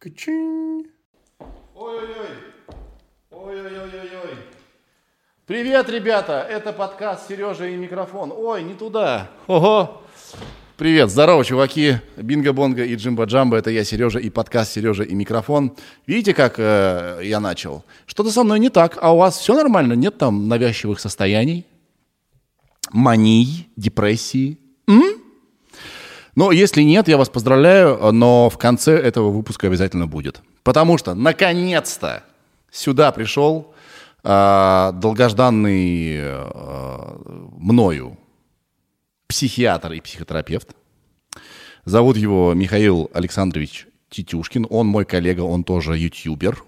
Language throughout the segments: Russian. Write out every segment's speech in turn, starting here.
Качин. Ой-ой-ой. Ой-ой-ой-ой-ой. Привет, ребята! Это подкаст Сережа и микрофон. Ой, не туда. Ого! Привет, здорово, чуваки. Бинго-бонго и джимба-джамба. Это я, Сережа, и подкаст Сережа и микрофон. Видите, как э, я начал? Что-то со мной не так, а у вас все нормально? Нет там навязчивых состояний? Мании, депрессии? М? Но если нет, я вас поздравляю, но в конце этого выпуска обязательно будет. Потому что, наконец-то, сюда пришел э, долгожданный э, мною психиатр и психотерапевт. Зовут его Михаил Александрович Титюшкин. Он мой коллега, он тоже ютубер.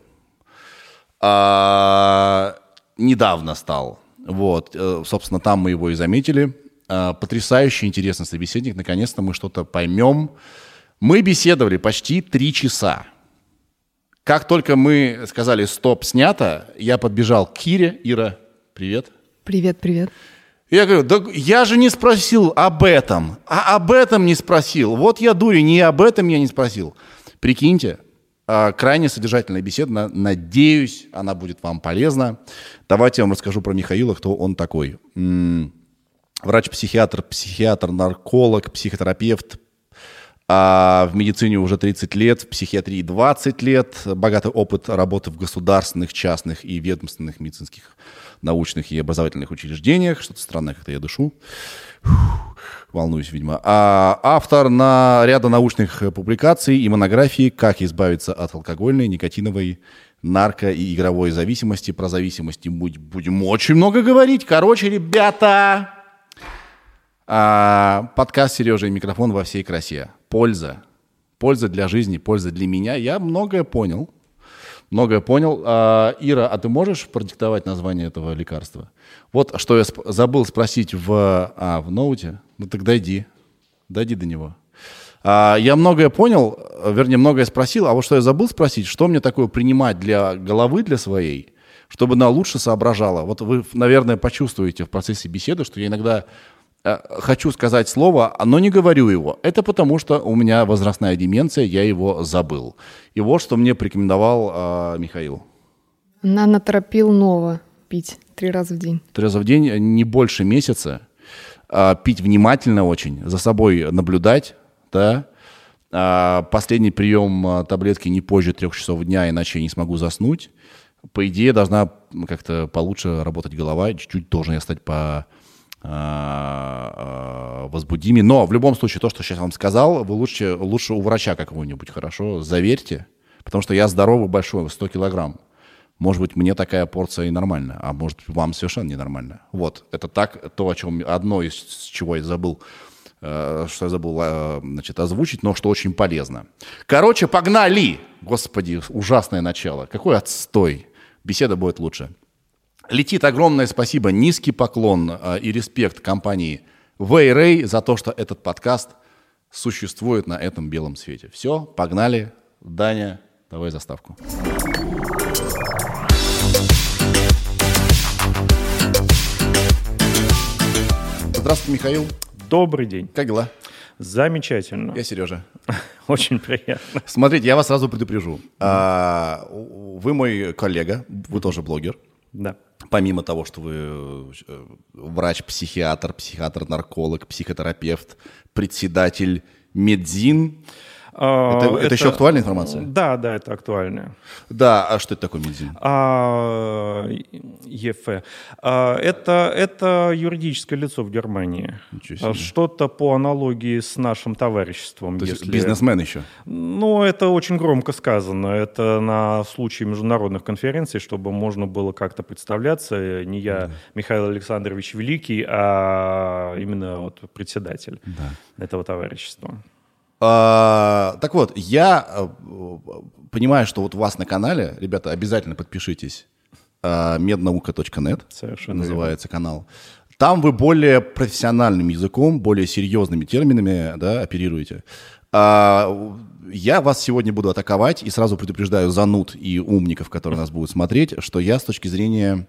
А, недавно стал. Вот, э, собственно, там мы его и заметили. А, потрясающий, интересный собеседник. Наконец-то мы что-то поймем. Мы беседовали почти три часа. Как только мы сказали «стоп, снято», я подбежал к Кире. Ира, привет. Привет, привет. Я говорю, да я же не спросил об этом, а об этом не спросил. Вот я дурень, не об этом я не спросил. Прикиньте, а, крайне содержательная беседа, надеюсь, она будет вам полезна. Давайте я вам расскажу про Михаила, кто он такой. Врач-психиатр, психиатр-нарколог, психотерапевт, а в медицине уже 30 лет, в психиатрии 20 лет, богатый опыт работы в государственных, частных и ведомственных медицинских научных и образовательных учреждениях. Что-то странное как-то я дышу. Волнуюсь, видимо. А автор на ряда научных публикаций и монографий «Как избавиться от алкогольной, никотиновой, нарко- и игровой зависимости». Про зависимости будем очень много говорить. Короче, ребята, а, подкаст Сережа и микрофон во всей красе. Польза. Польза для жизни, польза для меня. Я многое понял многое понял. А, Ира, а ты можешь продиктовать название этого лекарства? Вот что я сп- забыл спросить в, а, в ноуте. Ну так дойди, дойди до него. А, я многое понял, вернее, многое спросил, а вот что я забыл спросить, что мне такое принимать для головы, для своей, чтобы она лучше соображала. Вот вы, наверное, почувствуете в процессе беседы, что я иногда хочу сказать слово, но не говорю его. Это потому, что у меня возрастная деменция, я его забыл. И вот что мне порекомендовал э, Михаил. Нанотропил Нова пить три раза в день. Три раза в день, э, не больше месяца. Э, пить внимательно очень, за собой наблюдать, да. Э, последний прием э, таблетки не позже трех часов дня, иначе я не смогу заснуть. По идее, должна как-то получше работать голова, чуть-чуть должен я стать по возбудимее. Но в любом случае, то, что сейчас вам сказал, вы лучше, лучше у врача какого-нибудь, хорошо, заверьте. Потому что я здоровый, большой, 100 килограмм. Может быть, мне такая порция и нормальная, а может, вам совершенно ненормально. Вот, это так, то, о чем, одно из чего я забыл, э, что я забыл, э, значит, озвучить, но что очень полезно. Короче, погнали! Господи, ужасное начало. Какой отстой. Беседа будет лучше. Летит огромное спасибо, низкий поклон э, и респект компании Вейрей за то, что этот подкаст существует на этом белом свете. Все, погнали. Даня, давай заставку. Здравствуйте, Михаил. Добрый день. Как дела? Замечательно. Я Сережа. Очень приятно. Смотрите, я вас сразу предупрежу. А, вы мой коллега, вы тоже блогер. Да помимо того, что вы э, врач-психиатр, психиатр-нарколог, психотерапевт, председатель Медзин, это, это, это еще актуальная информация? Да, да, это актуальная. Да, а что это такое Медзин? А, ЕФ. А, это, это юридическое лицо в Германии. А, что-то по аналогии с нашим товариществом. То если... есть бизнесмен еще? Ну, это очень громко сказано. Это на случай международных конференций, чтобы можно было как-то представляться. Не я, да. Михаил Александрович Великий, а именно вот председатель да. этого товарищества. А, так вот, я э, понимаю, что вот у вас на канале, ребята, обязательно подпишитесь. А, меднаука.нет Совершенно называется верно. канал. Там вы более профессиональным языком, более серьезными терминами да, оперируете. А, я вас сегодня буду атаковать и сразу предупреждаю зануд и умников, которые нас будут смотреть, что я с точки зрения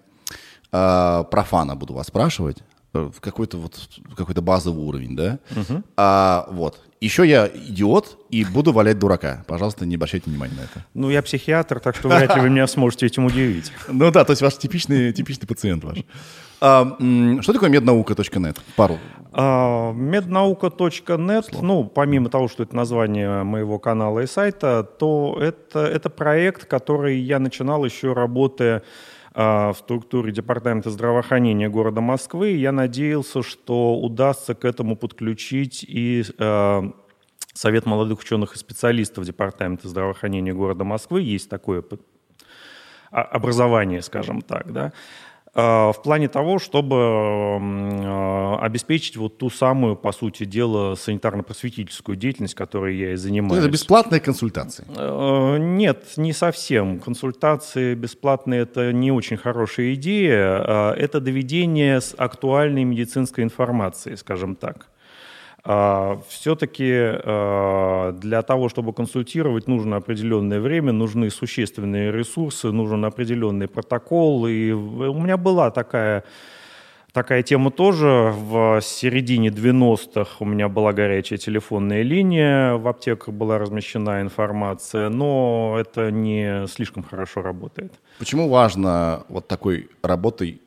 профана буду вас спрашивать, э, в какой-то вот какой-то базовый уровень, да. А, вот. Еще я идиот и буду валять дурака. Пожалуйста, не обращайте внимания на это. Ну, я психиатр, так что вряд ли вы меня сможете этим удивить. Ну да, то есть ваш типичный, типичный пациент ваш. А, что такое меднаука.нет? Пару. А, Меднаука.нет, ну, помимо того, что это название моего канала и сайта, то это, это проект, который я начинал еще работая в структуре Департамента здравоохранения города Москвы. Я надеялся, что удастся к этому подключить и а, Совет молодых ученых и специалистов Департамента здравоохранения города Москвы. Есть такое а- образование, скажем так, да. А, В плане того, чтобы а, обеспечить вот ту самую, по сути дела, санитарно-просветительскую деятельность, которой я и занимаюсь. это бесплатные консультации. Э, Нет, не совсем. Консультации бесплатные – это не очень хорошая идея. Это доведение с актуальной медицинской информации, скажем так. Все-таки для того, чтобы консультировать, нужно определенное время, нужны существенные ресурсы, нужен определенный протокол. И у меня была такая Такая тема тоже. В середине 90-х у меня была горячая телефонная линия, в аптеках была размещена информация, но это не слишком хорошо работает. Почему важно вот такой работой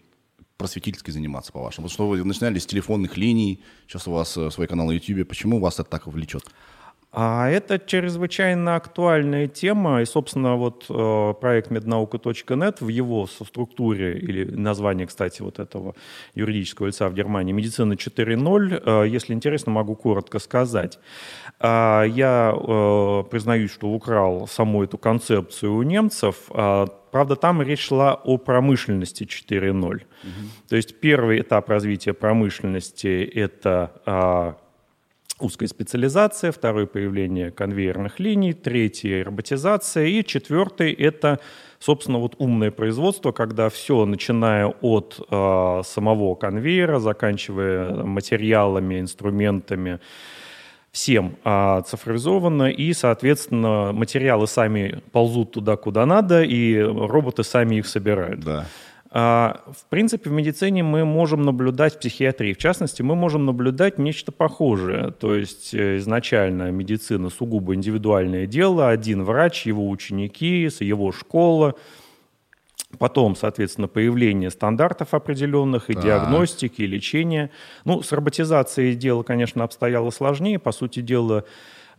просветительской заниматься, по-вашему? Вот что вы начинали с телефонных линий, сейчас у вас э, свой канал на YouTube. Почему вас это так влечет? А это чрезвычайно актуальная тема, и, собственно, вот э, проект меднаука.нет в его структуре, или название, кстати, вот этого юридического лица в Германии, «Медицина 4.0», э, если интересно, могу коротко сказать. А, Я э, признаюсь, что украл саму эту концепцию у немцев, а, Правда, там речь шла о промышленности 4.0. То есть первый этап развития промышленности – это а, узкая специализация, второе появление конвейерных линий, третье роботизация и четвертый это собственно вот умное производство, когда все, начиная от э, самого конвейера, заканчивая материалами, инструментами, всем а, цифровизовано, и, соответственно, материалы сами ползут туда, куда надо, и роботы сами их собирают. Да. А, В принципе, в медицине мы можем наблюдать, в психиатрии в частности, мы можем наблюдать нечто похожее. То есть э, изначально медицина сугубо индивидуальное дело, один врач, его ученики, его школа, Потом, соответственно, появление стандартов определенных и Так. диагностики, и лечения. Ну, с роботизацией дело, конечно, обстояло сложнее. По сути дела,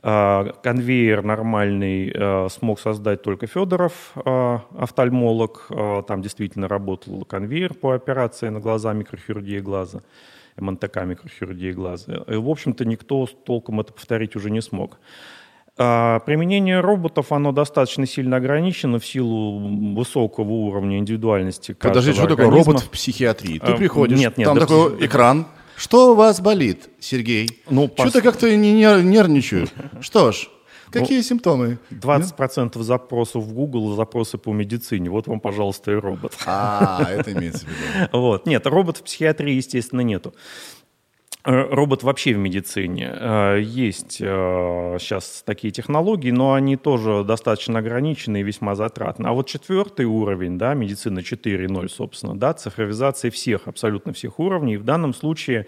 э, конвейер нормальный э, смог создать только Федоров, э, офтальмолог. Там действительно работал конвейер по операции на глаза, микрохирургии глаза, МНТК микрохирургии глаза. И, в общем-то, никто толком это повторить уже не смог. А, Применение роботов, оно достаточно сильно ограничено в силу высокого уровня индивидуальности Подожди, что такое организма. робот в психиатрии? Ты А, приходишь, нет, нет, там да такой подожди. экран. Что у вас болит, Сергей? Ну, Что-то пос- как-то не нер- нервничаю. Что ж, какие симптомы? 20% запросов в Google запросы по медицине. Вот вам, пожалуйста, и робот. А, это имеется в виду. Вот. Нет, робот в психиатрии, естественно, нету. Э, Робот вообще в медицине. Э, Есть сейчас такие технологии, но они тоже достаточно ограничены и весьма затратны. А вот четвертый уровень, да, медицина 4.0, собственно, да, цифровизация всех, абсолютно всех уровней. В данном случае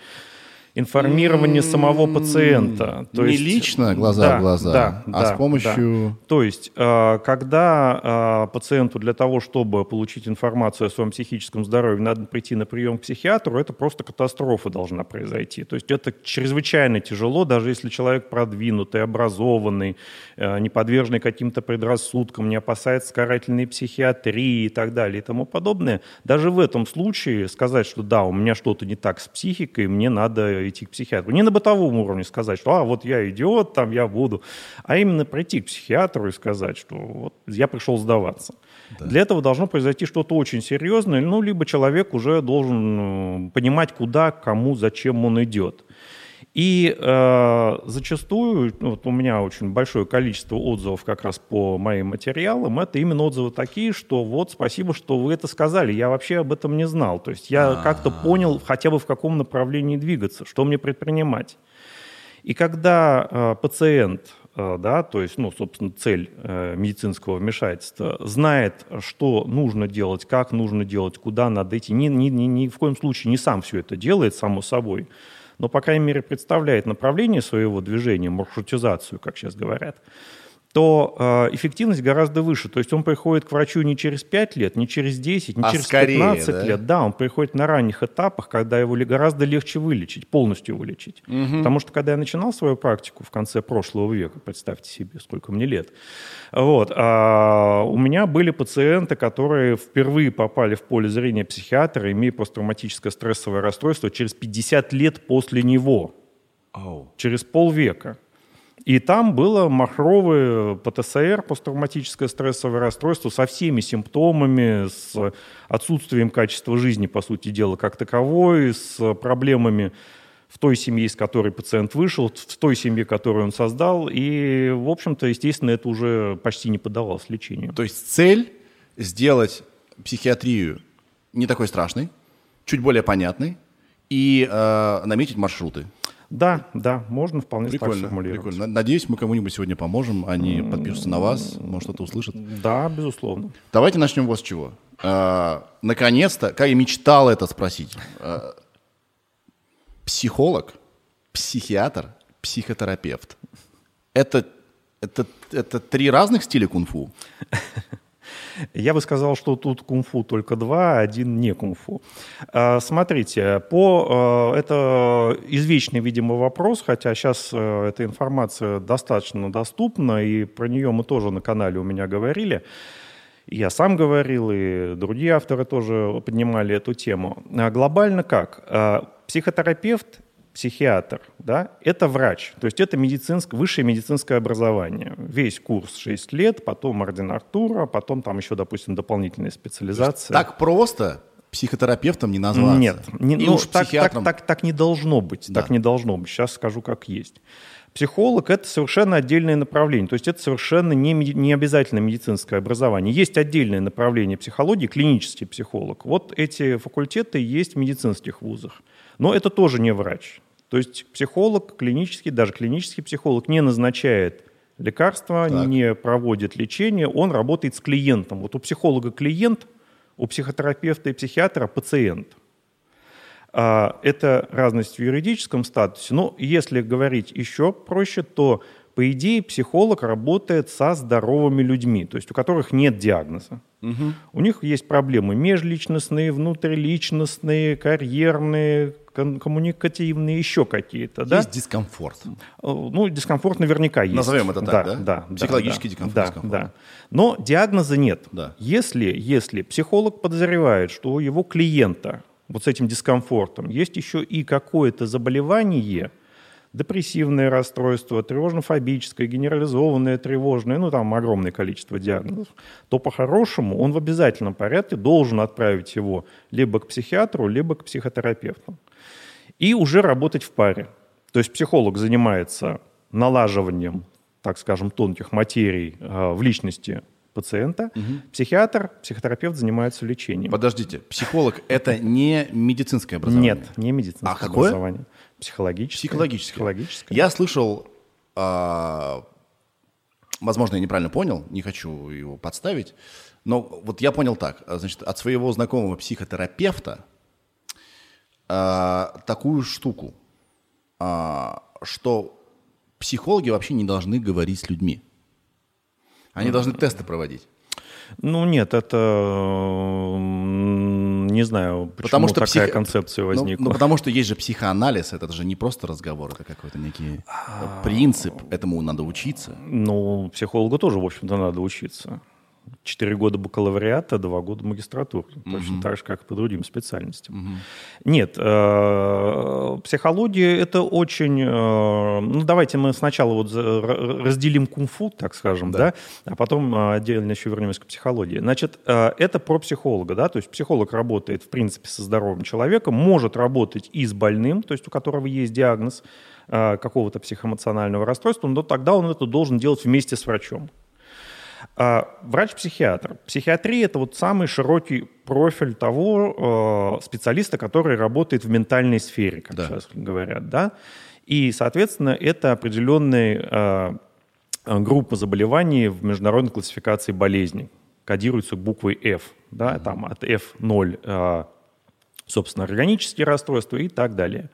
информирование самого пациента. То Не есть- лично глаза Да, в глаза, да, а да, с помощью... то есть, э, когда э, пациенту для того, чтобы получить информацию о своем психическом здоровье, надо прийти на прием к психиатру, это просто катастрофа должна произойти. То есть это чрезвычайно тяжело, даже если человек продвинутый, образованный, э, не подверженный каким-то предрассудкам, не опасается карательной психиатрии и так далее и тому подобное. Даже в этом случае сказать, что да, у меня что-то не так с психикой, мне надо идти к психиатру. Не на бытовом уровне сказать, что а, вот я идиот, там я буду, а именно прийти к психиатру и сказать, что вот я пришел сдаваться. Для этого должно произойти что-то очень серьезное, ну, либо человек уже должен э, понимать, куда, кому, зачем он идет. И э, зачастую, ну, вот у меня очень большое количество отзывов как раз по моим материалам, это именно отзывы такие, что вот спасибо, что вы это сказали, я вообще об этом не знал. То есть я как-то понял хотя бы в каком направлении двигаться, что мне предпринимать. И когда э, пациент э, да, то есть, ну, собственно, цель э, медицинского вмешательства, знает, что нужно делать, как нужно делать, куда надо идти, ни, ни, ни, ни в коем случае не сам все это делает, само собой, но, по крайней мере, представляет направление своего движения, маршрутизацию, как сейчас говорят, то э, эффективность гораздо выше. То есть он приходит к врачу не через 5 лет, не через 10, не А через скорее, 15 да? лет. Да, он приходит на ранних этапах, когда его гораздо легче вылечить, полностью вылечить. Потому что когда я начинал свою практику в конце прошлого века, представьте себе, сколько мне лет, вот, а, у меня были пациенты, которые впервые попали в поле зрения психиатра, имея посттравматическое стрессовое расстройство через 50 лет после него через полвека. И там было махровое ПТСР, посттравматическое стрессовое расстройство, со всеми симптомами, с отсутствием качества жизни, по сути дела, как таковой, с проблемами в той семье, из которой пациент вышел, в той семье, которую он создал. И, в общем-то, естественно, это уже почти не поддавалось лечению. То есть цель сделать психиатрию не такой страшной, чуть более понятной и э, наметить маршруты. Да, да, можно вполне так Прикольно, сформулировать. прикольно. Надеюсь, мы кому-нибудь сегодня поможем, они подпишутся на вас, может, что-то услышат. Да, безусловно. Давайте начнем вот с чего. Э, наконец-то, как я мечтал это спросить, э, психолог, психиатр, психотерапевт. Это, это, это три разных стиля кунг-фу? Я бы сказал, что тут кунг-фу только два, а один не кунг-фу. А, Смотрите, по, э, это извечный, видимо, вопрос, хотя сейчас э, эта информация достаточно доступна, и про нее мы тоже на канале у меня говорили. Я сам говорил, и другие авторы тоже поднимали эту тему. А Глобально как? А, Психотерапевт, психиатр, да, это врач, то есть это медицинское, высшее медицинское образование. Весь курс 6 лет, потом ординатура, потом там еще, допустим, дополнительная специализация. Так просто психотерапевтом не назваться. Нет, не, И ну, уж так, так, психиатром. так, так не должно быть. Да. Так не должно быть. Сейчас скажу, как есть. Психолог – это совершенно отдельное направление. То есть это совершенно не, не обязательно медицинское образование. Есть отдельное направление психологии, клинический психолог. Вот эти факультеты есть в медицинских вузах. Но это тоже не врач. То есть психолог, клинический, даже клинический психолог не назначает лекарства, Так. не проводит лечение, он работает с клиентом. Вот у психолога клиент, у психотерапевта и психиатра пациент. А, Это разность в юридическом статусе. Но если говорить еще проще, то по идее психолог работает со здоровыми людьми, то есть у которых нет диагноза. У них есть проблемы межличностные, внутриличностные, карьерные, кон- коммуникативные, еще какие-то. да? Есть дискомфорт. Э, Ну, дискомфорт наверняка есть. Назовем это так, да? Да, да. Психологический да, дискомфорт, Да, дискомфорт. да. Но диагноза нет. Да. Если, если психолог подозревает, что у его клиента вот с этим дискомфортом есть еще и какое-то заболевание, депрессивное расстройство, тревожно-фобическое, генерализованное тревожное, ну там огромное количество диагнозов, то по-хорошему он в обязательном порядке должен отправить его либо к психиатру, либо к психотерапевту. И уже работать в паре. То есть психолог занимается налаживанием, так скажем, тонких материй э, в личности пациента, психиатр, психотерапевт занимается лечением. Подождите, психолог – это не медицинское образование? Нет, не медицинское А какое? образование. Психологическое. Психологическое. Психологическое. Я слышал, а, возможно, я неправильно понял, не хочу его подставить, но вот я понял так. Значит, от своего знакомого психотерапевта а, такую штуку, а, что психологи вообще не должны говорить с людьми. Они должны тесты проводить. Ну нет, это не знаю, почему Потому что такая псих- концепция Ну, возникла. Ну, потому что есть же психоанализ, это же не просто разговор, это какой-то некий А. принцип, этому надо учиться. Ну, психологу тоже, в общем-то, надо учиться. Четыре года бакалавриата, два года магистратуры. Точно так же, как и по другим специальностям. Нет, э, психология это очень... э, Ну, давайте мы сначала вот разделим кунг-фу, так скажем, да, а потом э, отдельно еще вернемся к психологии. Значит, э, это про психолога, да, то есть психолог работает, в принципе, со здоровым человеком, может работать и с больным, то есть у которого есть диагноз какого-то психоэмоционального расстройства, но тогда он это должен делать вместе с врачом. А, Врач-психиатр. Психиатрия – это вот самый широкий профиль того э, специалиста, который работает в ментальной сфере, как Да. сейчас говорят, да. И, соответственно, это определенный э, группа заболеваний в международной классификации болезней. Кодируется буквой F. Да, там от F0, э, собственно, органические расстройства и так далее.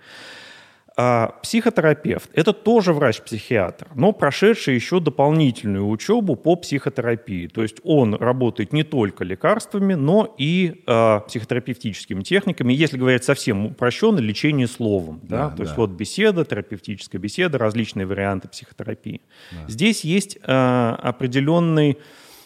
А психотерапевт – это тоже врач-психиатр, но прошедший еще дополнительную учебу по психотерапии. То есть он работает не только лекарствами, но и э, психотерапевтическими техниками. Если говорить совсем упрощенно, лечение словом. Да? Да, То да. есть вот беседа, терапевтическая беседа, различные варианты психотерапии. Да. Здесь есть э, определенный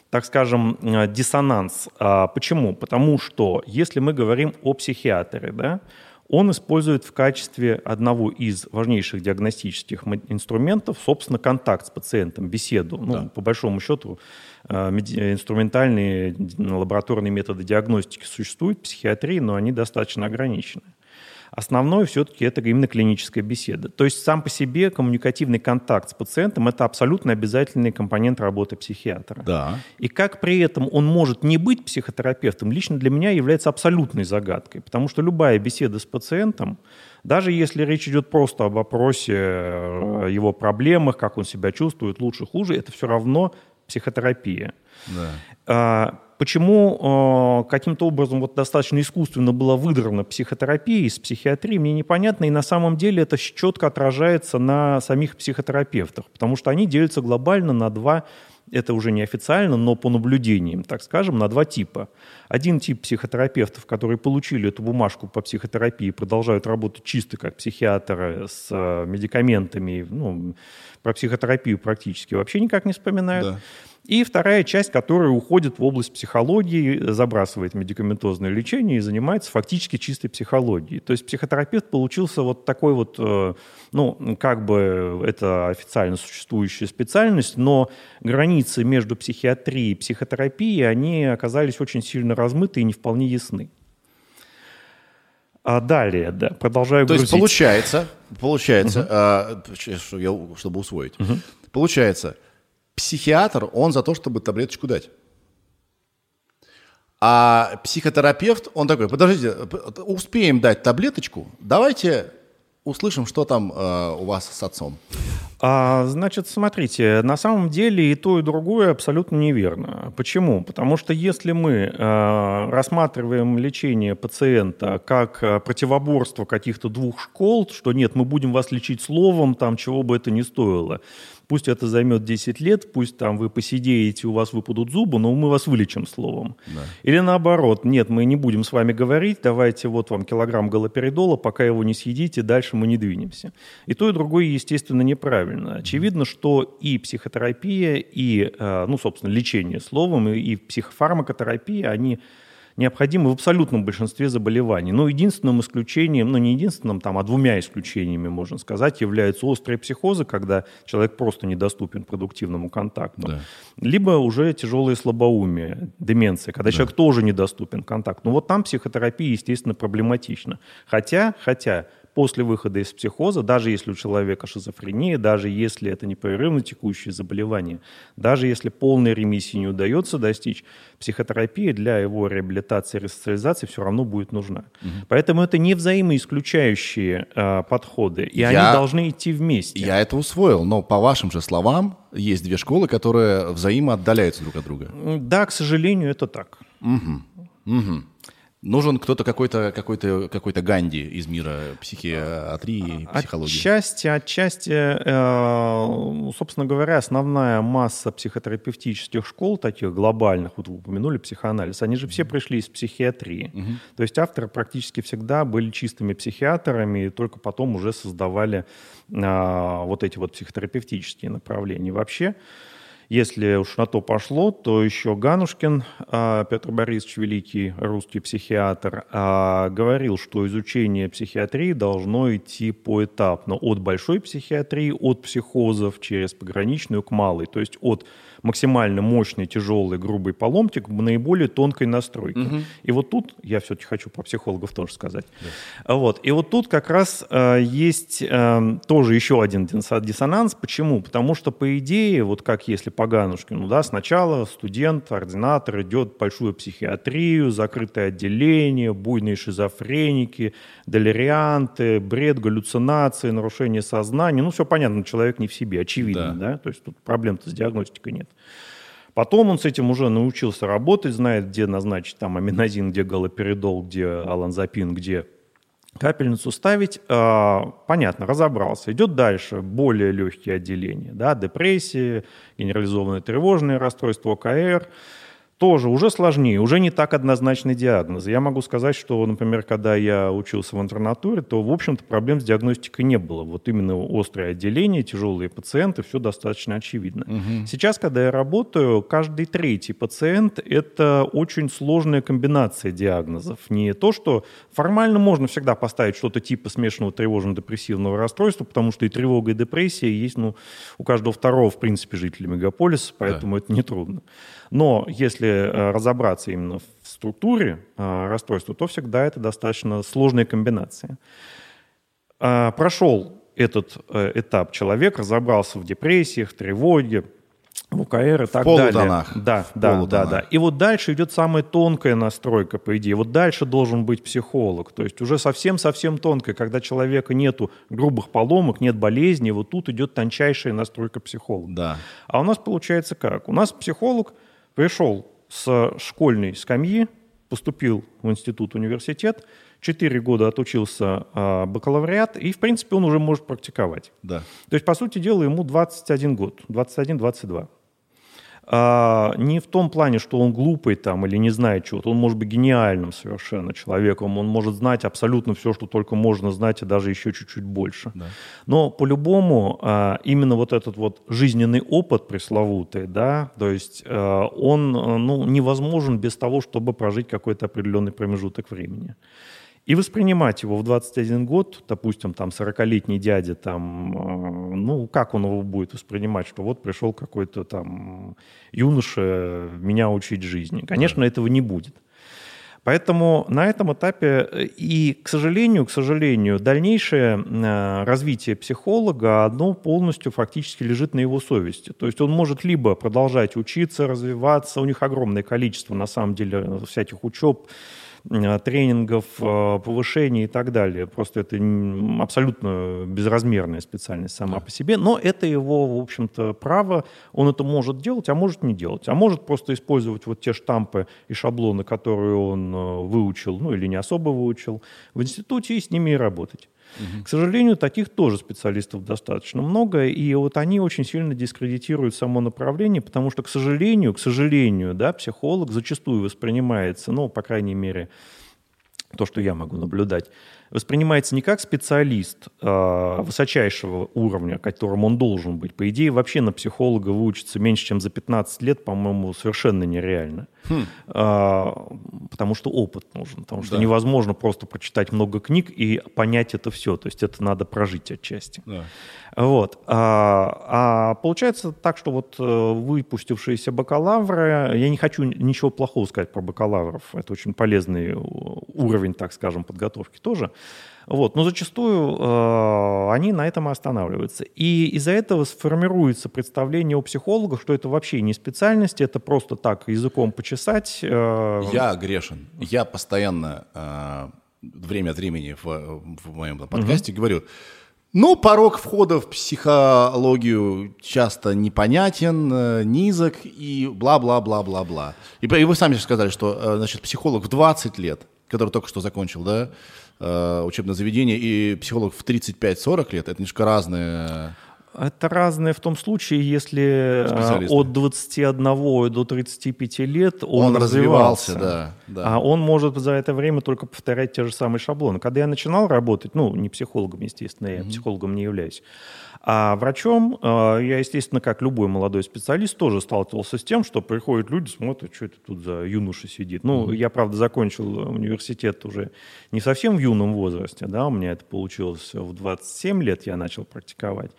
так скажем, диссонанс. А почему? Потому что если мы говорим о психиатре, да, он использует в качестве одного из важнейших диагностических инструментов, собственно, контакт с пациентом, беседу. Ну, да. по большому счету, э, инструментальные лабораторные методы диагностики существуют в психиатрии, но они достаточно ограничены. Основное все-таки это именно клиническая беседа. То есть сам по себе коммуникативный контакт с пациентом – это абсолютно обязательный компонент работы психиатра. Да. И как при этом он может не быть психотерапевтом, лично для меня является абсолютной загадкой. Потому что любая беседа с пациентом, даже если речь идет просто об вопросе э, его проблемах, как он себя чувствует, лучше, хуже, это все равно психотерапия. Да. Почему э, каким-то образом вот достаточно искусственно была выдрана психотерапия из психиатрии, мне непонятно, и на самом деле это четко отражается на самих психотерапевтах, потому что они делятся глобально на два это уже не официально, но по наблюдениям, так скажем, на два типа. Один тип психотерапевтов, которые получили эту бумажку по психотерапии, продолжают работать чисто как психиатры с э, медикаментами, ну, про психотерапию практически вообще никак не вспоминают. Да. И вторая часть, которая уходит в область психологии, забрасывает медикаментозное лечение и занимается фактически чистой психологией. То есть психотерапевт получился вот такой вот, э, ну, как бы это официально существующая специальность, но границы между психиатрией и психотерапией, они оказались очень сильно размыты и не вполне ясны. А далее, да, продолжаю То грузить. есть получается, получается, угу. а, чтобы усвоить, угу. получается, психиатр, он за то, чтобы таблеточку дать. А психотерапевт, он такой, подождите, успеем дать таблеточку, давайте услышим, что там э, у вас с отцом. А, значит, смотрите, на самом деле и то, и другое абсолютно неверно. Почему? Потому что если мы э, рассматриваем лечение пациента как э, противоборство каких-то двух школ, что нет, мы будем вас лечить словом, там, чего бы это ни стоило, Пусть это займет 10 лет, пусть там вы посидеете, у вас выпадут зубы, но мы вас вылечим словом. Да. Или наоборот, нет, мы не будем с вами говорить, давайте вот вам килограмм галоперидола, пока его не съедите, дальше мы не двинемся. И то, и другое, естественно, неправильно. Очевидно, что и психотерапия, и, э, ну, собственно, лечение словом, и психофармакотерапия, они необходимы в абсолютном большинстве заболеваний. Но единственным исключением, ну не единственным, там, а двумя исключениями, можно сказать, являются острые психозы, когда человек просто недоступен продуктивному контакту, да. либо уже тяжелые слабоумие, деменция, когда да. человек тоже недоступен контакту. Ну вот там психотерапия, естественно, проблематична. Хотя, хотя после выхода из психоза, даже если у человека шизофрения, даже если это непрерывно текущее заболевание, даже если полной ремиссии не удается достичь, психотерапия для его реабилитации и ресоциализации все равно будет нужна. Угу. Поэтому это не взаимоисключающие э, подходы, и я, они должны идти вместе. Я это усвоил, но по вашим же словам, есть две школы, которые взаимоотдаляются друг от друга. Да, к сожалению, это так. Угу. Угу. Нужен кто-то какой-то какой-то какой-то Ганди из мира психиатрии, психологии. Отчасти, отчасти, э, собственно говоря, основная масса психотерапевтических школ, таких глобальных, вот вы упомянули психоанализ, они же все пришли из психиатрии. Угу. То есть авторы практически всегда были чистыми психиатрами, и только потом уже создавали э, вот эти вот психотерапевтические направления. Вообще, если уж на то пошло, то еще Ганушкин а, Петр Борисович, великий русский психиатр, а, говорил, что изучение психиатрии должно идти поэтапно. От большой психиатрии, от психозов через пограничную к малой. То есть от максимально мощный, тяжелый, грубый поломтик в наиболее тонкой настройке. Мгм. И вот тут, я все-таки хочу про психологов тоже сказать. Вот. И вот тут как раз э, есть э, тоже еще один диссонанс. Почему? Потому что, по идее, вот как если по Ганушкину, да, сначала студент, ординатор идет в большую психиатрию, закрытое отделение, буйные шизофреники, делирианты, бред, галлюцинации, нарушение сознания. Ну, все понятно, человек не в себе, очевидно, Да. да, то есть тут проблем-то с диагностикой нет. Потом он с этим уже научился работать, знает, где назначить там аминозин, где галоперидол, где аланзапин, где капельницу ставить. А, понятно, разобрался. Идет дальше, более легкие отделения. Да, депрессии, генерализованное тревожное расстройство, ОКР. Тоже уже сложнее, уже не так однозначный диагноз. Я могу сказать, что, например, когда я учился в интернатуре, то, в общем-то, проблем с диагностикой не было. Вот именно острое отделение, тяжелые пациенты, все достаточно очевидно. Сейчас, когда я работаю, каждый третий пациент – это очень сложная комбинация диагнозов. Не то, что формально можно всегда поставить что-то типа смешанного тревожно-депрессивного расстройства, потому что и тревога, и депрессия есть ну, у каждого второго, в принципе, жителя мегаполиса, поэтому это нетрудно. Но если э, разобраться именно в структуре э, расстройства, то всегда это достаточно сложная комбинация. А, Прошел этот э, этап человек, разобрался в депрессиях, тревоге, в УКР и так полутонах. далее. Да, В да, да, полутонах. да. И вот дальше идет самая тонкая настройка, по идее. Вот дальше должен быть психолог. То есть уже совсем-совсем тонкая, когда человека нету грубых поломок, нет болезни, вот тут идет тончайшая настройка психолога. Да. А у нас получается как? У нас психолог пришел с школьной скамьи, поступил в институт, университет, 4 года отучился а, бакалавриат, и, в принципе, он уже может практиковать. Да. То есть, по сути дела, ему 21 год, 21-22. А, не в том плане, что он глупый там или не знает чего-то, он может быть гениальным совершенно человеком, он может знать абсолютно все, что только можно знать, и даже еще чуть-чуть больше. Да. Но по-любому а, именно вот этот вот жизненный опыт пресловутый, да, то есть а, он а, ну, невозможен без того, чтобы прожить какой-то определенный промежуток времени. И воспринимать его в 21 год, допустим, там 40-летний дядя, там, э, ну, как он его будет воспринимать, что вот пришел какой-то там юноша меня учить жизни. Конечно, этого не будет. Поэтому на этом этапе э, и, к сожалению, к сожалению, дальнейшее э, развитие психолога, оно полностью фактически лежит на его совести. То есть он может либо продолжать учиться, развиваться, у них огромное количество, на самом деле, всяких учеб, тренингов, э, повышений и так далее. Просто это абсолютно безразмерная специальность сама по себе, но это его, в общем-то, право. Он это может делать, а может не делать. А может просто использовать вот те штампы и шаблоны, которые он э, выучил, ну или не особо выучил в институте, и с ними и работать. К сожалению, таких тоже специалистов достаточно много, и вот они очень сильно дискредитируют само направление, потому что, к сожалению, к сожалению, да, психолог зачастую воспринимается, ну, по крайней мере, то, что я могу наблюдать, воспринимается не как специалист э, высочайшего уровня, которым он должен быть. По идее, вообще на психолога выучиться меньше, чем за 15 лет, по-моему, совершенно нереально. А, потому что опыт нужен. Потому что Да. невозможно просто прочитать много книг и понять это все. То есть это надо прожить отчасти. Да. Вот. А, а получается так, что вот э, выпустившиеся бакалавры, я не хочу ничего плохого сказать про бакалавров, это очень полезный э, уровень, так скажем, подготовки тоже. Вот. Но зачастую э, они на этом и останавливаются. И из-за этого сформируется представление у психологов, что это вообще не специальность, это просто так языком почесать. э, Я грешен. Я постоянно э, время от времени в, в моем подкасте говорю, ну, порог входа в психологию часто непонятен, э, низок и бла-бла-бла-бла-бла. И, и вы сами же сказали, что э, значит, психолог в 20 лет, который только что закончил, да, э, учебное заведение, и психолог в 35-40 лет, это немножко разные... Это разное в том случае, если э, от 21 до 35 лет он, Он развивался, развивался. да, да. А он может за это время только повторять те же самые шаблоны. Когда я начинал работать, ну, не психологом, естественно, я психологом не являюсь, А врачом я, естественно, как любой молодой специалист, тоже сталкивался с тем, что приходят люди, смотрят, что это тут за юноша сидит. Ну, я, правда, закончил университет уже не совсем в юном возрасте, да, у меня это получилось в 27 лет я начал практиковать.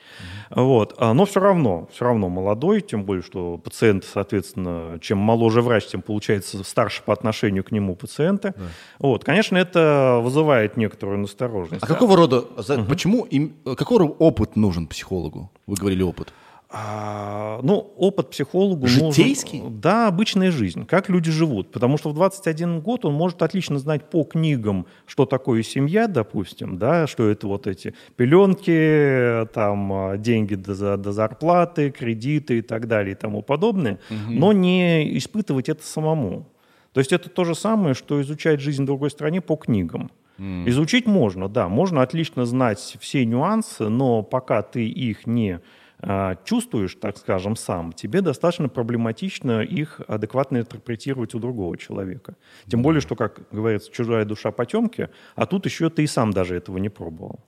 Вот. Но все равно, все равно молодой, тем более, что пациент, соответственно, чем моложе врач, тем получается старше по отношению к нему пациента. Да. Вот, конечно, это вызывает некоторую настороженность. А какого рода, угу. почему, им, какой опыт нужен психологу? Вы говорили опыт. А, ну, опыт психологу Житейский? нужен... Да, обычная жизнь, как люди живут. Потому что в 21 год он может отлично знать по книгам, что такое семья, допустим, да, что это вот эти пеленки, там, деньги до, до зарплаты, кредиты и так далее и тому подобное, угу. но не испытывать это самому. То есть это то же самое, что изучать жизнь в другой стране по книгам. Mm. Изучить можно, да, можно отлично знать все нюансы, но пока ты их не а, чувствуешь, так скажем, сам, тебе достаточно проблематично их адекватно интерпретировать у другого человека. Тем более, что, как говорится, чужая душа потемки, а тут еще ты и сам даже этого не пробовал.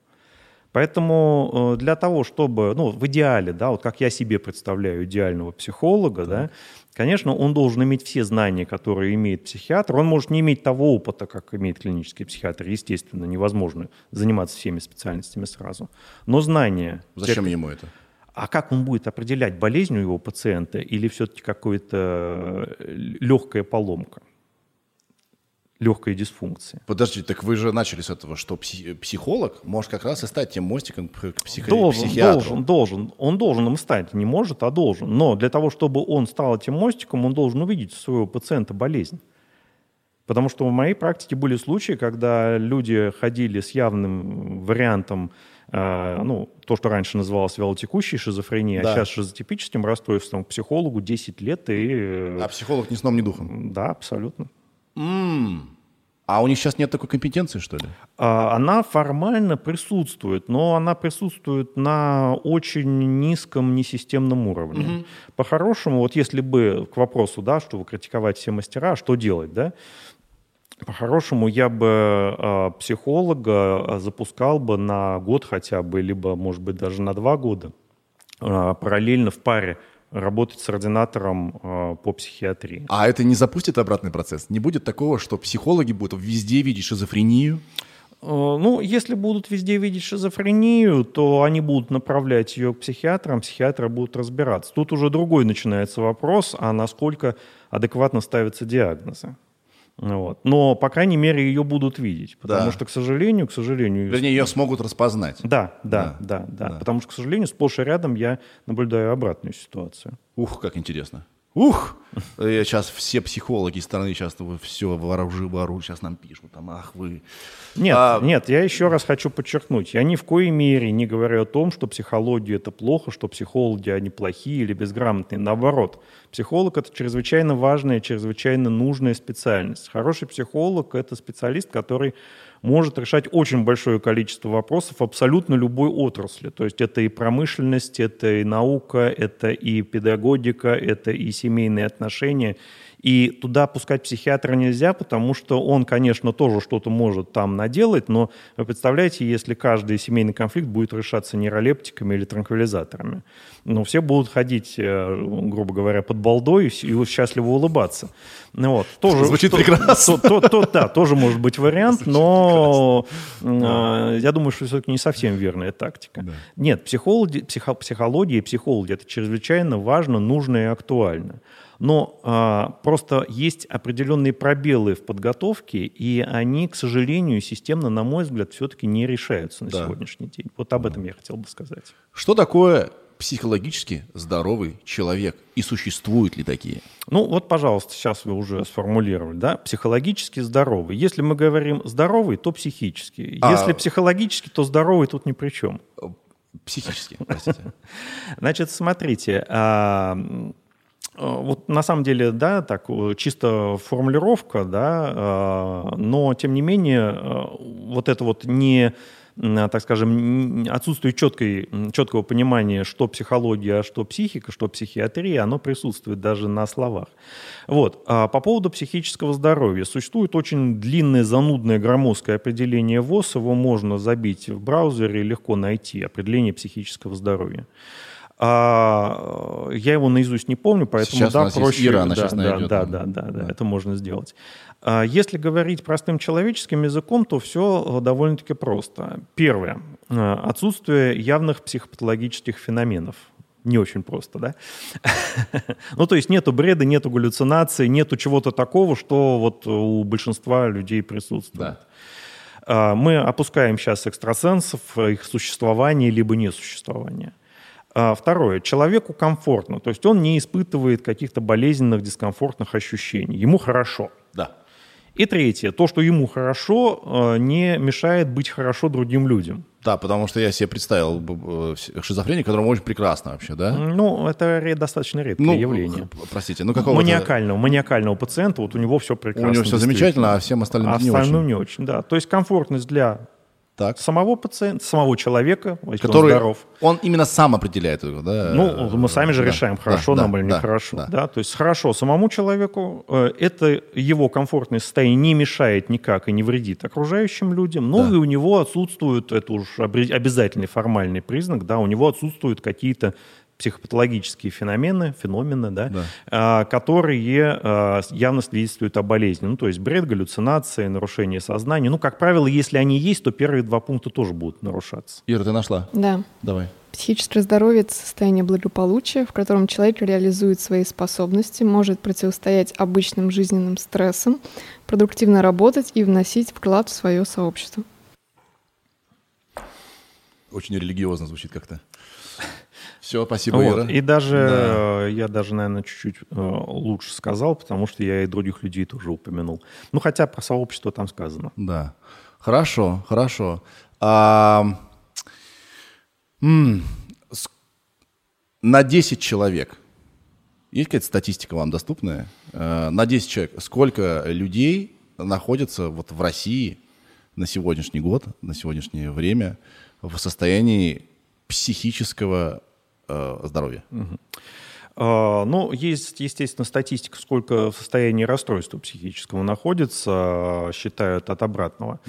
Поэтому э, для того, чтобы, ну, в идеале, да, вот как я себе представляю идеального психолога, да. да, конечно, он должен иметь все знания, которые имеет психиатр. Он может не иметь того опыта, как имеет клинический психиатр. Естественно, невозможно заниматься всеми специальностями сразу. Но знания... Зачем ему это? А как он будет определять болезнь у его пациента или все-таки какая-то э, легкая поломка? Легкая дисфункция. Подожди, так вы же начали с этого, что психолог может как раз и стать тем мостиком к психо- должен, психиатру. Должен, должен. Он должен им стать. Не может, а должен. Но для того, чтобы он стал этим мостиком, он должен увидеть у своего пациента болезнь. Потому что в моей практике были случаи, когда люди ходили с явным вариантом а, ну, то, что раньше называлось вялотекущей шизофренией, а да. а сейчас шизотипическим расстройством, к психологу 10 лет и... А психолог ни сном, ни духом? Да, абсолютно. Mm. А у них сейчас нет такой компетенции, что ли? А, она формально присутствует, но она присутствует на очень низком несистемном уровне. Mm-hmm. По-хорошему, вот если бы к вопросу, да, что вы критиковать все мастера, что делать, да? По-хорошему, я бы э, психолога а, запускал бы на год хотя бы, либо, может быть, даже на два года, э, параллельно в паре работать с ординатором э, по психиатрии. А это не запустит обратный процесс? Не будет такого, что психологи будут везде видеть шизофрению? Ну, если будут везде видеть шизофрению, то они будут направлять ее к психиатрам, психиатры будут разбираться. Тут уже другой начинается вопрос, а насколько адекватно ставятся диагнозы. Вот. Но, по крайней мере, ее будут видеть. Потому да. что, к сожалению, к сожалению... Вернее, ее смогут распознать. Да, да, да, да, да. да. Потому что, к сожалению, сплошь и рядом я наблюдаю обратную ситуацию. Ух, как интересно. Ух! Я сейчас все психологи страны сейчас все вооружи, вооружи, сейчас нам пишут, там, ах вы. Нет, а... нет, я еще раз хочу подчеркнуть, я ни в коей мере не говорю о том, что психология это плохо, что психологи они плохие или безграмотные. Наоборот, психолог это чрезвычайно важная, чрезвычайно нужная специальность. Хороший психолог это специалист, который может решать очень большое количество вопросов абсолютно любой отрасли. То есть это и промышленность, это и наука, это и педагогика, это и семейные отношения, и туда пускать психиатра нельзя, потому что он, конечно, тоже что-то может там наделать, но вы представляете, если каждый семейный конфликт будет решаться нейролептиками или транквилизаторами. Ну, все будут ходить, э, грубо говоря, под балдой и счастливо улыбаться. Ну, вот. тоже, Звучит что, прекрасно. То, то, то, да, тоже может быть вариант, Звучит но э, я думаю, что все-таки не совсем верная тактика. Да. Нет, психологи, психо, психология и психологи – это чрезвычайно важно, нужно и актуально но а, просто есть определенные пробелы в подготовке, и они, к сожалению, системно, на мой взгляд, все-таки не решаются на да. сегодняшний день. Вот об этом я хотел бы сказать. Что такое психологически здоровый человек? И существуют ли такие? Ну вот, пожалуйста, сейчас вы уже сформулировали, да, психологически здоровый. Если мы говорим здоровый, то психически. А... Если психологически, то здоровый тут ни при чем. Психически, простите. Значит, смотрите, а, Э, вот на самом деле, да, так э, чисто формулировка, да, э, но тем не менее вот это вот не так скажем, отсутствие четкой, четкого понимания, что психология, а что психика, что психиатрия, оно присутствует даже на словах. Вот. А по поводу психического здоровья. Существует очень длинное, занудное, громоздкое определение ВОЗ. Его можно забить в браузере и легко найти. Определение психического здоровья. А, я его наизусть не помню, поэтому сейчас да, у нас проще. Ира, она да, сейчас да, найдет. да, да, да, да, это можно сделать. А, если говорить простым человеческим языком, то все довольно-таки просто. Первое. А, отсутствие явных психопатологических феноменов. Не очень просто, да? ну, то есть нету бреда, нету галлюцинации, нету чего-то такого, что вот у большинства людей присутствует. Да. Мы опускаем сейчас экстрасенсов, их существование либо несуществование. А, второе. Человеку комфортно, то есть он не испытывает каких-то болезненных, дискомфортных ощущений. Ему хорошо. Да. И третье. То, что ему хорошо, а, не мешает быть хорошо другим людям. Да, потому что я себе представил э, шизофрения, которому очень прекрасно вообще, да? Ну, это достаточно редкое Ну, явление. х- простите, ну какого Маниакального, маниакального пациента, вот у него все У прекрасно. него все замечательно, а всем остальным А не остальным очень. не очень, да. То есть комфортность для Так. самого пациента, самого человека, если Который, он здоров. он именно сам определяет, его, да? Ну, мы сами же Да, решаем, да, хорошо да, нам или да, нехорошо. да. Да. То есть хорошо самому человеку, э, это его комфортное состояние не мешает никак и не вредит окружающим людям, но Да. и у него отсутствует, это уж обязательный формальный признак, да, у него отсутствуют какие-то психопатологические феномены, феномены, да, Да. а, которые а, явно свидетельствуют о болезни. Ну, то есть бред, галлюцинации, нарушение сознания. Ну, как правило, если они есть, то первые два пункта тоже будут нарушаться. Ира, ты нашла? Да. Давай. Психическое здоровье — это состояние благополучия, в котором человек реализует свои способности, может противостоять обычным жизненным стрессам, продуктивно работать и вносить вклад в свое сообщество. Очень религиозно звучит как-то. Все, спасибо, Вот. Ира. И даже Да. э, я даже, наверное, чуть-чуть э, лучше сказал, потому что я и других людей тоже упомянул. Ну, хотя про сообщество там сказано. Да. Хорошо, хорошо. А, м, на 10 человек, есть какая-то статистика вам доступная? Э, На 10 человек, сколько людей находится вот в России на сегодняшний год, на сегодняшнее время в состоянии психического э, здоровья? А, Ну, есть, естественно, статистика, сколько в состоянии расстройства психического находится, считают от обратного.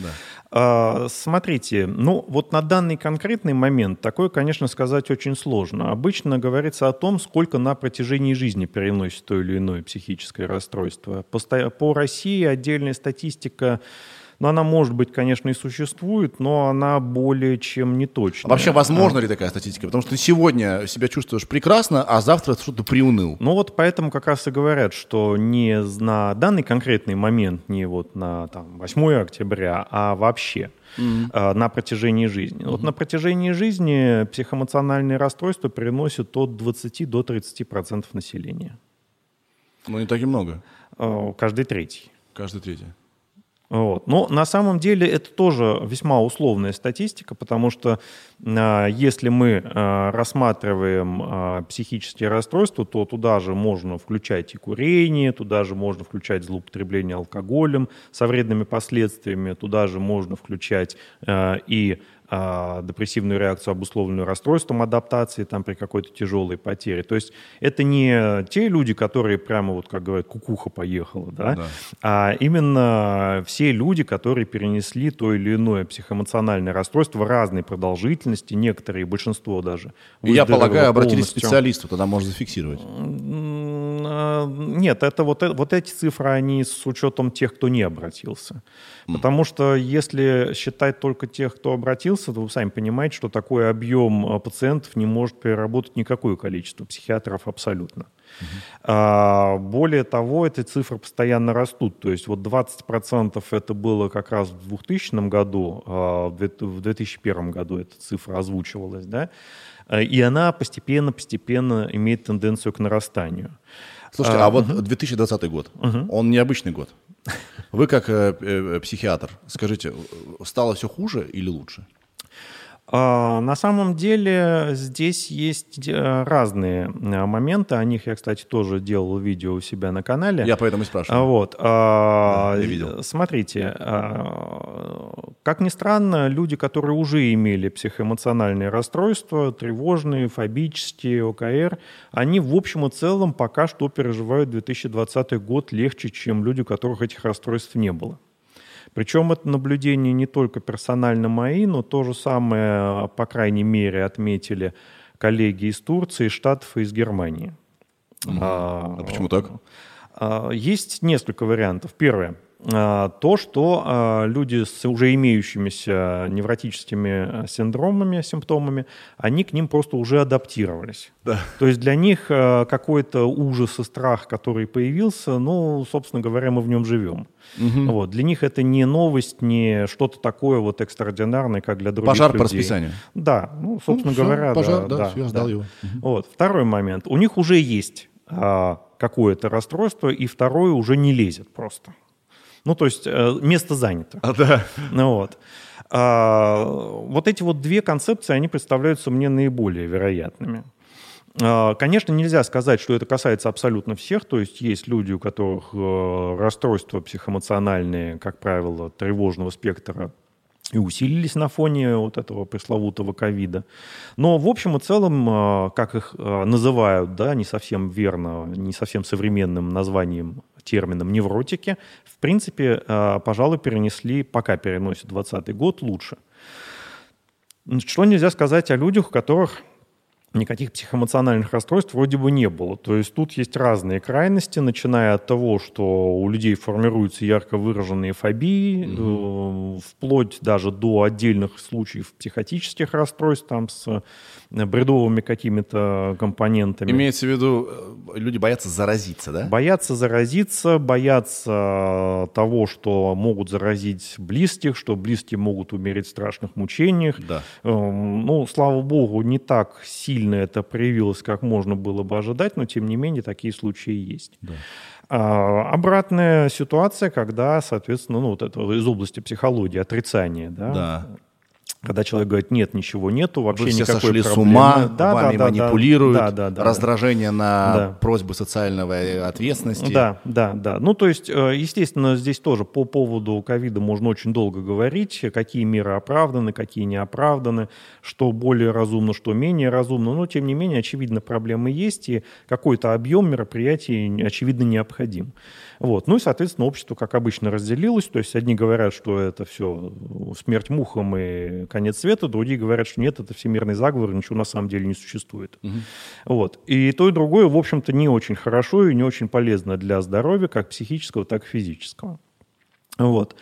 А, Смотрите, ну вот на данный конкретный момент такое, конечно, сказать очень сложно. Обычно говорится о том, сколько на протяжении жизни переносит то или иное психическое расстройство. По России отдельная статистика, ну, она, может быть, конечно, и существует, но она более чем не точная. Вообще, возможно ли такая статистика? Потому что ты сегодня себя чувствуешь прекрасно, а завтра что-то приуныл. Ну вот поэтому как раз и говорят, что не на данный конкретный момент, не вот на там, 8 октября, а вообще э, на протяжении жизни. Вот на протяжении жизни психоэмоциональные расстройства переносят от 20 до 30 процентов населения. Ну, не так и много. Э, Каждый третий. Каждый третий. Вот. Но на самом деле это тоже весьма условная статистика, потому что а, если мы а, рассматриваем а, психические расстройства, то туда же можно включать и курение, туда же можно включать злоупотребление алкоголем со вредными последствиями, туда же можно включать и депрессивную реакцию, обусловленную расстройством адаптации там, при какой-то тяжелой потере. То есть это не те люди, которые прямо, вот как говорят, кукуха поехала, да? Да. а именно все люди, которые перенесли то или иное психоэмоциональное расстройство разной продолжительности, некоторые, большинство даже. Я полагаю, обратились к специалисту, тогда можно зафиксировать. А, Нет, это вот, э- вот эти цифры, они с учетом тех, кто не обратился. Потому что если считать только тех, кто обратился, то вы сами понимаете, что такой объем а, пациентов не может переработать никакое количество психиатров абсолютно. А, более того, эти цифры постоянно растут. То есть вот 20% это было как раз в 2000 году, а в две- в 2001 году эта цифра озвучивалась, да, А, и она постепенно-постепенно имеет тенденцию к нарастанию. Слушайте, А, а, вот 2020 год, он необычный год. Вы как э, э, психиатр, скажите, стало все хуже или лучше? А, На самом деле здесь есть э, разные э, моменты. О них я, кстати, тоже делал видео у себя на канале. Я поэтому и А, спрашиваю. Вот. а, Да, я видел. Смотрите, а, Как ни странно, люди, которые уже имели психоэмоциональные расстройства, тревожные, фобические, ОКР, они в общем и целом пока что переживают 2020 год легче, чем люди, у которых этих расстройств не было. Причем это наблюдение не только персонально мои, но то же самое, по крайней мере, отметили коллеги из Турции, Штатов и из Германии. А, а почему так? А, есть несколько вариантов. Первое. А, то, что а, люди с уже имеющимися невротическими синдромами, симптомами, они к ним просто уже адаптировались. Да. То есть для них какой-то ужас и страх, который появился, ну, собственно говоря, мы в нем живем. Угу. Вот. Для них это не новость, не что-то такое вот экстраординарное, как для других Пожар людей. по расписанию. Да, ну, собственно ну, говоря, пожар, да. да, да, все, сдал да. его. Угу. Вот. Второй момент. У них уже есть какое-то расстройство, и второе уже не лезет просто. Ну, то есть э, место занято. А, да. Ну, вот. А, вот эти вот две концепции, они представляются мне наиболее вероятными. А, конечно, нельзя сказать, что это касается абсолютно всех, то есть есть люди, у которых э, расстройства психоэмоциональные, как правило, тревожного спектра и усилились на фоне вот этого пресловутого ковида. Но в общем и целом, э, как их называют, да, не совсем верно, не совсем современным названием термином невротики, в принципе, э, пожалуй, перенесли, пока переносят 2020 год, лучше. Что нельзя сказать о людях, у которых никаких психоэмоциональных расстройств вроде бы не было. То есть тут есть разные крайности, начиная от того, что у людей формируются ярко выраженные фобии, угу. э, вплоть даже до отдельных случаев психотических расстройств, там с э, бредовыми какими-то компонентами. Имеется в виду, э, люди боятся заразиться, да? Боятся заразиться, боятся того, что могут заразить близких, что близкие могут умереть в страшных мучениях. Да. Э, ну, слава богу, не так сильно сильно это проявилось, как можно было бы ожидать, но тем не менее такие случаи есть. Да. А, обратная ситуация, когда, соответственно, ну, вот это из области психологии, отрицание, да, да когда человек говорит, нет, ничего нету, вообще Вы все никакой сошли проблемы. с ума, да, вами да, манипулируют, да, да, да, раздражение на да. просьбы социальной ответственности. Да, да, да. Ну, то есть, э, естественно, здесь тоже по поводу ковида можно очень долго говорить, какие меры оправданы, какие не оправданы, что более разумно, что менее разумно. Но, тем не менее, очевидно, проблемы есть, и какой-то объем мероприятий, очевидно, необходим. Вот. Ну и, соответственно, общество, как обычно, разделилось. То есть одни говорят, что это все смерть мухам и конец света, другие говорят, что нет, это всемирный заговор, ничего на самом деле не существует. Угу. Вот. И то, и другое, в общем-то, не очень хорошо и не очень полезно для здоровья, как психического, так и физического. Вот.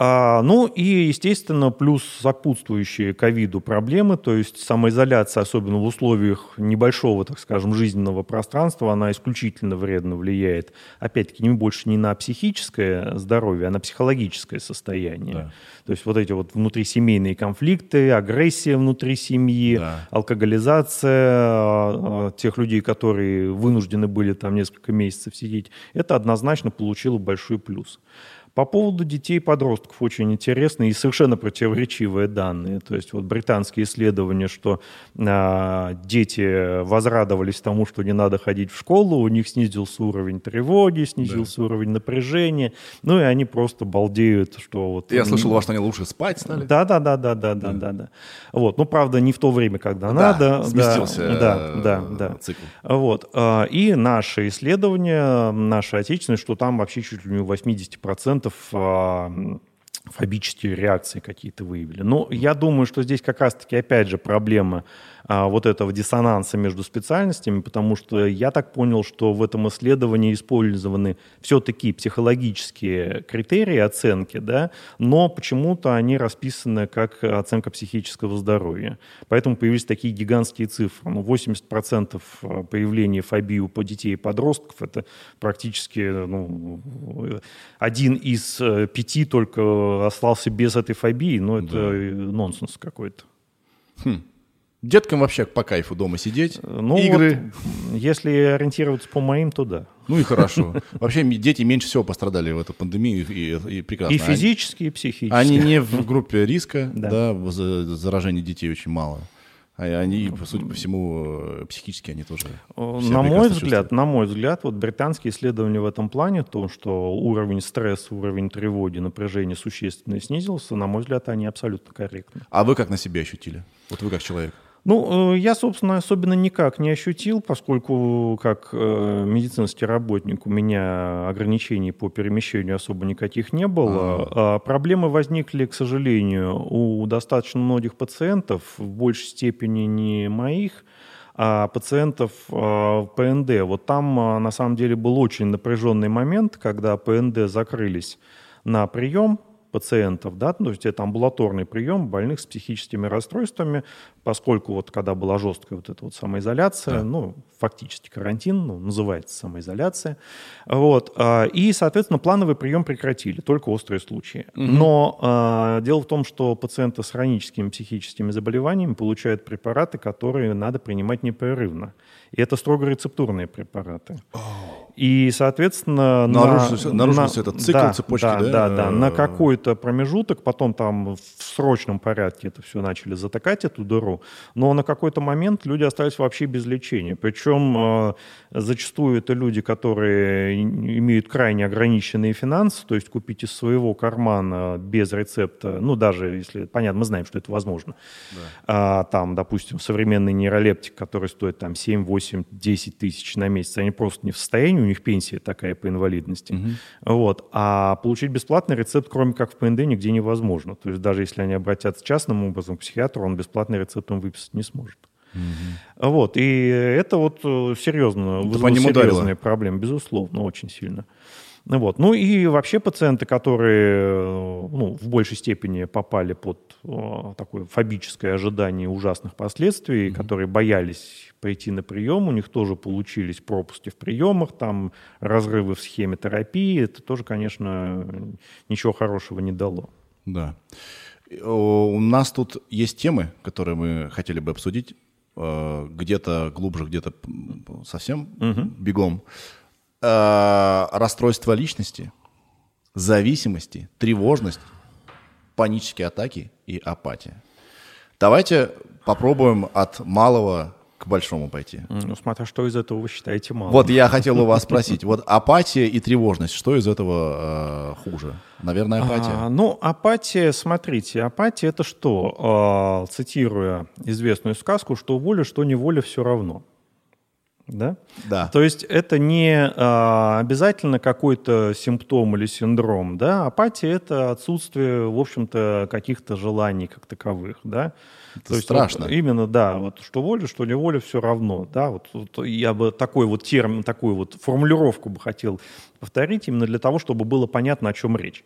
А, ну и, естественно, плюс сопутствующие ковиду проблемы, то есть самоизоляция, особенно в условиях небольшого, так скажем, жизненного пространства, она исключительно вредно влияет, опять-таки, не больше не на психическое здоровье, а на психологическое состояние. Да. То есть вот эти вот внутрисемейные конфликты, агрессия внутри семьи, да. алкоголизация а, а, тех людей, которые вынуждены были там несколько месяцев сидеть, это однозначно получило большой плюс. По поводу детей и подростков очень интересные и совершенно противоречивые данные. То есть вот британские исследования, что а, дети возрадовались тому, что не надо ходить в школу, у них снизился уровень тревоги, снизился да. уровень напряжения, ну и они просто балдеют, что вот... Я слышал, у вас они лучше спать стали. Да, да, да, да, да, да, да, да. Вот, ну правда не в то время, когда да, надо. Сместился да, да, да, цикл. Вот а, и наше исследование, наше отечественное, что там вообще чуть ли не 80% процентов фобические реакции какие-то выявили. Но я думаю, что здесь как раз-таки опять же проблема а, вот этого диссонанса между специальностями, потому что я так понял, что в этом исследовании использованы все-таки психологические критерии оценки, да, но почему-то они расписаны как оценка психического здоровья. Поэтому появились такие гигантские цифры. Ну, 80% а, появления фобии у детей и подростков – это практически ну, один из э, пяти только остался без этой фобии, но это да. нонсенс какой-то. Хм. Деткам вообще по кайфу дома сидеть, ну, игры. Вот, если ориентироваться по моим, то да. Ну и хорошо. Вообще дети меньше всего пострадали в эту пандемию и, и прекрасно. И физически, и психически. Они не в группе риска, да, да заражения детей очень мало. А они, судя по всему, э, психически они тоже. На мой взгляд, чувствуют. на мой взгляд, вот британские исследования в этом плане, то, что уровень стресса, уровень тревоги, напряжения существенно снизился, на мой взгляд, они абсолютно корректны. А вы как на себе ощутили? Вот вы как человек? Ну, э, я, собственно, особенно никак не ощутил, поскольку как э, медицинский работник у меня ограничений по перемещению особо никаких не было. А проблемы возникли, к сожалению, у достаточно многих пациентов, в большей степени не моих, а пациентов э, ПНД. Вот там, на самом деле, был очень напряженный момент, когда ПНД закрылись на прием, пациентов, да, то есть это амбулаторный прием больных с психическими расстройствами, поскольку вот когда была жесткая вот эта вот самоизоляция, да. ну, фактически карантин, ну, называется самоизоляция, вот, а, и, соответственно, плановый прием прекратили, только острые случаи. Угу. Но э, дело в том, что пациенты с хроническими психическими заболеваниями получают препараты, которые надо принимать непрерывно. И это строго рецептурные препараты. И, соответственно... Нарушился, на, нарушился на, этот цикл да, цепочки, да? Да, да, да. На какой-то промежуток, потом там в срочном порядке это все начали затыкать, эту дыру, но на какой-то момент люди остались вообще без лечения. Причем э, зачастую это люди, которые имеют крайне ограниченные финансы, то есть купить из своего кармана без рецепта, ну, даже если, понятно, мы знаем, что это возможно. Да. А, там, допустим, современный нейролептик, который стоит там 7, 8, 10 тысяч на месяц, они просто не в состоянии них пенсия такая по инвалидности. Угу. Вот. А получить бесплатный рецепт, кроме как в ПНД, нигде невозможно. То есть даже если они обратятся частным образом к психиатру, он бесплатный рецепт им выписать не сможет. Угу. Вот. И это вот э, серьезно, это вызвало серьезные проблемы, безусловно, очень сильно. Вот. Ну и вообще пациенты, которые э, ну, в большей степени попали под о, такое фобическое ожидание ужасных последствий, mm-hmm. которые боялись пойти на прием, у них тоже получились пропуски в приемах, там разрывы в схеме терапии, это тоже, конечно, ничего хорошего не дало. Да. У нас тут есть темы, которые мы хотели бы обсудить, э, где-то глубже, где-то совсем угу. бегом. Э, расстройство личности, зависимости, тревожность, панические атаки и апатия. Давайте попробуем от малого к большому пойти. Ну, смотря что из этого вы считаете малым. Вот я хотел у вас спросить. Вот апатия и тревожность, что из этого э, хуже? Наверное, апатия. А, ну, апатия, смотрите, апатия это что? Э, цитируя известную сказку, что воля, что не воля, все равно. Да? Да. То есть это не а, обязательно какой-то симптом или синдром, да? Апатия это отсутствие, в общем-то, каких-то желаний как таковых, да? Это То страшно. вот, именно, да, вот что воля, что неволя, все равно, да, вот, вот я бы такой вот термин, такую вот формулировку бы хотел повторить именно для того, чтобы было понятно, о чем речь.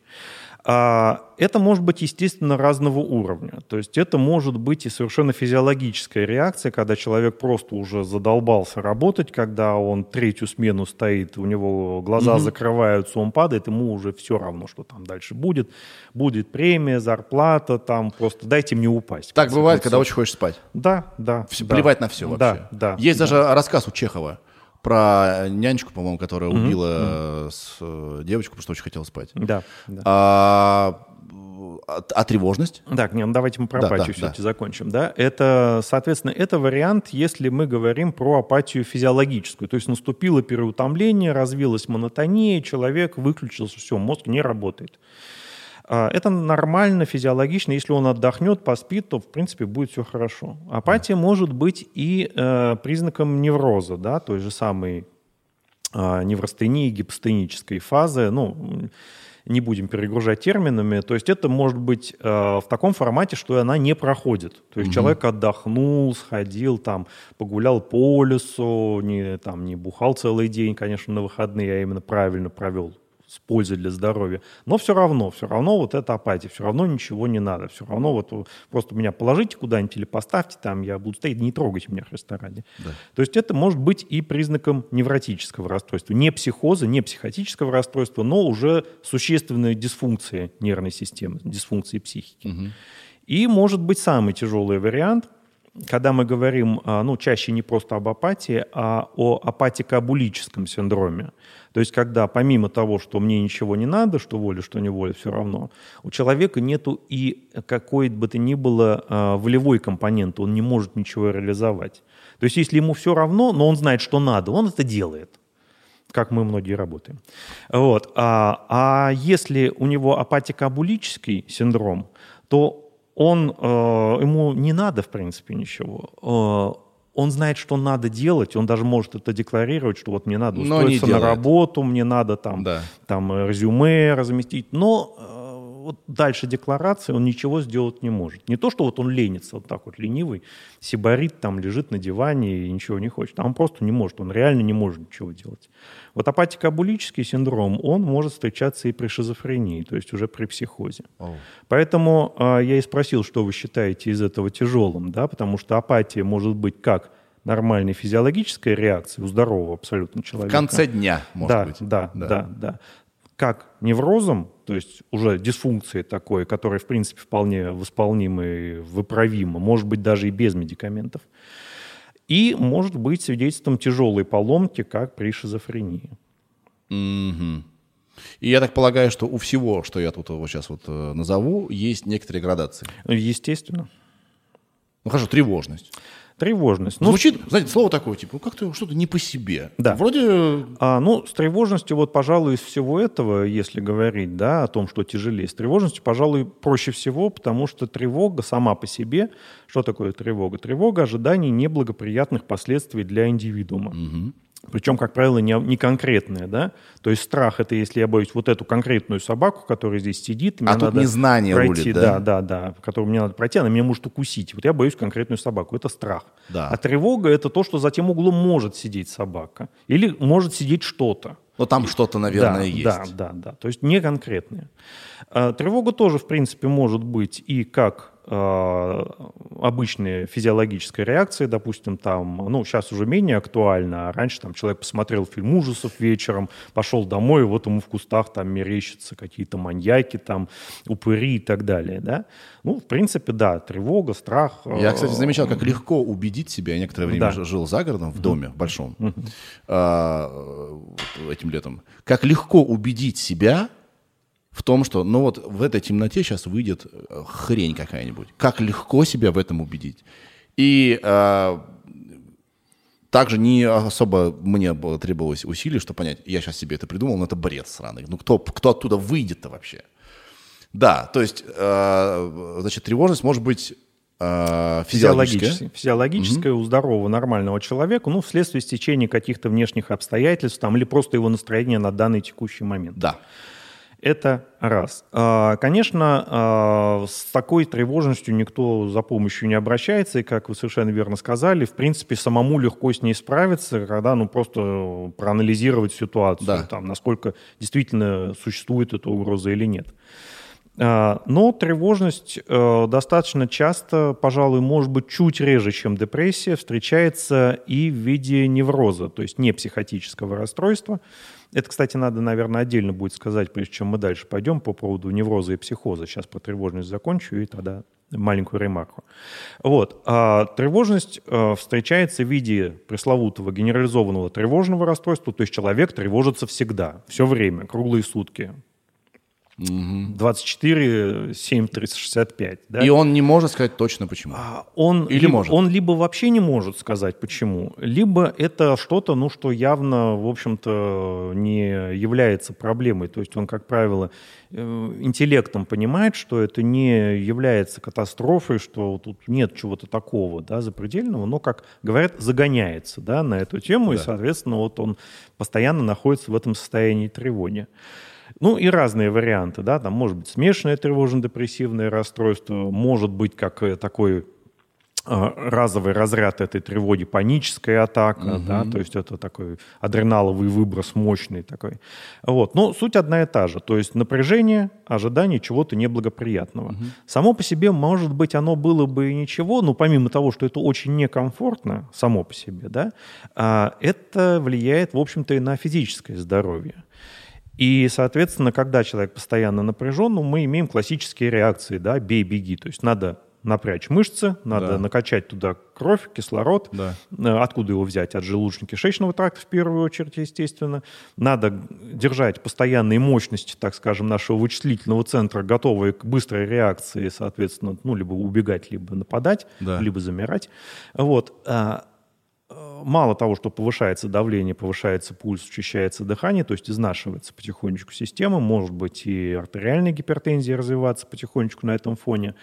А, это может быть, естественно, разного уровня. То есть это может быть и совершенно физиологическая реакция, когда человек просто уже задолбался работать, когда он третью смену стоит, у него глаза угу. закрываются, он падает, ему уже все равно, что там дальше будет. Будет премия, зарплата, там просто дайте мне упасть. Так бывает, когда очень хочешь спать. Да, да. Все, да. Плевать на все вообще. Да, да. Есть да. даже рассказ у Чехова про нянечку, по-моему, которая mm-hmm. убила mm-hmm. С, э, девочку, потому что очень хотела спать. Да. да. А, а, а тревожность? Так, не, ну давайте мы про да, апатию да, все-таки да. закончим. Да? Это, соответственно, это вариант, если мы говорим про апатию физиологическую. То есть наступило переутомление, развилась монотония, человек выключился, все, мозг не работает. А, это нормально, физиологично. Если он отдохнет, поспит, то, в принципе, будет все хорошо. Апатия может быть и э, признаком невроза, да, той же самой э, неврастении, гипостенической фазы. Ну, не будем перегружать терминами. То есть это может быть э, в таком формате, что она не проходит. То есть угу. человек отдохнул, сходил, там, погулял по лесу, не, там, не бухал целый день, конечно, на выходные, а именно правильно провел с пользой для здоровья. Но все равно, все равно вот это апатия, все равно ничего не надо, все равно вот просто меня положите куда-нибудь или поставьте там, я буду стоять, не трогайте меня в ресторане. Да. То есть это может быть и признаком невротического расстройства. Не психоза, не психотического расстройства, но уже существенной дисфункции нервной системы, дисфункции психики. Угу. И может быть самый тяжелый вариант – когда мы говорим, а, ну, чаще не просто об апатии, а о апатикоабулическом синдроме. То есть, когда помимо того, что мне ничего не надо, что воля, что не воля, все равно, у человека нету и какой бы то ни было а, волевой компонент, он не может ничего реализовать. То есть, если ему все равно, но он знает, что надо, он это делает как мы многие работаем. Вот. А, а если у него апатикоабулический синдром, то он, э, ему не надо, в принципе, ничего. Э, он знает, что надо делать, он даже может это декларировать, что вот мне надо устроиться на работу, мне надо там, да. там э, резюме разместить, но вот дальше декларации он ничего сделать не может. Не то, что вот он ленится, вот так вот ленивый, сибарит там лежит на диване и ничего не хочет. А он просто не может, он реально не может ничего делать. Вот апатико-абулический синдром, он может встречаться и при шизофрении, то есть уже при психозе. Oh. Поэтому э, я и спросил, что вы считаете из этого тяжелым, да, потому что апатия может быть как нормальной физиологической реакции у здорового абсолютно человека. В конце дня, может да, быть. Да, да, да, да. Как неврозом, то есть уже дисфункцией такой, которая, в принципе, вполне восполнима и выправима, может быть, даже и без медикаментов и может быть свидетельством тяжелой поломки, как при шизофрении. Mm-hmm. И я так полагаю, что у всего, что я тут вот сейчас вот э, назову, есть некоторые градации. Естественно. Ну хорошо, тревожность. Тревожность. Ну, Звучит, знаете, слово такое, типа, ну как-то что-то не по себе. Да. Вроде... А, ну, с тревожностью, вот, пожалуй, из всего этого, если говорить, да, о том, что тяжелее, с тревожностью, пожалуй, проще всего, потому что тревога сама по себе, что такое тревога? Тревога – ожидание неблагоприятных последствий для индивидуума. Угу. Причем, как правило, не, не конкретное, да? То есть страх — это если я боюсь вот эту конкретную собаку, которая здесь сидит. Мне а надо тут незнание пройти, рулит, да? Да, да, да, которую мне надо пройти, она меня может укусить. Вот я боюсь конкретную собаку, это страх. Да. А тревога — это то, что за тем углом может сидеть собака. Или может сидеть что-то. Но там что-то, наверное, да, есть. Да, да, да. То есть не конкретное. А, тревога тоже, в принципе, может быть и как обычные физиологические реакции, допустим, там, ну, сейчас уже менее актуально, а раньше там человек посмотрел фильм ужасов вечером, пошел домой, и вот ему в кустах там мерещатся какие-то маньяки, там, упыри и так далее, да. Ну, в принципе, да, тревога, страх. Я, кстати, замечал, как легко убедить себя. Я некоторое время да. жил за городом, в доме, в большом, а, этим летом. Как легко убедить себя, в том, что ну вот в этой темноте сейчас выйдет э, хрень какая-нибудь. Как легко себя в этом убедить. И э, также не особо мне было, требовалось усилий, чтобы понять, я сейчас себе это придумал, но это бред сраный. Ну кто, кто оттуда выйдет-то вообще? Да, то есть, э, значит, тревожность может быть э, физиологическая. Физиологическая, mm-hmm. у здорового нормального человека, ну, вследствие стечения каких-то внешних обстоятельств там, или просто его настроения на данный текущий момент. Да. Это раз. А, конечно, а, с такой тревожностью никто за помощью не обращается, и, как вы совершенно верно сказали, в принципе, самому легко с ней справиться, когда ну, просто проанализировать ситуацию, да. там, насколько действительно существует эта угроза или нет. А, но тревожность э, достаточно часто, пожалуй, может быть, чуть реже, чем депрессия, встречается и в виде невроза, то есть не психотического расстройства, это, кстати, надо, наверное, отдельно будет сказать, прежде чем мы дальше пойдем по поводу невроза и психоза. Сейчас про тревожность закончу и тогда маленькую ремарку. Вот. А тревожность а, встречается в виде пресловутого генерализованного тревожного расстройства, то есть человек тревожится всегда, все время, круглые сутки, 24, 7, 365. Да? И он не может сказать точно почему. А, он Или либо, может? Он либо вообще не может сказать почему, либо это что-то, ну, что явно, в общем-то, не является проблемой. То есть он, как правило, э, интеллектом понимает, что это не является катастрофой, что тут нет чего-то такого, да, запредельного, но, как говорят, загоняется, да, на эту тему, да. и, соответственно, вот он постоянно находится в этом состоянии тревоги. Ну и разные варианты, да, там может быть смешанное тревожно-депрессивное расстройство, может быть как э, такой а, разовый разряд этой тревоги, паническая атака, угу. да, то есть это такой адреналовый выброс мощный такой. Вот. Но суть одна и та же, то есть напряжение, ожидание чего-то неблагоприятного. Угу. Само по себе, может быть, оно было бы и ничего, но помимо того, что это очень некомфортно само по себе, да, а, это влияет, в общем-то, и на физическое здоровье. И, соответственно, когда человек постоянно напряжен, ну, мы имеем классические реакции, да, бей, беги. То есть надо напрячь мышцы, надо Да. накачать туда кровь, кислород. Да. Э, Откуда его взять? От желудочно-кишечного тракта в первую очередь, естественно. Надо держать постоянные мощности, так скажем, нашего вычислительного центра, готовые к быстрой реакции, соответственно, ну, либо убегать, либо нападать, Да. либо замирать. Вот. Э, Мало того, что повышается давление, повышается пульс, учащается дыхание, то есть изнашивается потихонечку система, может быть и артериальная гипертензия развиваться потихонечку на этом фоне.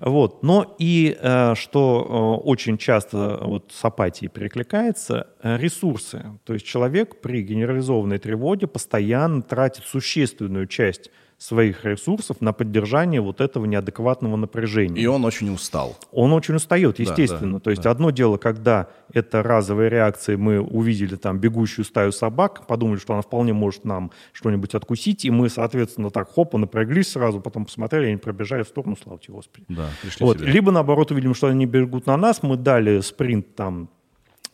Вот. Но и э, что э, очень часто вот с апатией перекликается, э, ресурсы. То есть человек при генерализованной тревоге постоянно тратит существенную часть своих ресурсов на поддержание вот этого неадекватного напряжения. И он очень устал. Он очень устает, естественно. да, То есть да. одно дело, когда это разовая реакция, мы увидели там бегущую стаю собак, подумали, что она вполне может нам что-нибудь откусить, и мы, соответственно, так хопа напряглись сразу, потом посмотрели, они пробежали в сторону, слава тебе, Господи. Да, пришли Вот. Либо, наоборот, увидим, что они бегут на нас, мы дали спринт там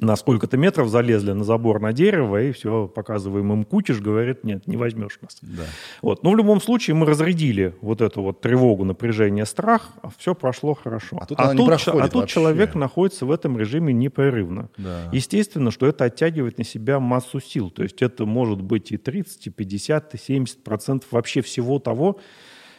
на сколько-то метров, залезли на забор на дерево, и все, показываем им кутиш, говорит, нет, не возьмешь нас. Да. Вот. Но в любом случае мы разрядили вот эту вот тревогу, напряжение, страх, а все прошло хорошо. А тут ча- проходит а тут вообще. человек находится в этом режиме непрерывно. Да. Естественно, что это оттягивает на себя массу сил. То есть это может быть и 30, и 50, и 70 процентов вообще всего того,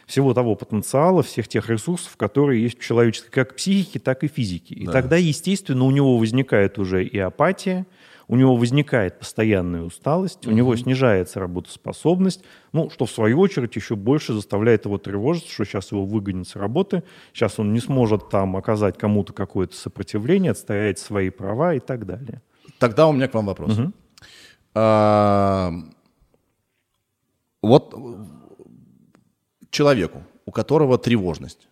всего того потенциала, всех тех ресурсов, которые есть в человеческой, как психике, так и физике. И Да. тогда, естественно, у него возникает уже и апатия, у него возникает постоянная усталость, у него снижается работоспособность, ну, что в свою очередь еще больше заставляет его тревожиться, что сейчас его выгонят с работы, сейчас он не сможет там оказать кому-то какое-то сопротивление, отстоять свои права и так далее. Тогда у меня к вам вопрос. А, Вот человеку, у которого тревожность,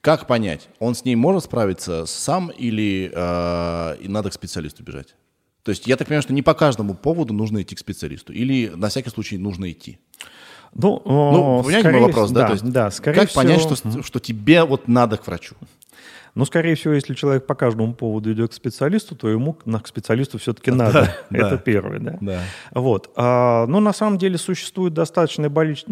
как понять, он с ней может справиться сам или э, и надо к специалисту бежать? То есть я так понимаю, что не по каждому поводу нужно идти к специалисту, или на всякий случай нужно идти. Ну, Ну, э, понимаете мой скорее вопрос, да? Да, То есть да, скорее как понять, всего- что, что тебе вот надо к врачу? Ну, скорее всего, если человек по каждому поводу идет к специалисту, то ему к специалисту все-таки надо. да. Это первое, да. Да. Вот. А, но на самом деле существует достаточное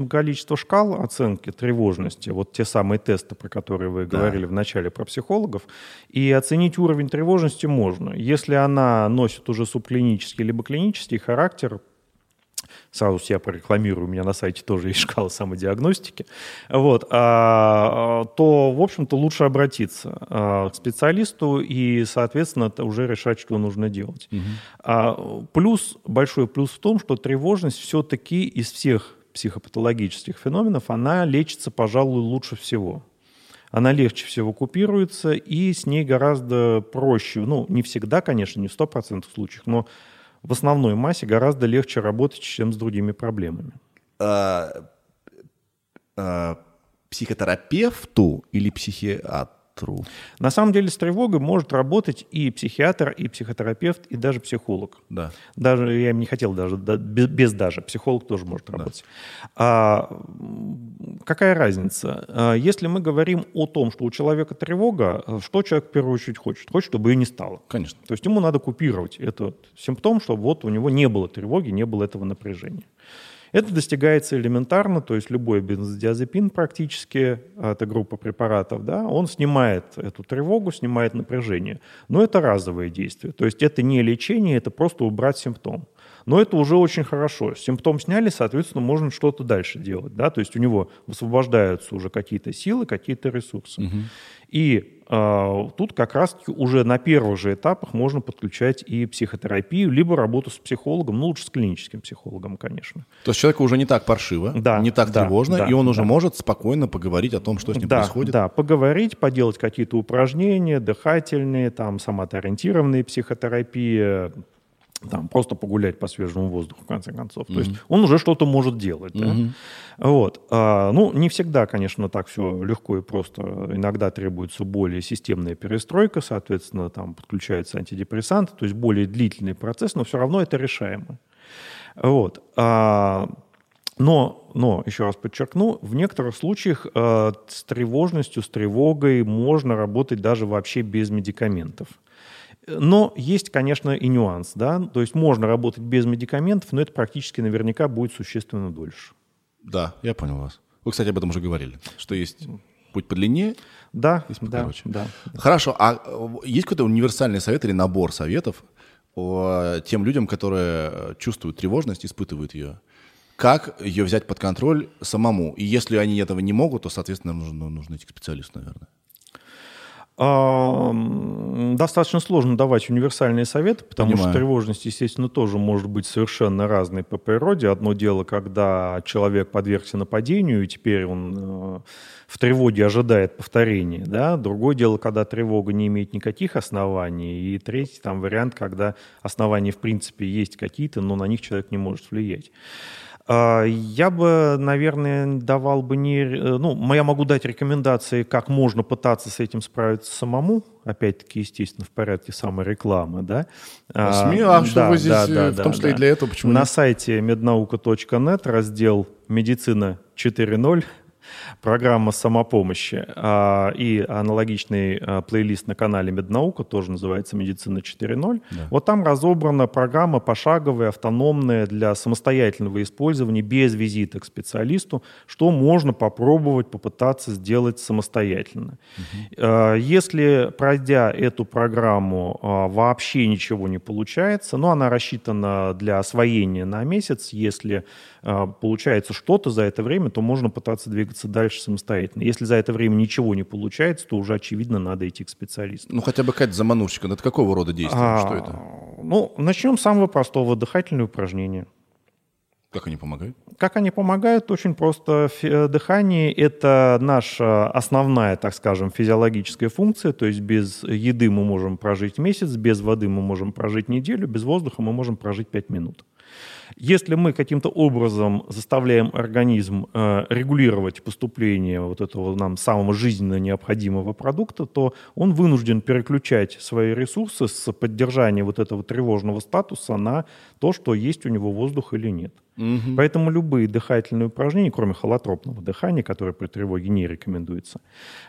количество шкал оценки тревожности, вот те самые тесты, про которые вы говорили в начале про психологов, и оценить уровень тревожности можно. Если она носит уже субклинический либо клинический характер, Сразу себя прорекламирую, у меня на сайте тоже есть шкала самодиагностики. Вот, а, а, то, в общем-то, лучше обратиться а, к специалисту и, соответственно, уже решать, что нужно делать. А, плюс, большой плюс в том, что тревожность все-таки из всех психопатологических феноменов, она лечится, пожалуй, лучше всего. Она легче всего купируется, и с ней гораздо проще, ну, не всегда, конечно, не в 100% случаях, но в основной массе гораздо легче работать, чем с другими проблемами. А, а, психотерапевту или психиатру? На самом деле с тревогой может работать и психиатр, и психотерапевт, и даже психолог. Да. Даже я не хотел даже да, без, без даже психолог тоже может работать. А, м, какая разница? А, Если мы говорим о том, что у человека тревога, а, что человек в первую очередь хочет? Хочет, чтобы ее не стало. Конечно. То есть ему надо купировать этот симптом, чтобы вот у него не было тревоги, не было этого напряжения. Это достигается элементарно, то есть любой бензодиазепин практически, а, это группа препаратов, да, он снимает эту тревогу, снимает напряжение. Но это разовое действие, то есть это не лечение, это просто убрать симптом. Но это уже очень хорошо. Симптом сняли, соответственно, можно что-то дальше делать. Да? То есть у него высвобождаются уже какие-то силы, какие-то ресурсы. И э, тут как раз-таки уже на первых же этапах можно подключать и психотерапию, либо работу с психологом, ну лучше с клиническим психологом, конечно. То есть человеку уже не так паршиво, Да, не так да, тревожно, да, и он уже да. может спокойно поговорить о том, что с ним да, происходит. да, поговорить, поделать какие-то упражнения, дыхательные, там, соматоориентированные психотерапия, там, просто погулять по свежему воздуху, в конце концов. То есть он уже что-то может делать. да. Вот. А, ну, не всегда, конечно, так все легко и просто. Иногда требуется более системная перестройка, соответственно, там подключаются антидепрессанты, то есть более длительный процесс, но все равно это решаемо. Вот. А, но, но, еще раз подчеркну, в некоторых случаях э, с тревожностью, с тревогой можно работать даже вообще без медикаментов. Но есть, конечно, и нюанс, да, то есть можно работать без медикаментов, но это практически наверняка будет существенно дольше. Да, я понял вас. Вы, кстати, об этом уже говорили, что есть Путь подлиннее? Да, Есть да, покороче. да. Хорошо, а э, есть какой-то универсальный совет или набор советов тем людям, которые чувствуют тревожность, испытывают ее? Как ее взять под контроль самому? И если они этого не могут, то, соответственно, нужно, нужно идти к специалисту, наверное. Достаточно сложно давать универсальные советы, потому Понимаю. что тревожность, естественно, тоже может быть совершенно разной по природе. Одно дело, когда человек подвергся нападению, и теперь он э, в тревоге ожидает повторения. Да? Другое дело, когда тревога не имеет никаких оснований. И третий там, вариант, когда основания в принципе есть какие-то, но на них человек не может влиять. А, Я бы, наверное, давал бы не... э, Ну, я могу дать рекомендации, как можно пытаться с этим справиться самому. Опять-таки, естественно, в порядке самой рекламы, да. СМИ, а что да, вы здесь, да, э, да, в том да, числе и да. для этого, почему На нет? сайте mednauka.net раздел «Медицина 4.0» программа самопомощи а, и аналогичный а, плейлист на канале Меднаука, тоже называется «Медицина 4.0». Вот там разобрана программа пошаговая, автономная для самостоятельного использования без визита к специалисту, что можно попробовать, попытаться сделать самостоятельно. А, Если, пройдя эту программу, а, вообще ничего не получается, но она рассчитана для освоения на месяц, если получается что-то за это время, то можно пытаться двигаться дальше самостоятельно. Если за это время ничего не получается, то уже, очевидно, надо идти к специалисту. Ну, хотя бы какая-то заманушечка. Ну, это какого рода действие? А, Что это? Ну, начнем с самого простого. Дыхательные упражнения. Как они помогают? Как они помогают? Очень просто. Э, Дыхание – это наша основная, так скажем, физиологическая функция. То есть без еды мы можем прожить месяц, без воды мы можем прожить неделю, без воздуха мы можем прожить 5 минут. Если мы каким-то образом заставляем организм э, регулировать поступление вот этого нам самого жизненно необходимого продукта, то он вынужден переключать свои ресурсы с поддержания вот этого тревожного статуса на то, что есть у него воздух или нет. Поэтому любые дыхательные упражнения, кроме холотропного дыхания, которое при тревоге не рекомендуется,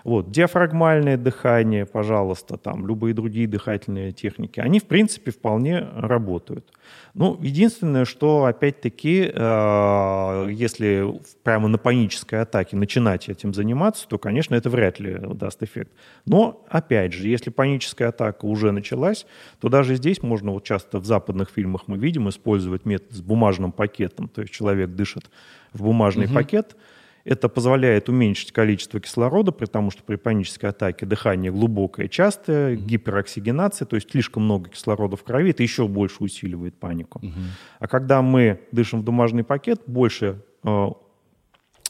вот, диафрагмальное дыхание, пожалуйста, там, любые другие дыхательные техники, они, в принципе, вполне работают. Ну, единственное, что, опять-таки, э, если прямо на панической атаке начинать этим заниматься, то, конечно, это вряд ли даст эффект. Но, опять же, если паническая атака уже началась, то даже здесь можно, вот часто в западных фильмах мы видим, использовать метод с бумажным пакетом, то есть человек дышит в бумажный пакет, это позволяет уменьшить количество кислорода, потому что при панической атаке дыхание глубокое, частое, гипероксигенация, то есть слишком много кислорода в крови, это еще больше усиливает панику. А когда мы дышим в бумажный пакет, больше э,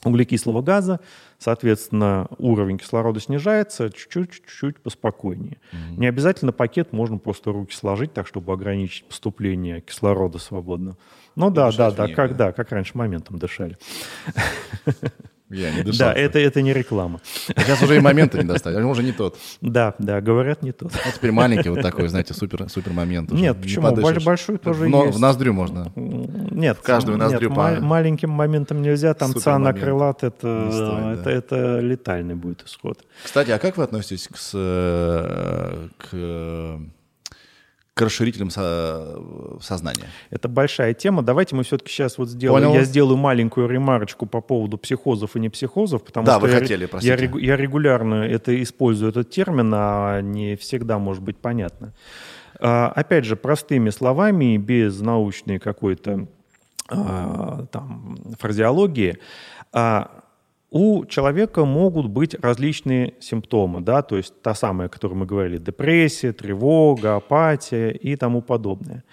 углекислого газа, соответственно, уровень кислорода снижается чуть-чуть, поспокойнее. Не обязательно пакет, можно просто руки сложить так, чтобы ограничить поступление кислорода свободно. Ну да, да, да, как, да, как раньше моментом дышали. Я не Да, это, это не реклама. Сейчас уже и момента не достать, он уже не тот. Да, да, говорят не тот. А теперь маленький вот такой, знаете, супер, супер момент. уже. Нет, Не почему? подышишь. Боль- большой тоже в, но- есть. В ноздрю можно. Нет, В каждую нет, ноздрю ма- по- маленьким моментом нельзя, там Супер момент. крылат, это, стоит, это, да. это летальный будет исход. Кстати, а как вы относитесь к, э, к, э, к расширителям со- сознания? Это большая тема. Давайте мы все-таки сейчас вот сделаем. Понял. Я сделаю маленькую ремарочку по поводу психозов и не психозов, потому Да, что вы я, хотели, я, простите. регу- я регулярно это использую этот термин, а не всегда может быть понятно. А, опять же, простыми словами, без научной какой-то а, там фразеологии. а, у человека могут быть различные симптомы, да, то есть та самая, о которой мы говорили, депрессия, тревога, апатия и тому подобное.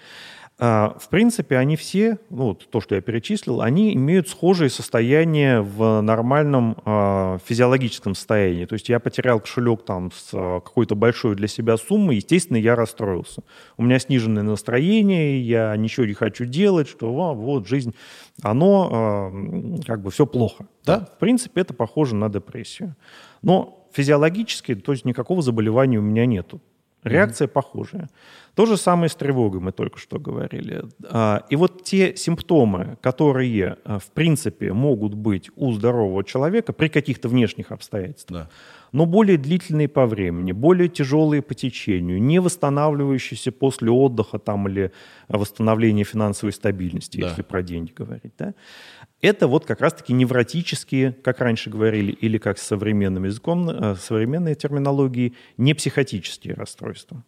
А, В принципе, они все, ну, вот то, что я перечислил, они имеют схожие состояния в нормальном а, физиологическом состоянии. То есть я потерял кошелек там с а, какой-то большой для себя суммой, естественно, я расстроился. У меня сниженное настроение, я ничего не хочу делать, что «А, вот жизнь, оно м, как бы все плохо. Да? В принципе, это похоже на депрессию. Но физиологически, то есть никакого заболевания у меня нету. Реакция похожая. То же самое с тревогой, мы только что говорили. А, И вот те симптомы, которые, а, в принципе, могут быть у здорового человека при каких-то внешних обстоятельствах, Да. но более длительные по времени, более тяжелые по течению, не восстанавливающиеся после отдыха там, или восстановления финансовой стабильности, да. если про деньги говорить. Да? Это вот как раз-таки невротические, как раньше говорили, или как с современным языком, э, современной терминологией, не психотические расстройства.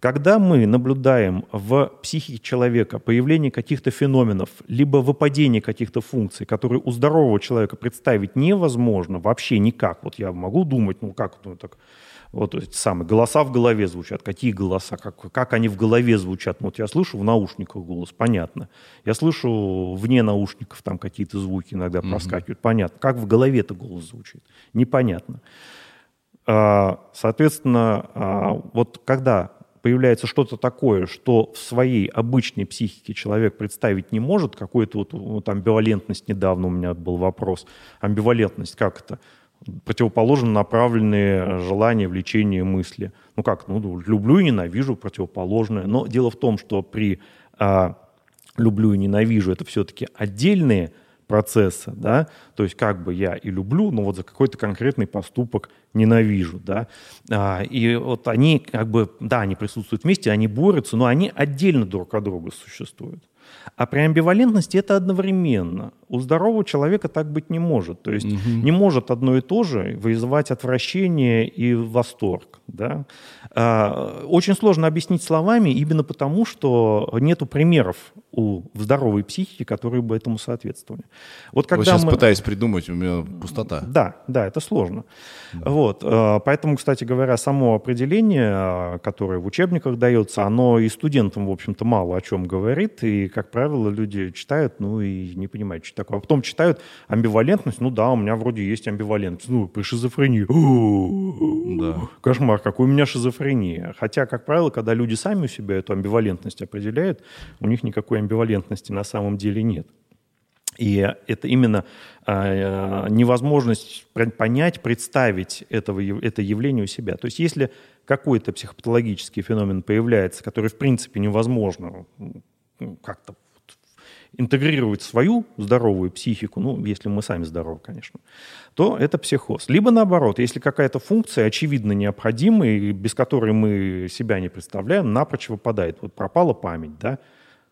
Когда мы наблюдаем в психике человека появление каких-то феноменов, либо выпадение каких-то функций, которые у здорового человека представить невозможно вообще никак, вот я могу думать, ну как, ну так, вот эти самые голоса в голове звучат. Какие голоса? Как, как они в голове звучат? Ну, вот я слышу в наушниках голос, понятно. Я слышу вне наушников там какие-то звуки иногда проскакивают, mm-hmm. понятно. Как в голове-то голос звучит? Непонятно. А, соответственно, а, вот когда появляется что-то такое, что в своей обычной психике человек представить не может, какую-то вот, вот амбивалентность, недавно у меня был вопрос, амбивалентность, как это? Противоположно направленные желания, влечения, мысли. Ну как, ну люблю и ненавижу противоположное. Но дело в том, что при а, люблю и ненавижу это все-таки отдельные процесса, да, то есть как бы я и люблю, но вот за какой-то конкретный поступок ненавижу, да, а, и вот они как бы, да, они присутствуют вместе, они борются, но они отдельно друг от друга существуют. А при амбивалентности это одновременно. У здорового человека так быть не может. То есть угу. не может одно и то же вызывать отвращение и восторг. Да? А, очень сложно объяснить словами именно потому, что нету примеров у в здоровой психики, которые бы этому соответствовали. Вот когда вот сейчас мы... пытаюсь придумать, у меня пустота. Да, да, это сложно. Да. Вот, а, поэтому, кстати говоря, само определение, а, которое в учебниках дается, оно и студентам, в общем-то, мало о чем говорит, и, как правило, люди читают, ну и не понимают, что такое. А потом читают амбивалентность, ну да, у меня вроде есть амбивалентность, ну, при шизофрении. Да. Кошмар, какой у меня шизофрения. Хотя, как правило, когда люди сами у себя эту амбивалентность определяют, у них никакой амбивалентности на самом деле нет. И это именно э, невозможность понять, представить этого, это явление у себя. То есть если какой-то психопатологический феномен появляется, который в принципе невозможно как-то интегрировать свою здоровую психику, ну, если мы сами здоровы, конечно, то это психоз. Либо наоборот, если какая-то функция очевидно необходимая, без которой мы себя не представляем, напрочь выпадает. Вот пропала память, да,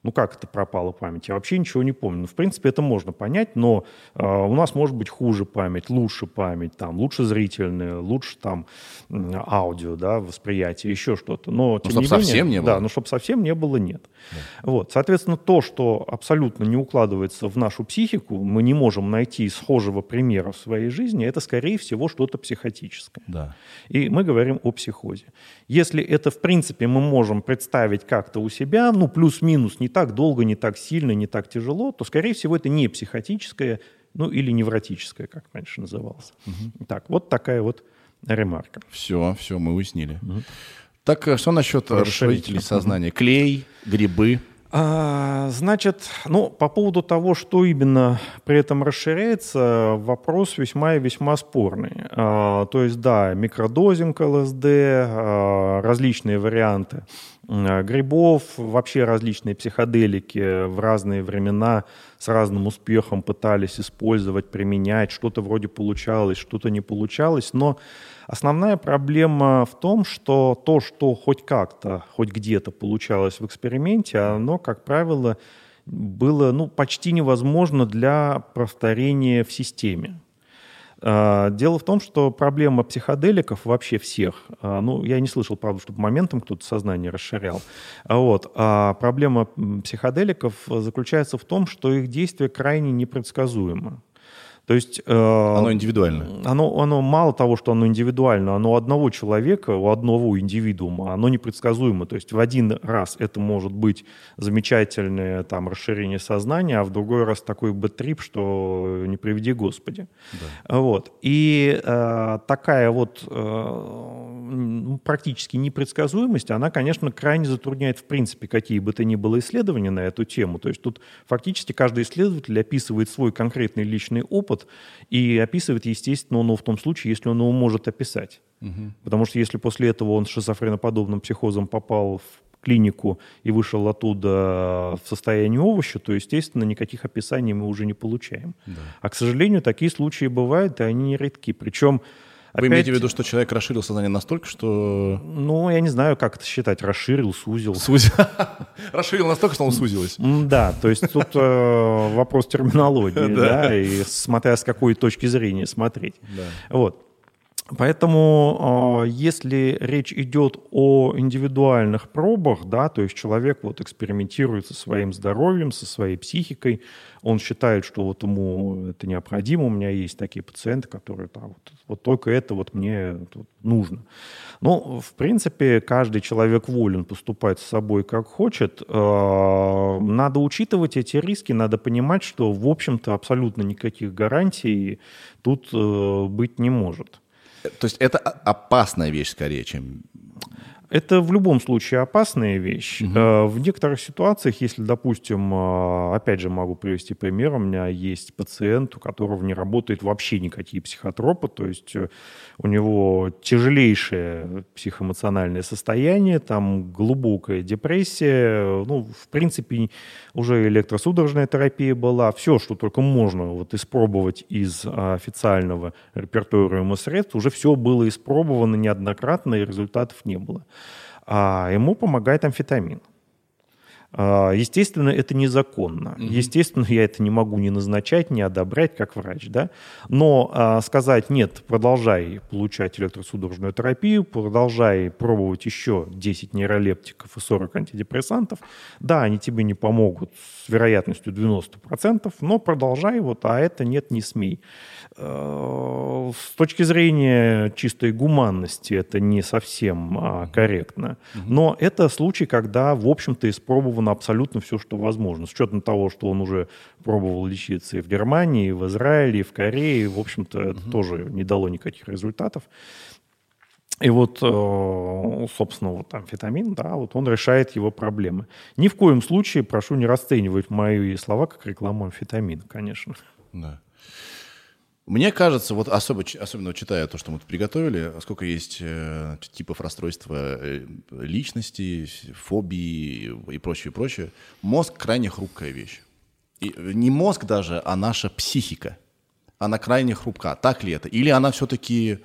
ну как это пропала память? Я вообще ничего не помню. Ну, в принципе, это можно понять, но э, у нас может быть хуже память, лучше память, там, лучше зрительная, лучше там аудио, да, восприятие, еще что-то. Но, ну, чтобы совсем не было. Да, но чтобы совсем не было, нет. Да. Вот, соответственно, то, что абсолютно не укладывается в нашу психику, мы не можем найти схожего примера в своей жизни, это, скорее всего, что-то психотическое. Да. И мы говорим о психозе. Если это, в принципе, мы можем представить как-то у себя, ну, плюс-минус, не так долго, не так сильно, не так тяжело, то, скорее всего, это не психотическое, ну, или невротическое, как раньше называлось. Угу. Так, вот такая вот ремарка. Все, все, мы уяснили. Угу. Так, э, что насчет расширителей сознания? Клей, грибы? А, значит, ну, по поводу того, что именно при этом расширяется, вопрос весьма и весьма спорный. А, то есть, да, микродозинг ЛСД, а, различные варианты грибов, вообще различные психоделики в разные времена с разным успехом пытались использовать, применять, что-то вроде получалось, что-то не получалось, но Основная проблема в том, что то, что хоть как-то, хоть где-то получалось в эксперименте, оно, как правило, было ну, почти невозможно для повторения в системе. А, дело в том, что проблема психоделиков вообще всех, а, ну, я не слышал, правда, чтобы моментом кто-то сознание расширял, а вот, а проблема психоделиков заключается в том, что их действие крайне непредсказуемо. То есть... Э, оно индивидуально. Оно, оно мало того, что оно индивидуально, оно у одного человека, у одного индивидуума, оно непредсказуемо. То есть в один раз это может быть замечательное там, расширение сознания, а в другой раз такой бэт-трип, что не приведи Господи. Да. Вот. И э, такая вот э, практически непредсказуемость, она, конечно, крайне затрудняет в принципе какие бы то ни было исследования на эту тему. То есть тут фактически каждый исследователь описывает свой конкретный личный опыт, опыт и описывает, естественно, он его в том случае, если он его может описать. Угу. Потому что если после этого он с шизофреноподобным психозом попал в клинику и вышел оттуда в состоянии овоща, то, естественно, никаких описаний мы уже не получаем. Да. А, к сожалению, такие случаи бывают, и они не редки. Причем Вы имеете в виду, что человек расширил сознание настолько, что... Ну, я не знаю, как это считать. Расширил, сузил. Сузил. Расширил настолько, что он сузилось. Да, то есть тут э, вопрос терминологии, да, и смотря с какой точки зрения смотреть. Вот. Поэтому, э, если речь идет о индивидуальных пробах, да, то есть человек вот экспериментирует со своим здоровьем, со своей психикой, он считает, что вот ему это необходимо, у меня есть такие пациенты, которые да, вот, вот только это вот мне вот, нужно. Ну, в принципе, каждый человек волен поступать с собой как хочет. Э, надо учитывать эти риски, надо понимать, что, в общем-то, абсолютно никаких гарантий тут э, быть не может. То есть это опасная вещь скорее, чем это в любом случае опасная вещь. Угу. В некоторых ситуациях, если, допустим, э, опять же могу привести пример, у меня есть пациент, у которого не работает вообще никакие психотропы, то есть э, у него тяжелейшее психоэмоциональное состояние, там глубокая депрессия, ну, в принципе, уже электросудорожная терапия была, все, что только можно вот испробовать из официального репертуара средств, уже все было испробовано неоднократно, и результатов не было а ему помогает амфетамин. А, естественно, это незаконно. Угу. Естественно, я это не могу ни назначать, ни одобрять как врач. Да? Но а, сказать, нет, продолжай получать электросудорожную терапию, продолжай пробовать еще 10 нейролептиков и 40 антидепрессантов, да, они тебе не помогут с вероятностью 90%, но продолжай, вот, а это нет, не смей. Э, с точки зрения чистой гуманности это не совсем а, корректно. Но это случай, когда, в общем-то, испробовано абсолютно все, что возможно. С учетом того, что он уже пробовал лечиться и в Германии, и в Израиле, и в Корее, в общем-то, это тоже не дало никаких результатов. И вот, э, собственно, вот амфетамин, да, вот он решает его проблемы. Ни в коем случае прошу не расценивать мои слова как рекламу амфетамина, конечно. Да. Мне кажется, вот особо, особенно читая то, что мы тут приготовили, сколько есть э, типов расстройства э, личности, фобии и прочее, прочее, мозг крайне хрупкая вещь. И не мозг даже, а наша психика. Она крайне хрупка. Так ли это? Или она все-таки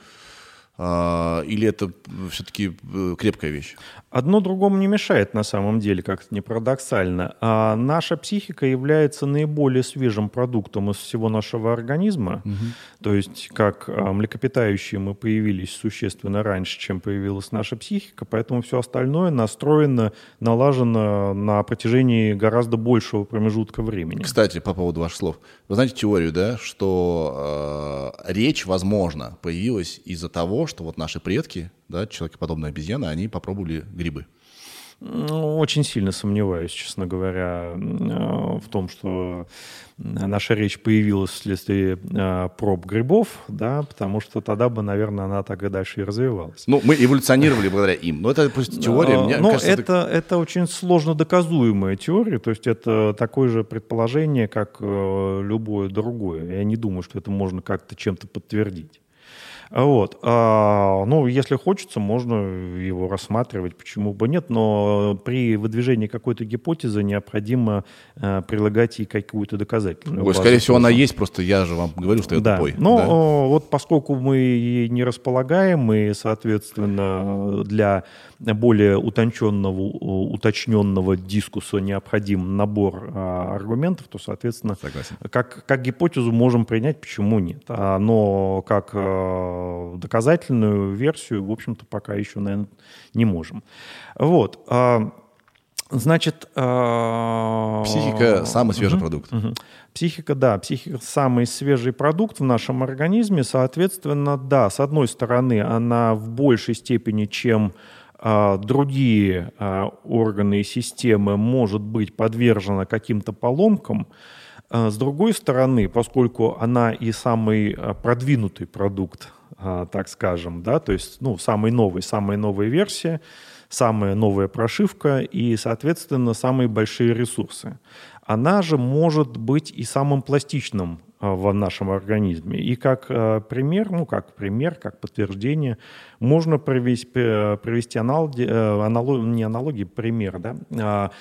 или это все-таки э, крепкая вещь? Одно другому не мешает на самом деле, как то не парадоксально. А наша психика является наиболее свежим продуктом из всего нашего организма. Угу. То есть как а, млекопитающие мы появились существенно раньше, чем появилась наша психика, поэтому все остальное настроено, налажено на протяжении гораздо большего промежутка времени. Кстати, по поводу ваших слов. Вы знаете теорию, да, что э, речь, возможно, появилась из-за того, что вот наши предки, да, человекоподобные обезьяны, они попробовали грибы. Ну, очень сильно сомневаюсь, честно говоря, в том, что наша речь появилась вследствие а, проб грибов, да, потому что тогда бы, наверное, она так и дальше и развивалась. Ну, мы эволюционировали благодаря им, но это просто теория. Мне но кажется, это, это... это очень сложно доказуемая теория, то есть это такое же предположение, как э, любое другое. Я не думаю, что это можно как-то чем-то подтвердить. Вот. А, ну, если хочется, можно его рассматривать, почему бы нет, но при выдвижении какой-то гипотезы необходимо а, прилагать ей какую-то доказательную Ой, Скорее всего, она есть, просто я же вам говорю, что я да. тупой. Но да. вот поскольку мы ей не располагаем, мы, соответственно, для более утонченного, уточненного дискуса необходим набор а, аргументов, то, соответственно, Согласен. Как, как гипотезу можем принять, почему нет. А, но как а, доказательную версию, в общем-то, пока еще, наверное, не можем. Вот. А, значит... А, психика – самый свежий угу, продукт. Угу. Психика, да, психика – самый свежий продукт в нашем организме. Соответственно, да, с одной стороны, она в большей степени, чем а, другие органы и системы может быть подвержена каким-то поломкам. С другой стороны, поскольку она и самый продвинутый продукт, так скажем, да, то есть ну, самый новый, самая новая версия, самая новая прошивка и, соответственно, самые большие ресурсы. Она же может быть и самым пластичным а, в нашем организме. И как а, пример, ну как пример, как подтверждение, можно провести, провести аналоги, э, аналог, не аналогии, пример, да, а,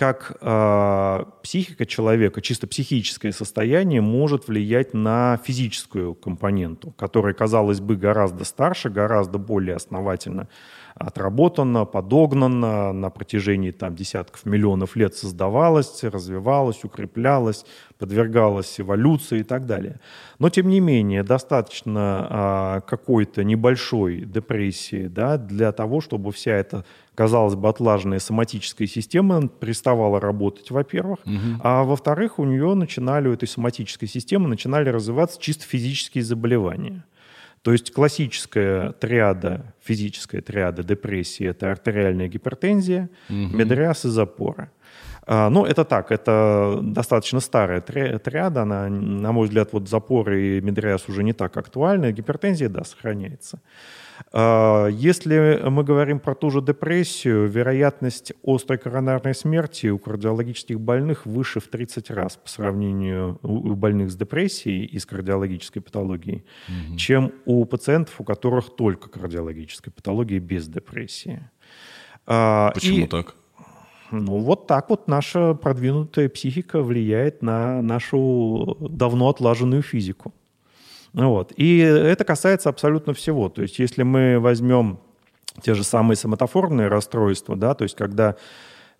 как э, психика человека, чисто психическое состояние может влиять на физическую компоненту, которая, казалось бы, гораздо старше, гораздо более основательно отработана, подогнана, на протяжении там, десятков миллионов лет создавалась, развивалась, укреплялась, подвергалась эволюции и так далее. Но, тем не менее, достаточно а, какой-то небольшой депрессии да, для того, чтобы вся эта казалось бы, отлаженная соматическая система переставала работать, во-первых, угу. а во-вторых, у нее начинали, у этой соматической системы начинали развиваться чисто физические заболевания. То есть классическая триада, физическая триада депрессии – это артериальная гипертензия, угу. медриаз и запора. А, ну, это так, это достаточно старая триада, она, на мой взгляд, вот запоры и медриаз уже не так актуальны, гипертензия, да, сохраняется. А, если мы говорим про ту же депрессию, вероятность острой коронарной смерти у кардиологических больных выше в 30 раз по сравнению у больных с депрессией и с кардиологической патологией, угу. чем у пациентов, у которых только кардиологическая патология без депрессии. А, Почему и, так? Ну, вот так вот наша продвинутая психика влияет на нашу давно отлаженную физику. Вот. И это касается абсолютно всего. То есть если мы возьмем те же самые соматоформные расстройства, да, то есть когда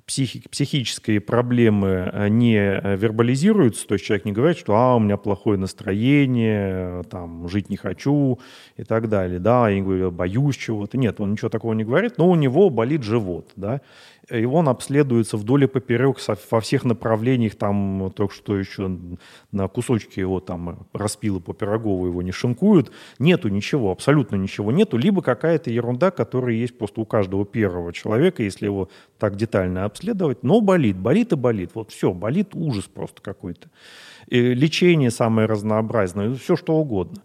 психи, психические проблемы э, не вербализируются, то есть человек не говорит, что а, у меня плохое настроение, там, жить не хочу и так далее, да, я говорю, боюсь чего-то. Нет, он ничего такого не говорит, но у него болит живот, да, и он обследуется вдоль и поперек во всех направлениях, там только что еще на кусочки его там распилы по Пирогову его не шинкуют. Нету ничего, абсолютно ничего нету. Либо какая-то ерунда, которая есть просто у каждого первого человека, если его так детально обследовать. Но болит, болит и болит. Вот все, болит ужас просто какой-то. И лечение самое разнообразное, все что угодно.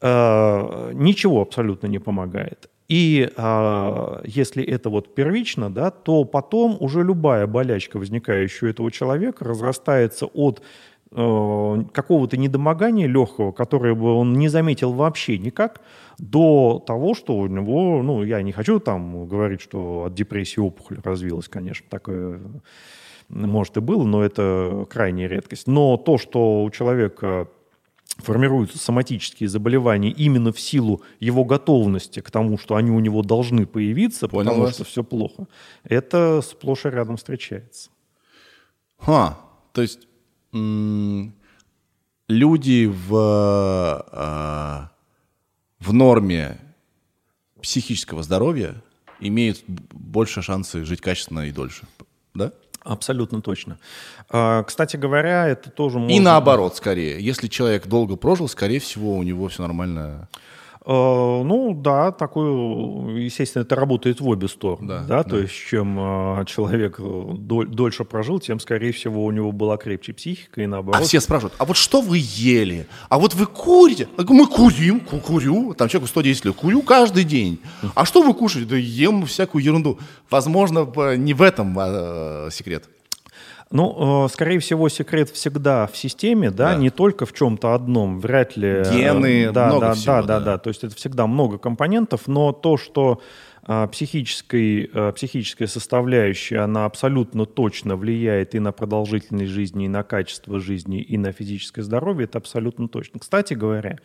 Э, ничего абсолютно не помогает. И а, если это вот первично, да, то потом уже любая болячка, возникающая у этого человека, разрастается от э, какого-то недомогания легкого, которое бы он не заметил вообще никак, до того, что у него, ну, я не хочу там говорить, что от депрессии опухоль развилась, конечно, такое может и было, но это крайняя редкость. Но то, что у человека формируются соматические заболевания именно в силу его готовности к тому, что они у него должны появиться, Понял потому вас. что все плохо, это сплошь и рядом встречается. Ха, то есть люди в, э, в норме психического здоровья имеют больше шансы жить качественно и дольше, да? Абсолютно точно. А, кстати говоря, это тоже можно... И наоборот, скорее. Если человек долго прожил, скорее всего, у него все нормально. А, ну да, такой, естественно, это работает в обе стороны. Да, да? да. То есть, чем а, человек дольше прожил, тем, скорее всего, у него была крепче психика и наоборот. А все спрашивают, а вот что вы ели? А вот вы курите? Мы курим, курю. Там человеку 110 лет, курю каждый день. А что вы кушаете? Да ем всякую ерунду. Возможно, не в этом а, секрет. Ну, э, скорее всего, секрет всегда в системе, да, да. не только в чем-то одном, вряд ли. Э, Гены, да, много да, всего, да, да, да, То есть это всегда много компонентов, но то, что а, психической, психическая составляющая, она абсолютно точно влияет и на продолжительность жизни, и на качество жизни, и на физическое здоровье, это абсолютно точно. Кстати говоря,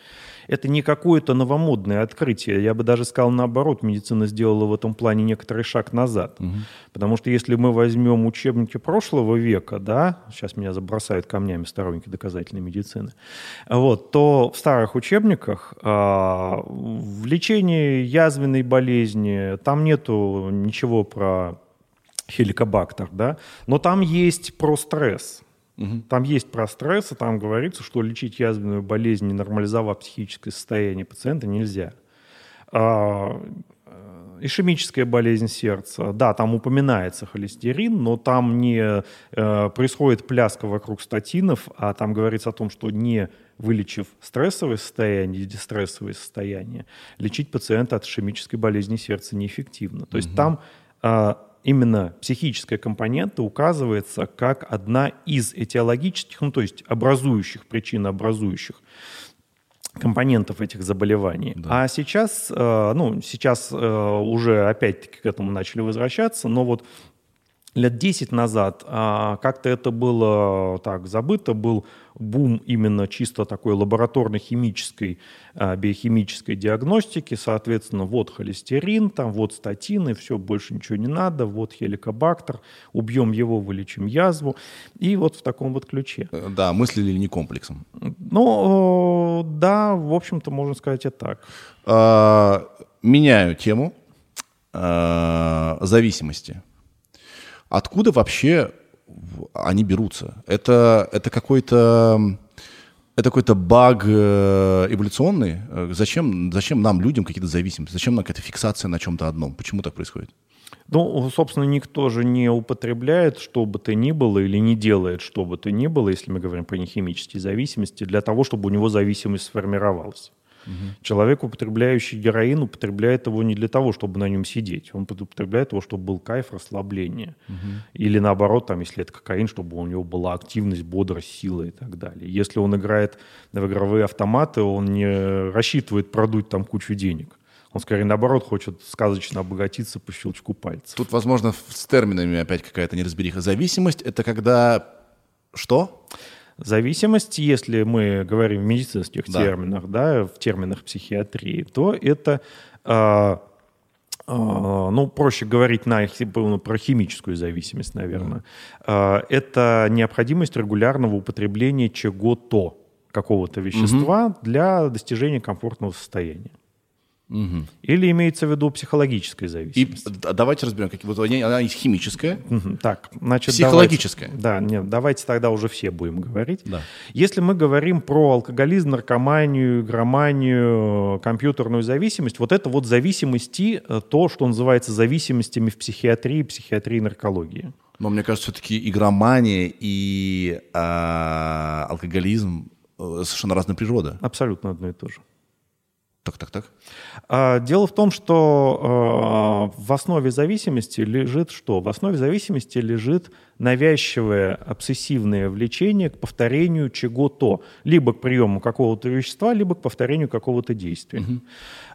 это не какое-то новомодное открытие. Я бы даже сказал наоборот, медицина сделала в этом плане некоторый шаг назад. Угу. Потому что если мы возьмем учебники прошлого века, да, сейчас меня забросают камнями сторонники доказательной медицины, вот, то в старых учебниках а, в лечении язвенной болезни, там нету ничего про хеликобактер, да, но там есть про стресс. Угу. Там есть про стресс, и там говорится, что лечить язвенную болезнь, не нормализовав психическое состояние пациента, нельзя. А, э, ишемическая болезнь сердца, да, там упоминается холестерин, но там не э, происходит пляска вокруг статинов, а там говорится о том, что не вылечив стрессовое состояние, дистрессовое состояние, лечить пациента от ишемической болезни сердца неэффективно. То есть угу. там а, именно психическая компонента указывается как одна из этиологических, ну то есть образующих, причин образующих компонентов этих заболеваний. Да. А сейчас, э, ну, сейчас э, уже опять-таки к этому начали возвращаться, но вот лет 10 назад а, как-то это было так забыто, был бум именно чисто такой лабораторно-химической, а, биохимической диагностики, соответственно, вот холестерин, там вот статины, все, больше ничего не надо, вот хеликобактер, убьем его, вылечим язву, и вот в таком вот ключе. Э, да, мыслили не комплексом. Ну, да, в общем-то, можно сказать и так. А, меняю тему а, зависимости. Откуда вообще они берутся? Это, это какой-то это какой-то баг э, эволюционный. Зачем, зачем нам, людям, какие-то зависимости? Зачем нам какая-то фиксация на чем-то одном? Почему так происходит? Ну, собственно, никто же не употребляет что бы то ни было или не делает что бы то ни было, если мы говорим про нехимические зависимости, для того, чтобы у него зависимость сформировалась. Угу. Человек, употребляющий героин, употребляет его не для того, чтобы на нем сидеть. Он употребляет его, чтобы был кайф, расслабление. Угу. Или наоборот, там, если это кокаин, чтобы у него была активность, бодрость, сила и так далее. Если он играет в игровые автоматы, он не рассчитывает продуть там кучу денег. Он скорее наоборот хочет сказочно обогатиться по щелчку пальцев. Тут, возможно, с терминами опять какая-то неразбериха. Зависимость — это когда что? Зависимость, если мы говорим в медицинских да. терминах, да, в терминах психиатрии, то это, э, ну, проще говорить на, ну, про химическую зависимость, наверное. Mm. Это необходимость регулярного употребления чего-то, какого-то вещества mm-hmm. для достижения комфортного состояния. Угу. Или имеется в виду психологическая зависимость? И давайте разберем, какие вот она есть химическая, угу. так, значит, психологическая. Давайте, да, нет, давайте тогда уже все будем говорить. Да. Если мы говорим про алкоголизм, наркоманию, громанию, компьютерную зависимость, вот это вот зависимости, э, то, что называется зависимостями в психиатрии, психиатрии, наркологии. Но мне кажется, все-таки игромания и э, алкоголизм совершенно разная природа. Абсолютно одно и то же. Так, так, так. А, дело в том, что э, в основе зависимости лежит что? В основе зависимости лежит навязчивое обсессивное влечение к повторению чего-то. Либо к приему какого-то вещества, либо к повторению какого-то действия. Угу.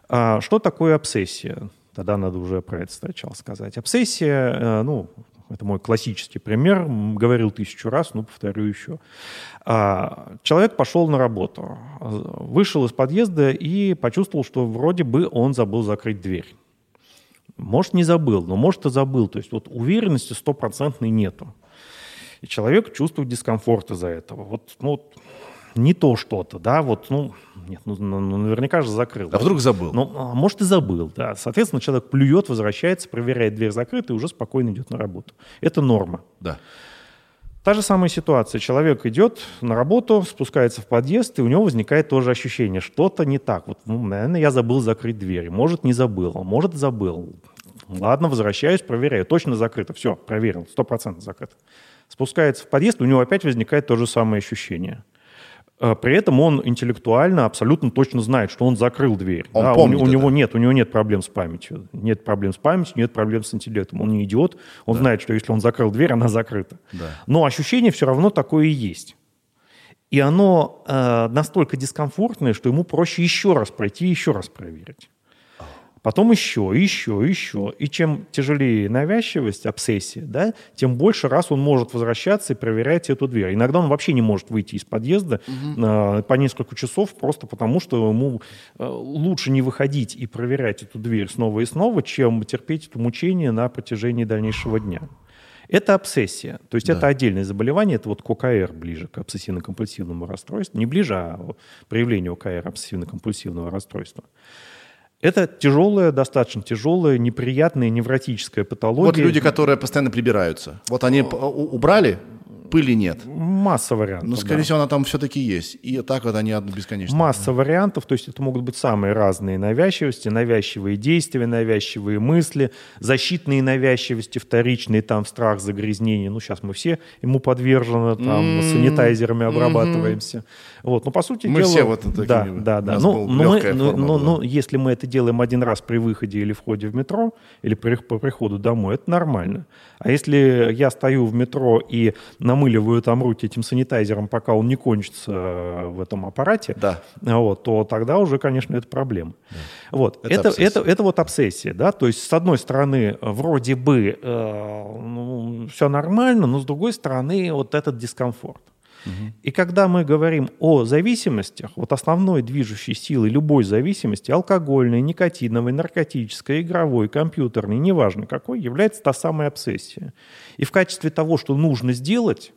А, что такое обсессия? Тогда надо уже про это сначала сказать. Обсессия, э, ну, это мой классический пример, говорил тысячу раз, но повторю еще. А, человек пошел на работу, вышел из подъезда и почувствовал, что вроде бы он забыл закрыть дверь. Может, не забыл, но может и забыл. То есть вот уверенности стопроцентной нету. И человек чувствует дискомфорт из-за этого. Вот, ну, не то что-то, да, вот, ну, нет, ну, ну, ну наверняка же закрыл. А вдруг забыл? Ну, а может и забыл, да. Соответственно, человек плюет, возвращается, проверяет дверь закрыта и уже спокойно идет на работу. Это норма. Да. Та же самая ситуация. Человек идет на работу, спускается в подъезд, и у него возникает тоже ощущение, что-то не так. Вот, ну, наверное, я забыл закрыть дверь. Может, не забыл, а может, забыл. Ладно, возвращаюсь, проверяю. Точно закрыто. Все, проверил, сто процентов закрыто. Спускается в подъезд, у него опять возникает то же самое ощущение. А, при этом он интеллектуально абсолютно точно знает, что он закрыл дверь. Он да, помнит у, у него нет, у него нет проблем с памятью, нет проблем с памятью, нет проблем с интеллектом. Он не идиот, он да. знает, что если он закрыл дверь, она закрыта. Да. Но ощущение все равно такое и есть. И оно э, настолько дискомфортное, что ему проще еще раз пройти, еще раз проверить. Потом еще, еще, еще. И чем тяжелее навязчивость, обсессия, да, тем больше раз он может возвращаться и проверять эту дверь. Иногда он вообще не может выйти из подъезда угу. э, по несколько часов просто потому, что ему э, лучше не выходить и проверять эту дверь снова и снова, чем терпеть это мучение на протяжении дальнейшего дня. Это обсессия. То есть да. это отдельное заболевание, это вот КОКР ближе к обсессивно-компульсивному расстройству. Не ближе, а проявлению КР обсессивно-компульсивного расстройства. Это тяжелая, достаточно тяжелая, неприятная невротическая патология. Вот люди, которые постоянно прибираются. Вот они убрали, пыли нет. Масса вариантов. Но, скорее да. всего, она там все-таки есть. И так вот они бесконечно. Масса вариантов, то есть это могут быть самые разные навязчивости, навязчивые действия, навязчивые мысли, защитные навязчивости, вторичные, там, страх, загрязнение. Ну, сейчас мы все ему подвержены, там, mm-hmm. санитайзерами обрабатываемся. Mm-hmm. Вот, но по сути мы дела... все вот такие. Да, да, да. Ну, но, мы, но, но, но если мы это делаем один раз при выходе или входе в метро, или при, по приходу домой, это нормально. А если я стою в метро и на намыливаю там руки этим санитайзером, пока он не кончится э, в этом аппарате, Да. вот, то тогда уже, конечно, это проблема. Вот. Это Это, обсессия. это, это вот обсессия, да, то есть с одной стороны вроде бы э, ну, все нормально, но с другой стороны вот этот дискомфорт. И когда мы говорим о зависимостях, вот основной движущей силой любой зависимости, алкогольной, никотиновой, наркотической, игровой, компьютерной, неважно какой, является та самая обсессия. И в качестве того, что нужно сделать,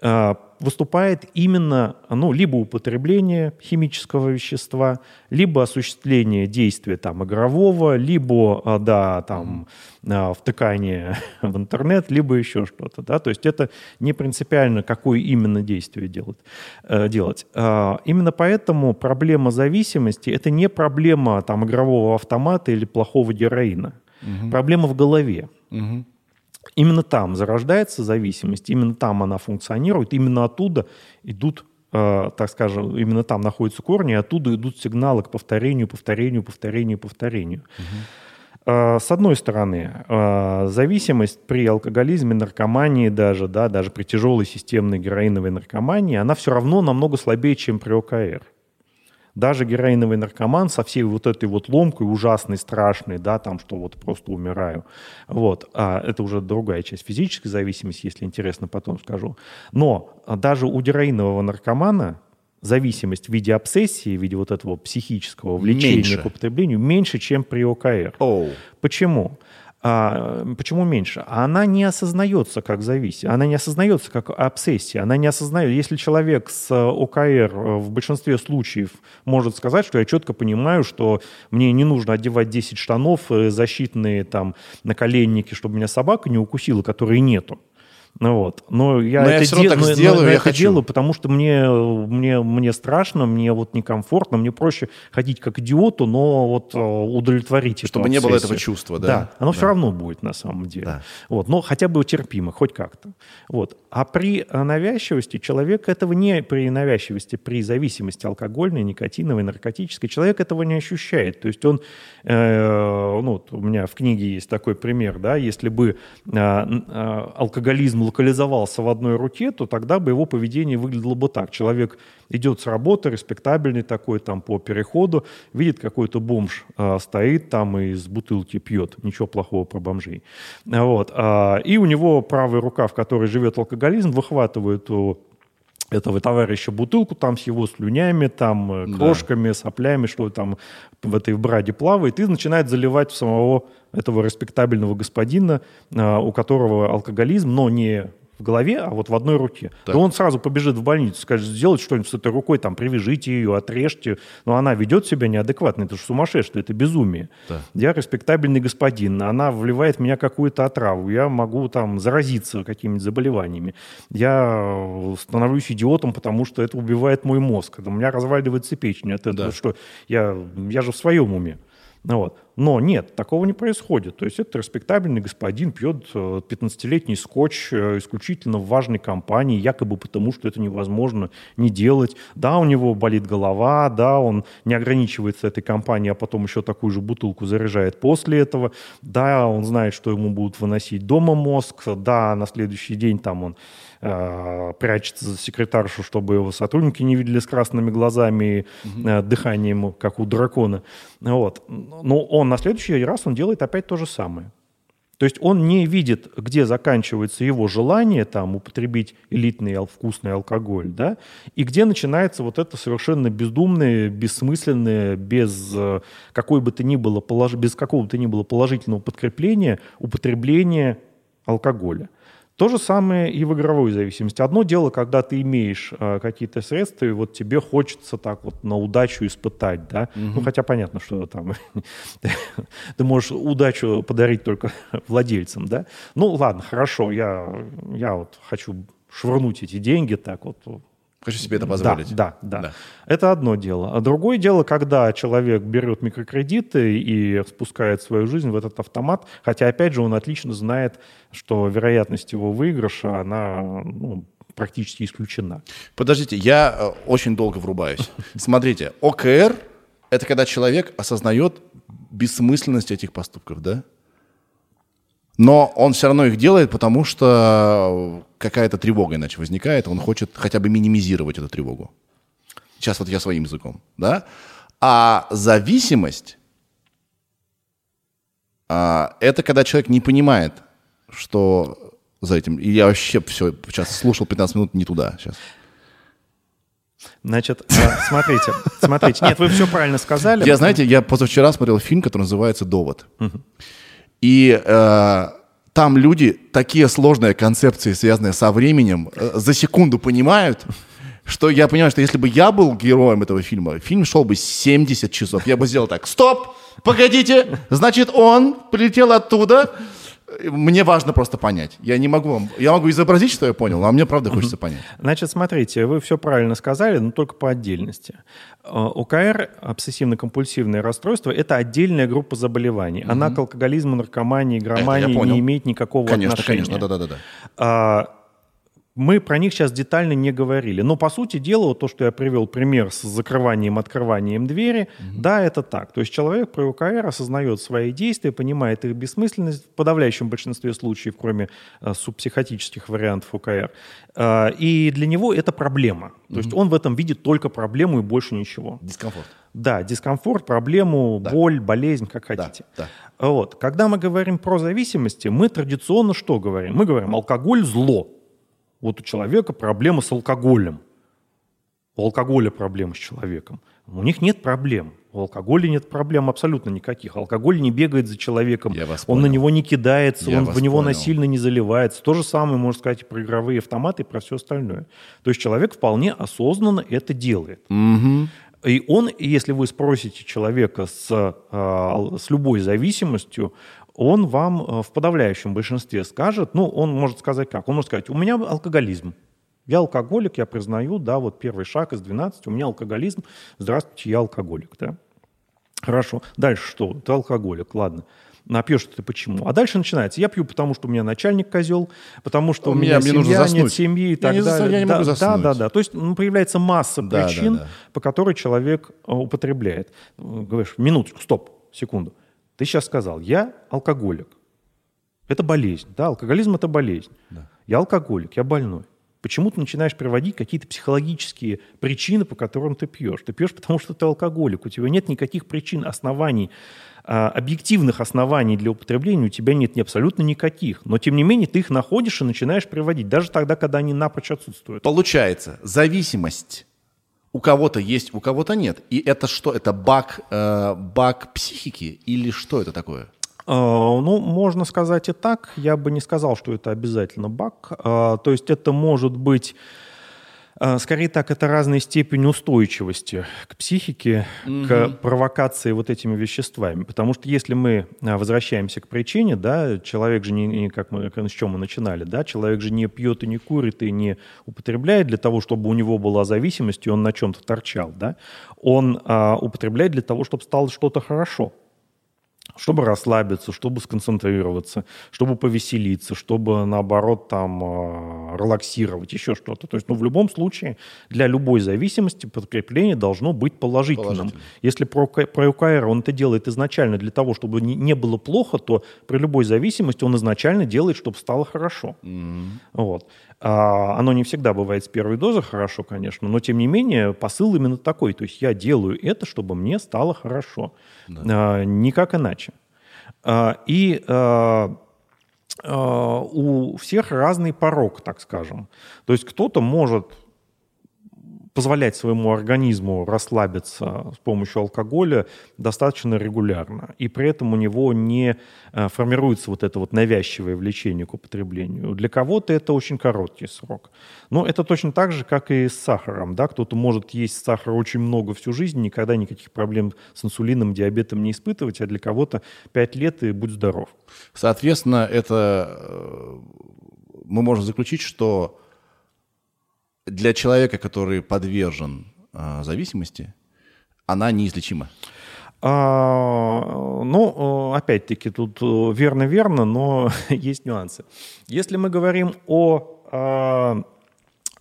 э, выступает именно ну, либо употребление химического вещества, либо осуществление действия там, игрового, либо а, да, там, а, втыкание в интернет, либо еще что-то. Да? То есть это не принципиально, какое именно действие делать. э, делать. Именно поэтому проблема зависимости – это не проблема там, игрового автомата или плохого героина. Проблема в голове. Мгм. Именно там зарождается зависимость, именно там она функционирует, именно оттуда идут, э, так скажем, именно там находятся корни, и оттуда идут сигналы к повторению, повторению, повторению, повторению. Э, С одной стороны, э, зависимость при алкоголизме, наркомании даже, да, даже при тяжелой системной героиновой наркомании, она все равно намного слабее, чем при ОКР даже героиновый наркоман со всей вот этой вот ломкой ужасной, страшной, да, там, что вот просто умираю. Вот. А это уже другая часть физической зависимости, если интересно, потом скажу. Но а, даже у героинового наркомана зависимость в виде обсессии, в виде вот этого психического влечения Меньше. к употреблению меньше, чем при ОКР. Оу. Почему? А, почему меньше? Она не осознается как зависимость, она не осознается как обсессия, она не осознает. Если человек с э, ОКР э, в большинстве случаев может сказать, что я четко понимаю, что мне не нужно одевать 10 штанов, э, защитные там наколенники, чтобы меня собака не укусила, которой нету. Ну вот. Но я Но я это, всё равно де- так но- сделаю, но я это хочу. делаю, потому что мне, мне, мне страшно, мне вот некомфортно, мне проще ходить как идиоту, но вот э, удовлетворить Чтобы не было этого чувства, да? Да, оно все Да. равно будет на самом деле. Да. Вот, но хотя бы терпимо, хоть как-то. Вот. А при э, навязчивости человек этого не при навязчивости, при зависимости алкогольной, никотиновой, наркотической, человек этого не ощущает. То есть он, э, ну, вот у меня в книге есть такой пример, да, если бы э, э, алкоголизм локализовался в одной руке, то тогда бы его поведение выглядело бы так. Человек идет с работы, респектабельный такой, там, по переходу, видит какой-то бомж э, стоит там и из бутылки пьет. Ничего плохого про бомжей. Вот. а, и у него правая рука, в которой живет алкоголизм, выхватывает у этого товарища бутылку там с его слюнями, там, э, Да. крошками, соплями, что там в этой браде плавает, и начинает заливать в самого этого респектабельного господина, а, у которого алкоголизм, но не в голове, а вот в одной руке. Так. То он сразу побежит в больницу, скажет, сделайте что-нибудь с этой рукой, там, привяжите ее, отрежьте. Но она ведет себя неадекватно, это же сумасшествие, это безумие. Да. Я респектабельный господин, она вливает в меня какую-то отраву, я могу там заразиться какими-то заболеваниями. Я э, становлюсь идиотом, потому что это убивает мой мозг. У меня разваливается печень от этого, Да. что я, я же в своем уме. Ну вот. Но нет, такого не происходит. То есть это респектабельный господин пьет э, 15-летний скотч э, исключительно в важной компании, якобы потому, что это невозможно не делать. Да, у него болит голова, да, он не ограничивается этой компанией, а потом еще такую же бутылку заряжает после этого. Да, он знает, что ему будут выносить дома мозг. Да, на следующий день там он э, прячется за секретаршу, чтобы его сотрудники не видели с красными глазами, и, э, дыханием, как у дракона. Вот. Но он на следующий раз он делает опять то же самое. То есть он не видит, где заканчивается его желание там, употребить элитный вкусный алкоголь, да, и где начинается вот это совершенно бездумное, бессмысленное, без, э, какой бы то ни было, без какого бы то ни было положительного подкрепления употребление алкоголя. То же самое и в игровой зависимости. Одно дело, когда ты имеешь э, какие-то средства, и вот тебе хочется так вот на удачу испытать, да. Ну, хотя понятно, что там ты можешь удачу подарить только владельцам, да. Ну, ладно, хорошо, я, я вот хочу швырнуть эти деньги так вот Хочу себе это позволить. да, да, да. Да. Это одно дело. А другое дело, когда человек берет микрокредиты и спускает свою жизнь в этот автомат, хотя, опять же, он отлично знает, что вероятность его выигрыша, она ну, практически исключена. Подождите, я э, очень долго врубаюсь. Смотрите, ОКР – это когда человек осознает бессмысленность этих поступков, да? Но он все равно их делает, потому что какая-то тревога иначе возникает, он хочет хотя бы минимизировать эту тревогу. Сейчас вот я своим языком, да? А зависимость а, это когда человек не понимает, что за этим. И я вообще все сейчас слушал 15 минут не туда сейчас. Значит, э, смотрите, смотрите. Нет, вы все правильно сказали. Я, знаете, я позавчера смотрел фильм, который называется «Довод». И э, там люди такие сложные концепции, связанные со временем, э, за секунду понимают, что я понимаю, что если бы я был героем этого фильма, фильм шел бы 70 часов. Я бы сделал так, стоп, погодите, значит, он прилетел оттуда, мне важно просто понять. Я не могу вам... Я могу изобразить, что я понял, а мне правда хочется понять. Значит, смотрите, вы все правильно сказали, но только по отдельности. Э, ОКР, обсессивно-компульсивное расстройство, это отдельная группа заболеваний. Она к алкоголизму, наркомании, громании не имеет никакого конечно, отношения. Конечно, конечно, да-да-да. Мы про них сейчас детально не говорили. Но, по сути дела, вот то, что я привел пример с закрыванием, открыванием двери, mm да, это так. То есть человек при ОКР осознает свои действия, понимает их бессмысленность в подавляющем большинстве случаев, кроме э, субпсихотических вариантов ОКР. Э, и для него это проблема. То есть он в этом видит только проблему и больше ничего. Дискомфорт. Да, дискомфорт, проблему, да. боль, болезнь, как хотите. Да, да. Вот. Когда мы говорим про зависимости, мы традиционно что говорим? Мы говорим, алкоголь – зло. Вот у человека проблема с алкоголем. У алкоголя проблема с человеком. У них нет проблем. У алкоголя нет проблем абсолютно никаких. Алкоголь не бегает за человеком, Я вас он понял. на него не кидается, Я он в него понял. насильно не заливается. То же самое можно сказать и про игровые автоматы, и про все остальное. То есть человек вполне осознанно это делает. Угу. И он, если вы спросите человека с, э, с любой зависимостью, он вам э, в подавляющем большинстве скажет, ну, он может сказать как? Он может сказать, у меня алкоголизм. Я алкоголик, я признаю, да, вот первый шаг из 12, у меня алкоголизм, здравствуйте, я алкоголик, да. Хорошо, дальше что? Ты алкоголик, ладно. Напьешь ты почему? А дальше начинается. Я пью, потому что у меня начальник козел, потому что у, У меня, меня- мне нужно семья, заснуть. нет семьи и Я так не далее. я не да, могу да, заснуть. да, да. То есть ну, появляется масса Да, да, причин, да. по которой человек э, употребляет. Э, Говоришь, минуточку, стоп, секунду. Ты сейчас сказал, я алкоголик. Это болезнь, да, алкоголизм это болезнь. Я алкоголик, я больной. Почему ты начинаешь приводить какие-то психологические причины, по которым ты пьешь? Ты пьешь, потому что ты алкоголик. У тебя нет никаких причин, оснований, а, объективных оснований для употребления у тебя нет ни абсолютно никаких. Но, тем не менее, ты их находишь и начинаешь приводить, даже тогда, когда они напрочь отсутствуют. Получается, зависимость у кого-то есть, у кого-то нет. И это что? Это баг, э, баг психики или что это такое? Э, Ну, можно сказать и так. Я бы не сказал, что это обязательно баг. Э, То есть это может быть, скорее так, это разная степень устойчивости к психике, к провокации вот этими веществами. Потому что если мы э, возвращаемся к причине, да, человек же не, как мы, с чем мы начинали, да, человек же не пьет и не курит и не употребляет для того, чтобы у него была зависимость, и он на чем-то торчал, да. Он а, употребляет для того, чтобы стало что-то хорошо чтобы расслабиться, чтобы сконцентрироваться, чтобы повеселиться, чтобы, наоборот, там, э, релаксировать, еще что-то. То есть, ну, в любом случае, для любой зависимости подкрепление должно быть положительным. Положительным. Если про, про УКР он это делает изначально для того, чтобы не, не было плохо, то при любой зависимости он изначально делает, чтобы стало хорошо. Вот. А, оно не всегда бывает с первой дозы хорошо, конечно, но тем не менее посыл именно такой. То есть я делаю это, чтобы мне стало хорошо. А, никак иначе. А, и у всех разный порог, так скажем. То есть кто-то может позволять своему организму расслабиться с помощью алкоголя достаточно регулярно. И при этом у него не э, формируется вот это вот навязчивое влечение к употреблению. Для кого-то это очень короткий срок. Но это точно так же, как и с сахаром. Да? Кто-то может есть сахара очень много всю жизнь, никогда никаких проблем с инсулином, диабетом не испытывать, а для кого-то 5 лет и будь здоров. Соответственно, это э, мы можем заключить, что для человека, который подвержен э, зависимости, она неизлечима. А, ну, э, опять-таки, тут э, верно-верно, но есть нюансы. Если мы говорим о а,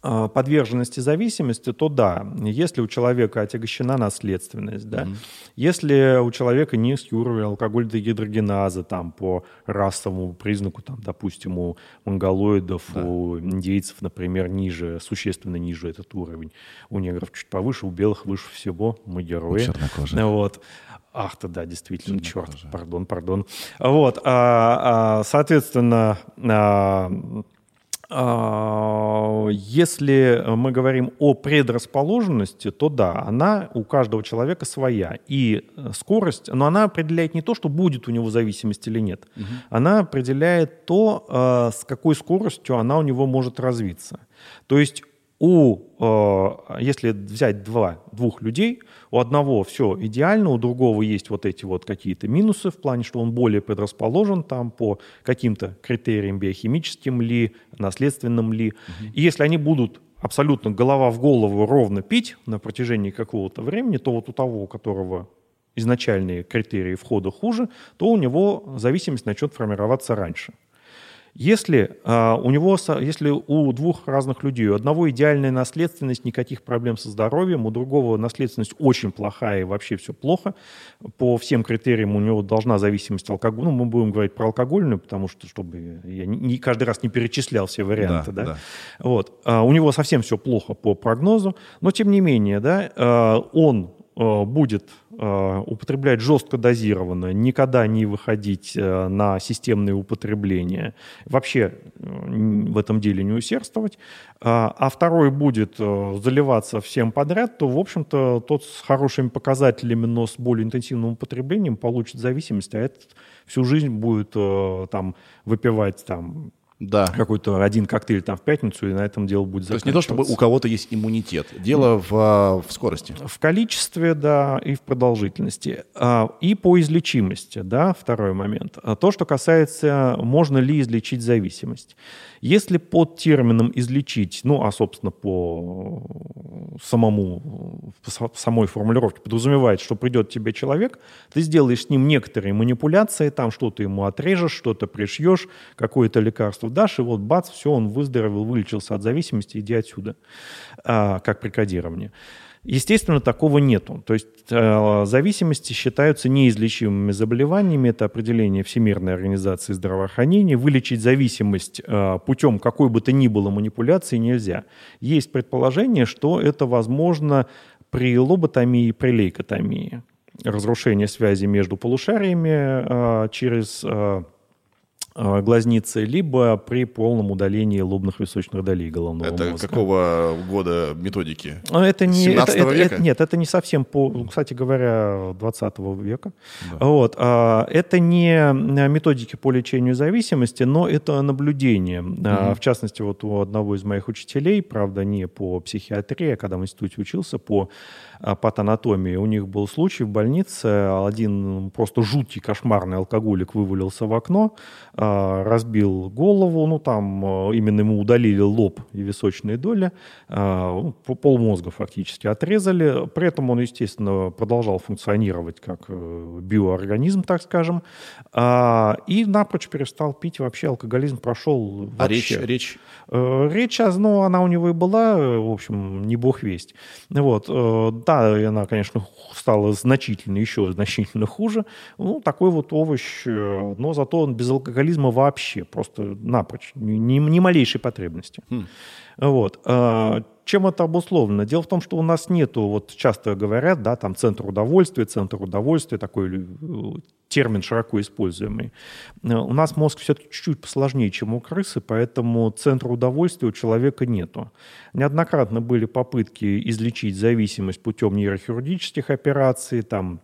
подверженности зависимости, то да, если у человека отягощена наследственность, да, mm-hmm. если у человека низкий уровень алкоголь дегидрогеназы там, по расовому признаку, там, допустим, у монголоидов, да. у индейцев, например, ниже, существенно ниже этот уровень, у негров чуть повыше, у белых выше всего, мы герои. Вот. Ах, то да, действительно, черт, пардон, пардон. Вот, а, а, соответственно, а, если мы говорим о предрасположенности, то да, она у каждого человека своя. И скорость, но она определяет не то, что будет у него зависимость или нет. Угу. Она определяет то, а, с какой скоростью она у него может развиться. То есть у, э, если взять два, двух людей, у одного все идеально, у другого есть вот эти вот какие-то минусы в плане, что он более предрасположен там по каким-то критериям биохимическим ли, наследственным ли. Угу. И если они будут абсолютно голова в голову ровно пить на протяжении какого-то времени, то вот у того, у которого изначальные критерии входа хуже, то у него зависимость начнет формироваться раньше. Если, uh, у него, если у двух разных людей, у одного идеальная наследственность, никаких проблем со здоровьем, у другого наследственность очень плохая и вообще все плохо, по всем критериям у него должна зависимость алкоголя, ну, мы будем говорить про алкогольную, потому что, чтобы я не, каждый раз не перечислял все варианты, да, да? да. Вот. Uh, у него совсем все плохо по прогнозу, но тем не менее, да, uh, он Э, будет э, употреблять жестко дозированно, никогда не выходить э, на системные употребления, вообще в этом деле не усердствовать, а второй будет заливаться всем подряд, то, в общем-то, тот с хорошими показателями, но с более интенсивным употреблением получит зависимость, а этот всю жизнь будет там выпивать там да. какой-то один коктейль там в пятницу, и на этом дело будет То есть не то, чтобы у кого-то есть иммунитет. Дело в, а, в скорости. В количестве, да, и в продолжительности. А, и по излечимости, да, второй момент. А то, что касается, можно ли излечить зависимость. Если под термином «излечить», ну, а, собственно, по самому, по самой формулировке подразумевает, что придет тебе человек, ты сделаешь с ним некоторые манипуляции, там что-то ему отрежешь, что-то пришьешь, какое-то лекарство дашь, и вот бац, все, он выздоровел, вылечился от зависимости, иди отсюда, а, как при кодировании. Естественно, такого нету. То есть э, зависимости считаются неизлечимыми заболеваниями. Это определение Всемирной организации здравоохранения. Вылечить зависимость э, путем какой бы то ни было манипуляции нельзя. Есть предположение, что это возможно при лоботомии и при лейкотомии. Разрушение связи между полушариями э, через Э, глазницы, либо при полном удалении лобных височных долей головного это мозга. Это какого года методики? А это не, 17 это, века? Это, нет, это не совсем по, кстати говоря, 20 века. Да. Вот. А, это не методики по лечению зависимости, но это наблюдение. Угу. В частности, вот у одного из моих учителей, правда, не по психиатрии, а когда в институте учился, по патанатомии. У них был случай в больнице, один просто жуткий кошмарный алкоголик вывалился в окно, а, разбил голову, ну там а, именно ему удалили лоб и височные доли, ну, полмозга фактически отрезали. При этом он, естественно, продолжал функционировать как э, биоорганизм, так скажем, и напрочь перестал пить, вообще алкоголизм прошел вообще. А речь, речь? Э, речь, ну, она у него и была, в общем, не бог весть. Вот, э, да, она, конечно, стала значительно, еще значительно хуже. Ну, такой вот овощ, но зато он без алкоголизма вообще, просто напрочь, ни, ни малейшей потребности. Хм. Вот. Чем это обусловлено? Дело в том, что у нас нету, вот часто говорят, да, там центр удовольствия, центр удовольствия, такой э, термин широко используемый. Э, у нас мозг все-таки чуть-чуть посложнее, чем у крысы, поэтому центра удовольствия у человека нету. Неоднократно были попытки излечить зависимость путем нейрохирургических операций, там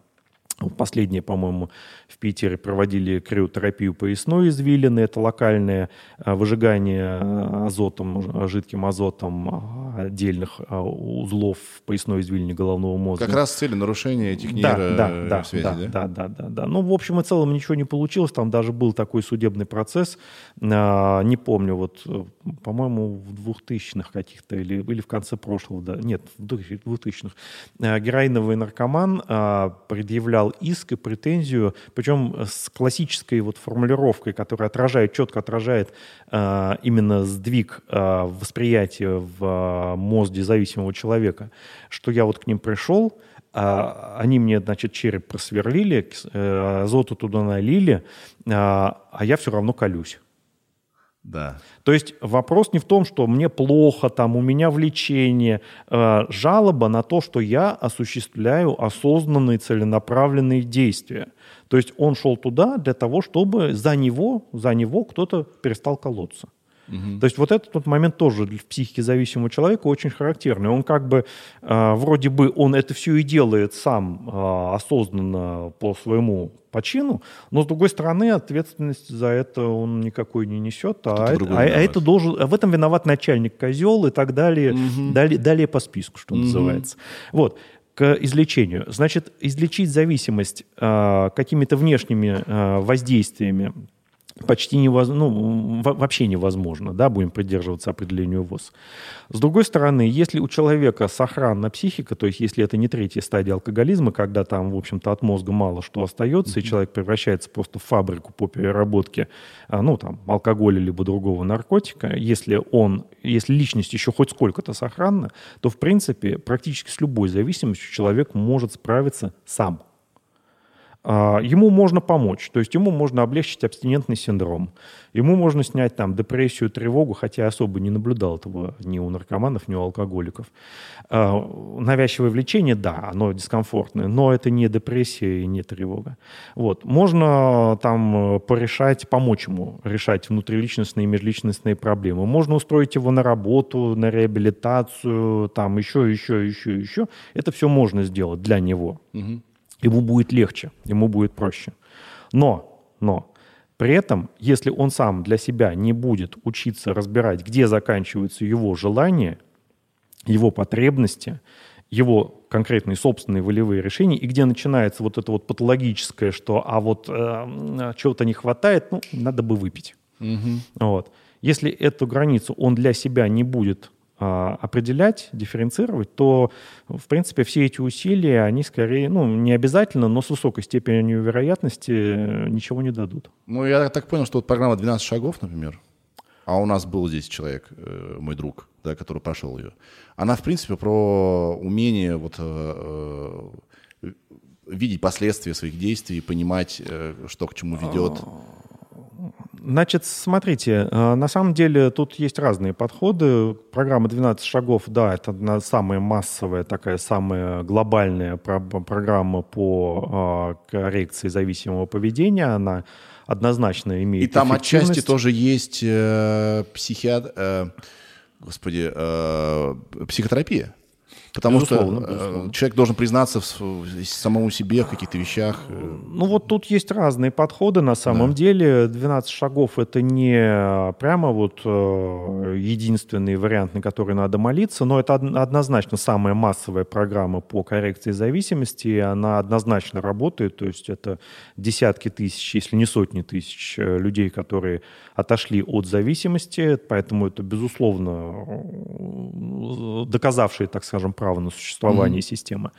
Последние, по-моему, в Питере проводили криотерапию поясной извилины. Это локальное а, выжигание а, азотом, жидким азотом а, отдельных узлов поясной извилины головного мозга. Как раз с целью нарушения этих нейросвязей, да, да, да, да? Да, да, да, Ну, в общем и целом ничего не получилось. Там даже был такой судебный процесс. Не помню, вот, по-моему, в 2000-х каких-то или, или в конце прошлого, да, нет, в 2000-х. Героиновый наркоман предъявлял предъявлял иск и претензию, причем с классической вот формулировкой, которая отражает, четко отражает э, именно сдвиг э, восприятия в э, мозге зависимого человека, что я вот к ним пришел, а, они мне, значит, череп просверлили, э, азоту туда налили, а, а я все равно колюсь. Да. То есть вопрос не в том, что мне плохо, там, у меня влечение, э, жалоба на то, что я осуществляю осознанные целенаправленные действия. То есть он шел туда для того, чтобы за него, за него кто-то перестал колоться. Угу. То есть вот этот вот момент тоже для психики зависимого человека очень характерный. Он как бы, э, вроде бы, он это все и делает сам э, осознанно по своему почину, но с другой стороны ответственность за это он никакой не несет, а, это, а, а это должен, а в этом виноват начальник козел и так далее, угу. далее, далее по списку, что угу. называется. Вот к излечению. Значит, излечить зависимость э, какими-то внешними э, воздействиями почти невозможно, ну, вообще невозможно, да, будем придерживаться определению ВОЗ. С другой стороны, если у человека сохранна психика, то есть если это не третья стадия алкоголизма, когда там, в общем-то, от мозга мало что остается, mm-hmm. и человек превращается просто в фабрику по переработке, а, ну, там, алкоголя либо другого наркотика, если он, если личность еще хоть сколько-то сохранна, то, в принципе, практически с любой зависимостью человек может справиться сам. А, ему можно помочь, то есть ему можно облегчить абстинентный синдром, ему можно снять там депрессию, тревогу, хотя я особо не наблюдал этого ни у наркоманов, ни у алкоголиков. А, навязчивое влечение, да, оно дискомфортное, но это не депрессия и не тревога. Вот. Можно там порешать, помочь ему решать внутриличностные и межличностные проблемы. Можно устроить его на работу, на реабилитацию, там еще, еще, еще, еще. Это все можно сделать для него. Угу ему будет легче, ему будет проще. Но, но, при этом, если он сам для себя не будет учиться разбирать, где заканчиваются его желания, его потребности, его конкретные собственные волевые решения, и где начинается вот это вот патологическое, что а вот э, чего-то не хватает, ну, надо бы выпить. Угу. Вот. Если эту границу он для себя не будет определять, дифференцировать, то, в принципе, все эти усилия, они скорее, ну, не обязательно, но с высокой степенью вероятности э, ничего не дадут. Ну, я так понял, что вот программа «12 шагов», например, а у нас был здесь человек, э, мой друг, да, который прошел ее, она, в принципе, про умение вот э, видеть последствия своих действий, понимать, что к чему ведет. Значит, смотрите, э, на самом деле тут есть разные подходы. Программа «12 шагов», да, это самая массовая, такая самая глобальная программа по э, коррекции зависимого поведения. Она однозначно имеет И там отчасти тоже есть э, психиатр... Э, господи, э, психотерапия. Потому безусловно, что безусловно. человек должен признаться в, самому себе в каких-то вещах. Э. Ну вот тут есть разные подходы на самом да. деле. 12 шагов это не прямо вот э, единственный вариант, на который надо молиться, но это однозначно самая массовая программа по коррекции зависимости. Она однозначно работает, то есть это десятки тысяч, если не сотни тысяч э, людей, которые отошли от зависимости, поэтому это, безусловно, доказавшие, так скажем, право на существование mm-hmm. системы.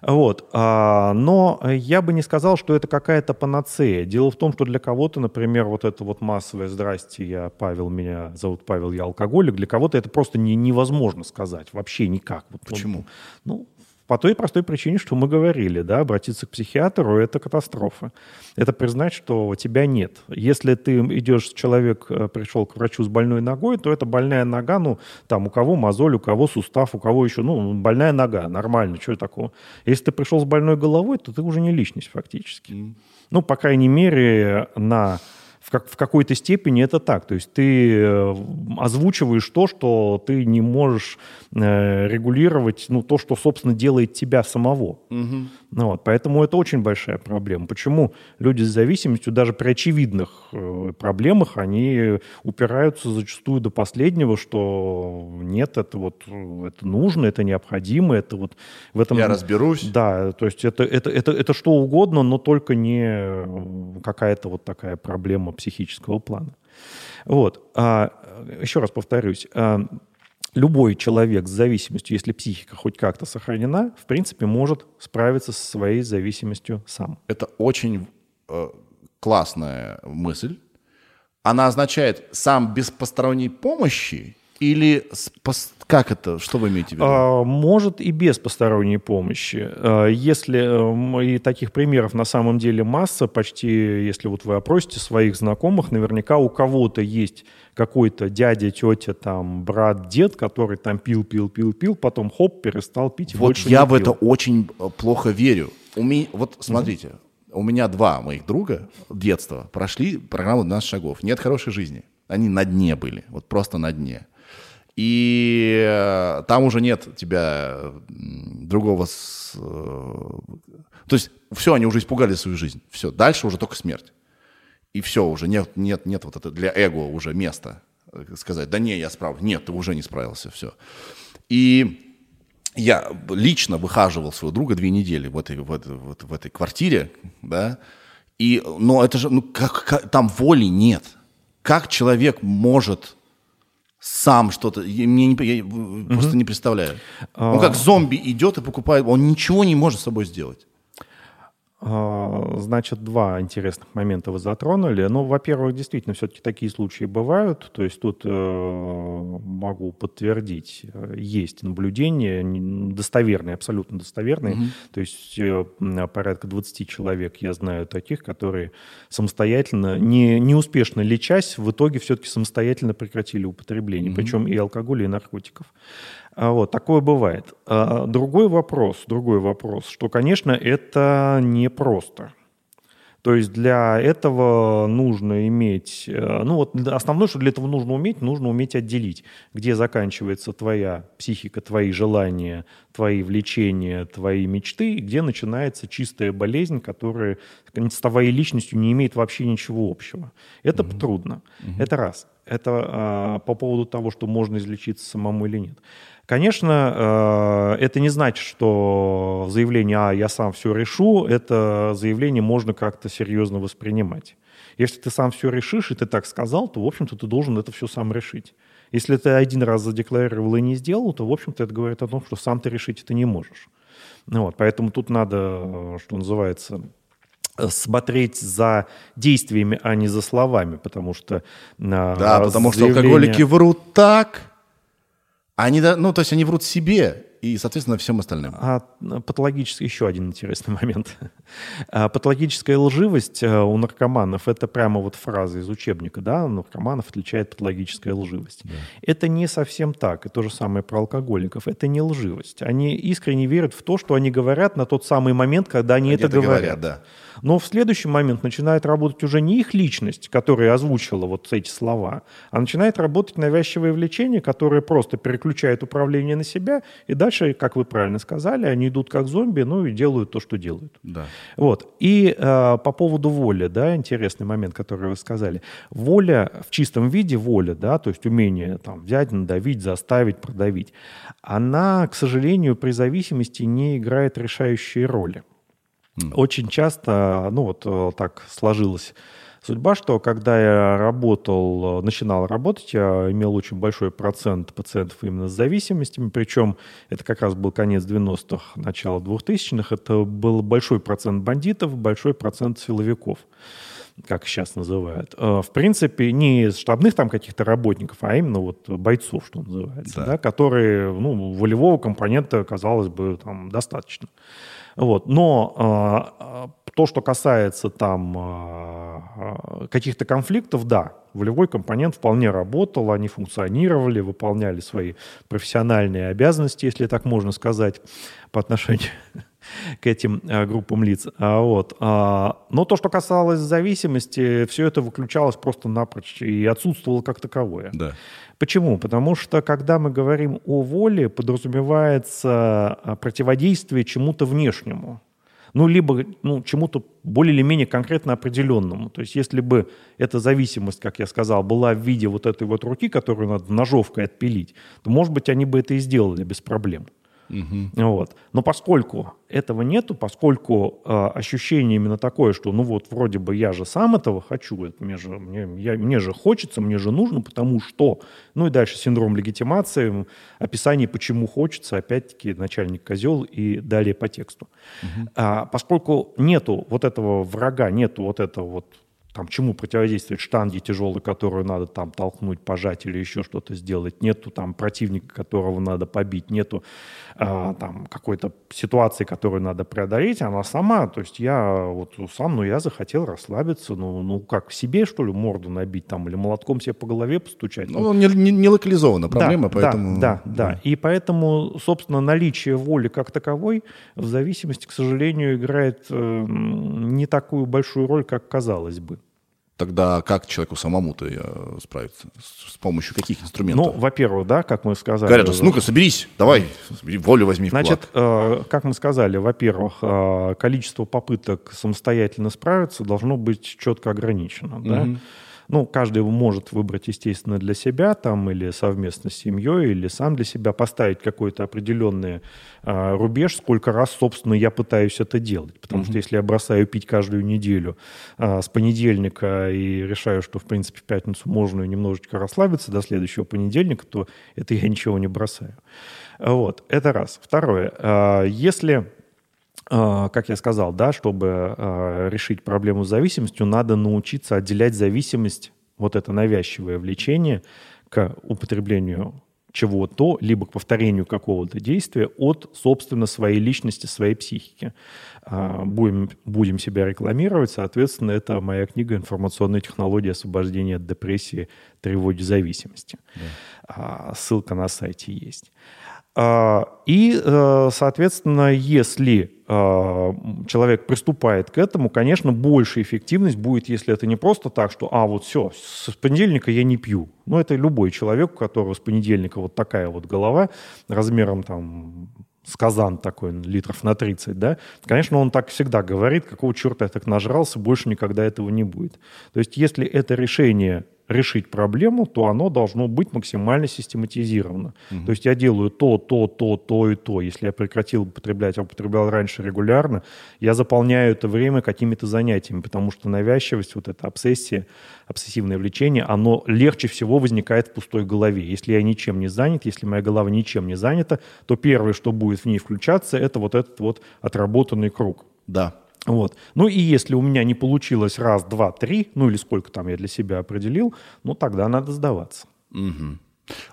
Вот. А, но я бы не сказал, что это какая-то панацея. Дело в том, что для кого-то, например, вот это вот массовое «здрасте, я Павел, меня зовут Павел, я алкоголик», для кого-то это просто не, невозможно сказать, вообще никак. Вот, Почему? Вот, ну, по той простой причине, что мы говорили, да, обратиться к психиатру – это катастрофа. Это признать, что тебя нет. Если ты идешь, человек э, пришел к врачу с больной ногой, то это больная нога, ну, там, у кого мозоль, у кого сустав, у кого еще, ну, больная нога, нормально, что такого. Если ты пришел с больной головой, то ты уже не личность фактически. Ну, по крайней мере, на в, как, в какой-то степени это так. То есть ты э, озвучиваешь то, что ты не можешь э, регулировать, ну, то, что, собственно, делает тебя самого. Угу. Ну, вот, поэтому это очень большая проблема. Почему люди с зависимостью даже при очевидных э, проблемах, они упираются зачастую до последнего, что нет, это вот это нужно, это необходимо, это вот в этом... Я разберусь. Да, то есть это, это, это, это что угодно, но только не какая-то вот такая проблема психического плана. Вот. А, еще раз повторюсь. А, любой человек с зависимостью, если психика хоть как-то сохранена, в принципе, может справиться со своей зависимостью сам. Это очень э, классная мысль. Она означает сам без посторонней помощи или как это? Что вы имеете в виду? А, может и без посторонней помощи. А, если и таких примеров на самом деле масса, почти, если вот вы опросите своих знакомых, наверняка у кого-то есть какой-то дядя, тетя, там, брат, дед, который там пил, пил, пил, пил, потом хоп, перестал пить. Вот я в это очень э, плохо верю. У меня, вот смотрите, mm у меня два моих друга детства прошли программу 12 шагов. Нет хорошей жизни. Они на дне были, вот просто на дне. И э, там уже нет тебя другого... С... Э, то есть все, они уже испугали свою жизнь. Все, дальше уже только смерть. И все, уже нет, нет, нет вот это для эго уже места сказать, да не, я справлюсь. Нет, ты уже не справился, все. И я лично выхаживал своего друга две недели в этой, в этой, в этой квартире, да, и, но это же, ну, как, как, там воли нет. Как человек может сам что-то, мне не, я угу. просто не представляю. Он как а. зомби идет и покупает, он ничего не может с собой сделать. А, значит, два интересных момента вы затронули. Ну, во-первых, действительно, все-таки такие случаи бывают. То есть тут э, могу подтвердить, э, есть наблюдения достоверные, абсолютно достоверные. Угу. То есть э, порядка 20 человек я знаю таких, которые самостоятельно, не, неуспешно лечась, в итоге все-таки самостоятельно прекратили употребление, угу. причем и алкоголя, и наркотиков. А вот, такое бывает. А, другой вопрос, другой вопрос, что, конечно, это непросто. То есть для этого нужно иметь, э, ну вот основное, что для этого нужно уметь, нужно уметь отделить, где заканчивается твоя психика, твои желания, твои влечения, твои мечты, и где начинается чистая болезнь, которая с твоей личностью не имеет вообще ничего общего. Это mm-hmm. трудно. Mm-hmm. Это раз. Это а, по поводу того, что можно излечиться самому или нет. Конечно, э, это не значит, что заявление «а, я сам все решу», это заявление можно как-то серьезно воспринимать. Если ты сам все решишь, и ты так сказал, то, в общем-то, ты должен это все сам решить. Если ты один раз задекларировал и не сделал, то, в общем-то, это говорит о том, что сам ты решить это не можешь. Ну вот, поэтому тут надо, э, что называется, смотреть за действиями, а не за словами, потому что... Э, да, потому заявление... что алкоголики врут так, они, ну, то есть они врут себе и, соответственно, всем остальным. А патологический, еще один интересный момент. А, патологическая лживость э, у наркоманов, это прямо вот фраза из учебника, да, наркоманов отличает патологическая лживость. Да. Это не совсем так, и то же самое про алкоголиков. Это не лживость. Они искренне верят в то, что они говорят на тот самый момент, когда они, они это, это говорят. говорят да. Но в следующий момент начинает работать уже не их личность, которая озвучила вот эти слова, а начинает работать навязчивое влечение, которое просто переключает управление на себя, и дальше, как вы правильно сказали, они идут как зомби, ну и делают то, что делают. Да. Вот. И э, по поводу воли, да, интересный момент, который вы сказали. Воля в чистом виде, воля, да, то есть умение там взять, надавить, заставить, продавить, она, к сожалению, при зависимости не играет решающей роли. Mm. Очень часто, ну вот э, так сложилось судьба, что когда я работал, э, начинал работать, я имел очень большой процент пациентов именно с зависимостями, причем это как раз был конец 90-х, начало 2000-х, это был большой процент бандитов, большой процент силовиков как сейчас называют. Э, в принципе, не штабных там каких-то работников, а именно вот бойцов, что называется, да. Да, которые, ну, волевого компонента, казалось бы, там достаточно. Вот. Но а, то, что касается там а, каких-то конфликтов, да, волевой компонент вполне работал, они функционировали, выполняли свои профессиональные обязанности, если так можно сказать, по отношению к этим а, группам лиц. А, вот. Но то, что касалось зависимости, все это выключалось просто напрочь и отсутствовало как таковое. Да. Почему? Потому что, когда мы говорим о воле, подразумевается а, противодействие чему-то внешнему. Ну, либо ну, чему-то более или менее конкретно определенному. То есть, если бы эта зависимость, как я сказал, была в виде вот этой вот руки, которую надо ножовкой отпилить, то, может быть, они бы это и сделали без проблем. Угу. Вот. Но поскольку этого нету, поскольку э, ощущение именно такое, что ну вот вроде бы я же сам этого хочу, это мне, же, мне, я, мне же хочется, мне же нужно, потому что... Ну и дальше синдром легитимации, описание, почему хочется, опять-таки начальник козел и далее по тексту. Угу. А, поскольку нету вот этого врага, нету вот этого вот там, чему противодействует штанги тяжелые, которую надо там толкнуть, пожать или еще что-то сделать. Нету там противника, которого надо побить. Нету э, там какой-то ситуации, которую надо преодолеть. Она сама, то есть я вот сам, ну я захотел расслабиться, ну, ну как, себе что ли морду набить там или молотком себе по голове постучать? Ну, не, не, не локализована проблема, да, поэтому... Да, да, да. И поэтому, собственно, наличие воли как таковой в зависимости, к сожалению, играет э, не такую большую роль, как казалось бы. Тогда как человеку самому-то э, справиться? С помощью каких инструментов? Ну, во-первых, да, как мы сказали... Говорят, ну-ка, соберись, давай, волю возьми в Значит, э, как мы сказали, во-первых, э, количество попыток самостоятельно справиться должно быть четко ограничено, угу. Ну, каждый может выбрать, естественно, для себя там или совместно с семьей, или сам для себя поставить какой-то определенный э, рубеж, сколько раз, собственно, я пытаюсь это делать. Потому mm-hmm. что если я бросаю пить каждую неделю э, с понедельника и решаю, что, в принципе, в пятницу можно немножечко расслабиться до следующего понедельника, то это я ничего не бросаю. Вот, это раз. Второе. Э, если а, как я сказал, да, чтобы а, решить проблему с зависимостью, надо научиться отделять зависимость, вот это навязчивое влечение к употреблению чего-то, либо к повторению какого-то действия от, собственно, своей личности, своей психики. А, будем, будем себя рекламировать, соответственно, это моя книга «Информационные технологии освобождения от депрессии, тревоги, зависимости». Да. Ссылка на сайте есть. И, э, соответственно, если человек приступает к этому, конечно, большая эффективность будет, если это не просто так, что, а, вот все, с понедельника я не пью. Ну, это любой человек, у которого с понедельника вот такая вот голова размером там сказан такой, литров на 30, да, конечно, он так всегда говорит, какого черта я так нажрался, больше никогда этого не будет. То есть, если это решение решить проблему, то оно должно быть максимально систематизировано. Угу. То есть я делаю то, то, то, то и то. Если я прекратил употреблять, а употреблял раньше регулярно, я заполняю это время какими-то занятиями, потому что навязчивость, вот эта обсессия, обсессивное влечение, оно легче всего возникает в пустой голове. Если я ничем не занят, если моя голова ничем не занята, то первое, что будет в ней включаться, это вот этот вот отработанный круг. Да. Вот. Ну и если у меня не получилось раз, два, три, ну или сколько там я для себя определил, ну тогда надо сдаваться. Угу.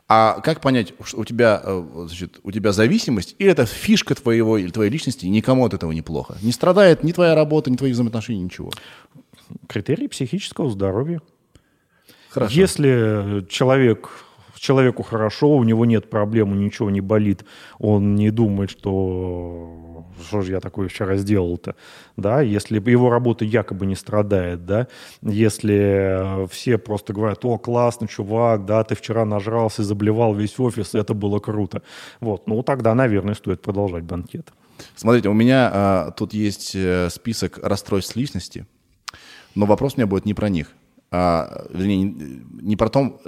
А как понять, что у тебя, э, значит, у тебя зависимость, или это фишка твоего или твоей личности, и никому от этого неплохо? Не страдает ни твоя работа, ни твои взаимоотношения, ничего? Критерий психического здоровья. Хорошо. Если человек человеку хорошо, у него нет проблем, ничего не болит, он не думает, что что же я такое вчера сделал-то, да, если его работа якобы не страдает, да, если все просто говорят, о, классно, чувак, да, ты вчера нажрался, заблевал весь офис, это было круто, вот, ну тогда, наверное, стоит продолжать банкет. Смотрите, у меня а, тут есть э, список расстройств личности, но вопрос у меня будет не про них а, вернее, не, не про том,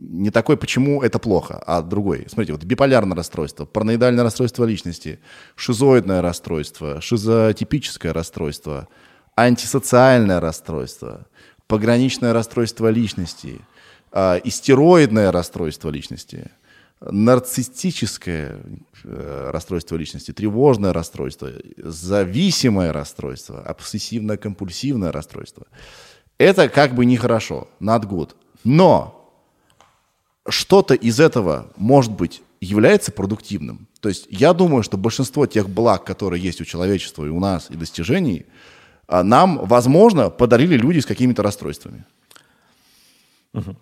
не такой, почему это плохо, а другой. Смотрите, вот биполярное расстройство, параноидальное расстройство личности, шизоидное расстройство, шизотипическое расстройство, антисоциальное расстройство, пограничное расстройство личности, а, истероидное расстройство личности, нарциссическое э, расстройство личности, тревожное расстройство, зависимое расстройство, обсессивно-компульсивное расстройство – это как бы нехорошо, not good. Но что-то из этого, может быть, является продуктивным. То есть я думаю, что большинство тех благ, которые есть у человечества и у нас, и достижений, а, нам, возможно, подарили люди с какими-то расстройствами. Угу.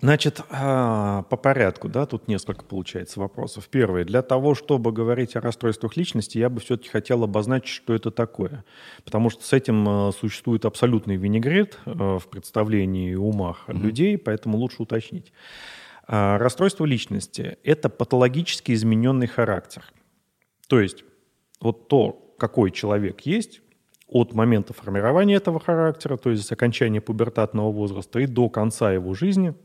Значит, а, по порядку, да, тут несколько получается вопросов. Первое, для того, чтобы говорить о расстройствах личности, я бы все-таки хотел обозначить, что это такое. Потому что с этим а, существует абсолютный винегрет в представлении и умах mm-hmm. людей, поэтому лучше уточнить. Расстройство личности – это патологически измененный характер. То есть вот то, какой человек есть, от момента формирования этого характера, то есть с окончания пубертатного возраста и до конца его жизни –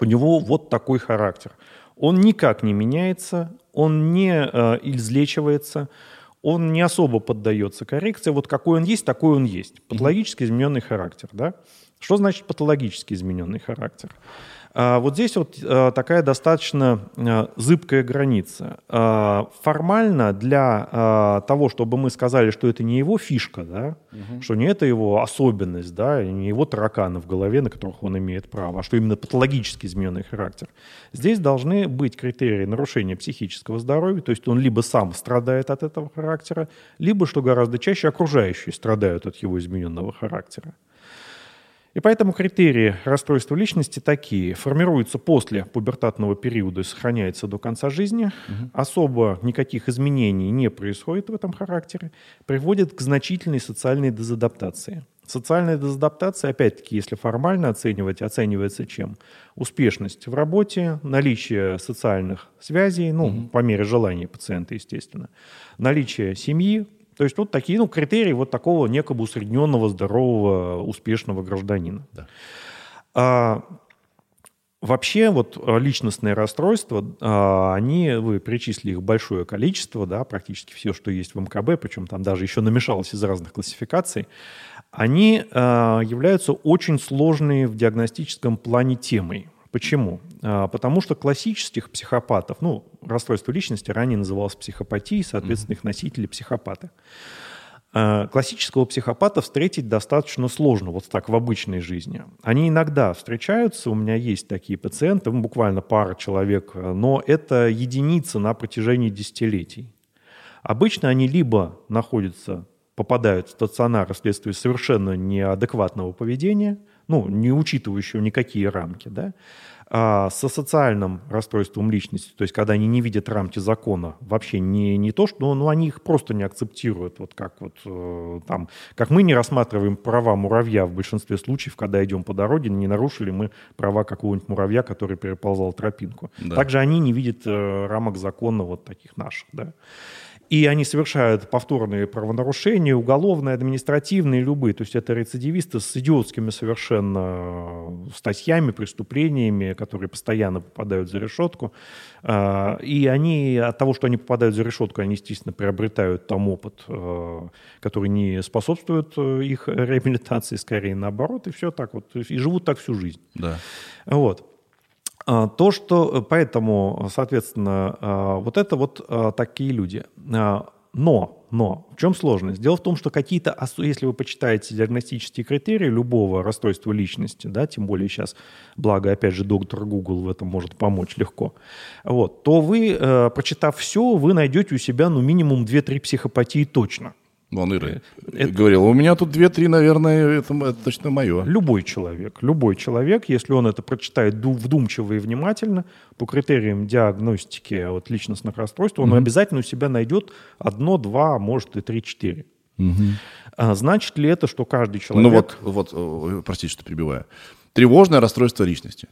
у него вот такой характер. Он никак не меняется, он не э, излечивается, он не особо поддается коррекции. Вот какой он есть, такой он есть. Патологически измененный характер. Да? Что значит патологически измененный характер? А, вот здесь вот а, такая достаточно а, зыбкая граница. Формально для того, чтобы мы сказали, что это не его фишка, да, угу. что не это его особенность, да, не его тараканы в голове, на которых он имеет право, а что именно патологически измененный характер, здесь должны быть критерии нарушения психического здоровья, то есть он либо сам страдает от этого характера, либо, что гораздо чаще, окружающие страдают от его измененного характера. И поэтому критерии расстройства личности такие. Формируются после пубертатного периода и сохраняются до конца жизни. Угу. Особо никаких изменений не происходит в этом характере. Приводит к значительной социальной дезадаптации. Социальная дезадаптация, опять-таки, если формально оценивать, оценивается чем? Успешность в работе, наличие социальных связей, ну, угу. по мере желания пациента, естественно, наличие семьи, то есть вот такие ну, критерии вот такого некого усредненного, здорового, успешного гражданина. Да. А, вообще вот личностные расстройства, а, они, вы перечислили их большое количество, да, практически все, что есть в МКБ, причем там даже еще намешалось из разных классификаций, они а, являются очень сложной в диагностическом плане темой. Почему? А, потому что классических психопатов, ну, расстройство личности ранее называлось психопатией, соответственно, их носители психопаты. А, классического психопата встретить достаточно сложно, вот так в обычной жизни. Они иногда встречаются, у меня есть такие пациенты, ну, буквально пара человек, но это единицы на протяжении десятилетий. Обычно они либо находятся, попадают в стационар вследствие совершенно неадекватного поведения – ну, не учитывающего никакие рамки, да, со социальным расстройством личности, то есть когда они не видят рамки закона, вообще не, не то, что ну, они их просто не акцептируют, вот как вот э, там, как мы не рассматриваем права муравья в большинстве случаев, когда идем по дороге, не нарушили мы права какого-нибудь муравья, который переползал тропинку. Да. Также они не видят э, рамок закона вот таких наших, да и они совершают повторные правонарушения, уголовные, административные, любые. То есть это рецидивисты с идиотскими совершенно статьями, преступлениями, которые постоянно попадают за решетку. А, и они от того, что они попадают за решетку, они, естественно, приобретают там опыт, а, который не способствует э, их реабилитации, скорее наоборот, и все так вот. И живут так всю жизнь. Да. Вот. А, то, что э, поэтому, соответственно, а, вот это вот а, такие люди. Но, но, в чем сложность? Дело в том, что какие-то, если вы почитаете диагностические критерии любого расстройства личности, да, тем более сейчас, благо, опять же, доктор Google в этом может помочь легко, вот, то вы, э, прочитав все, вы найдете у себя, ну, минимум 2-3 психопатии точно – Вон Ира это... говорил, у меня тут две-три, наверное, это, это точно мое. Любой человек, любой человек, если он это прочитает вдумчиво и внимательно, по критериям диагностики вот, личностных расстройств, он mm-hmm. обязательно у себя найдет одно, два, может и три-четыре. Угу. А, значит ли это, что каждый человек... Ну вот, вот, простите, что прибиваю. Тревожное расстройство личности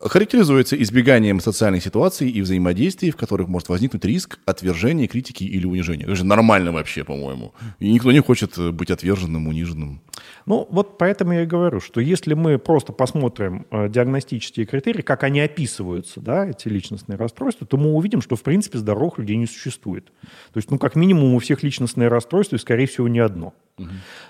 характеризуется избеганием социальных ситуаций и взаимодействий, в которых может возникнуть риск отвержения, критики или унижения. Это же нормально вообще, по-моему. И никто не хочет быть отверженным, униженным. Ну, вот поэтому я и говорю, что если мы просто посмотрим э, диагностические критерии, как они описываются, да, эти личностные расстройства, то мы увидим, что, в принципе, здоровых людей не существует. То есть, ну, как минимум, у всех личностные расстройства, и, скорее всего, не одно.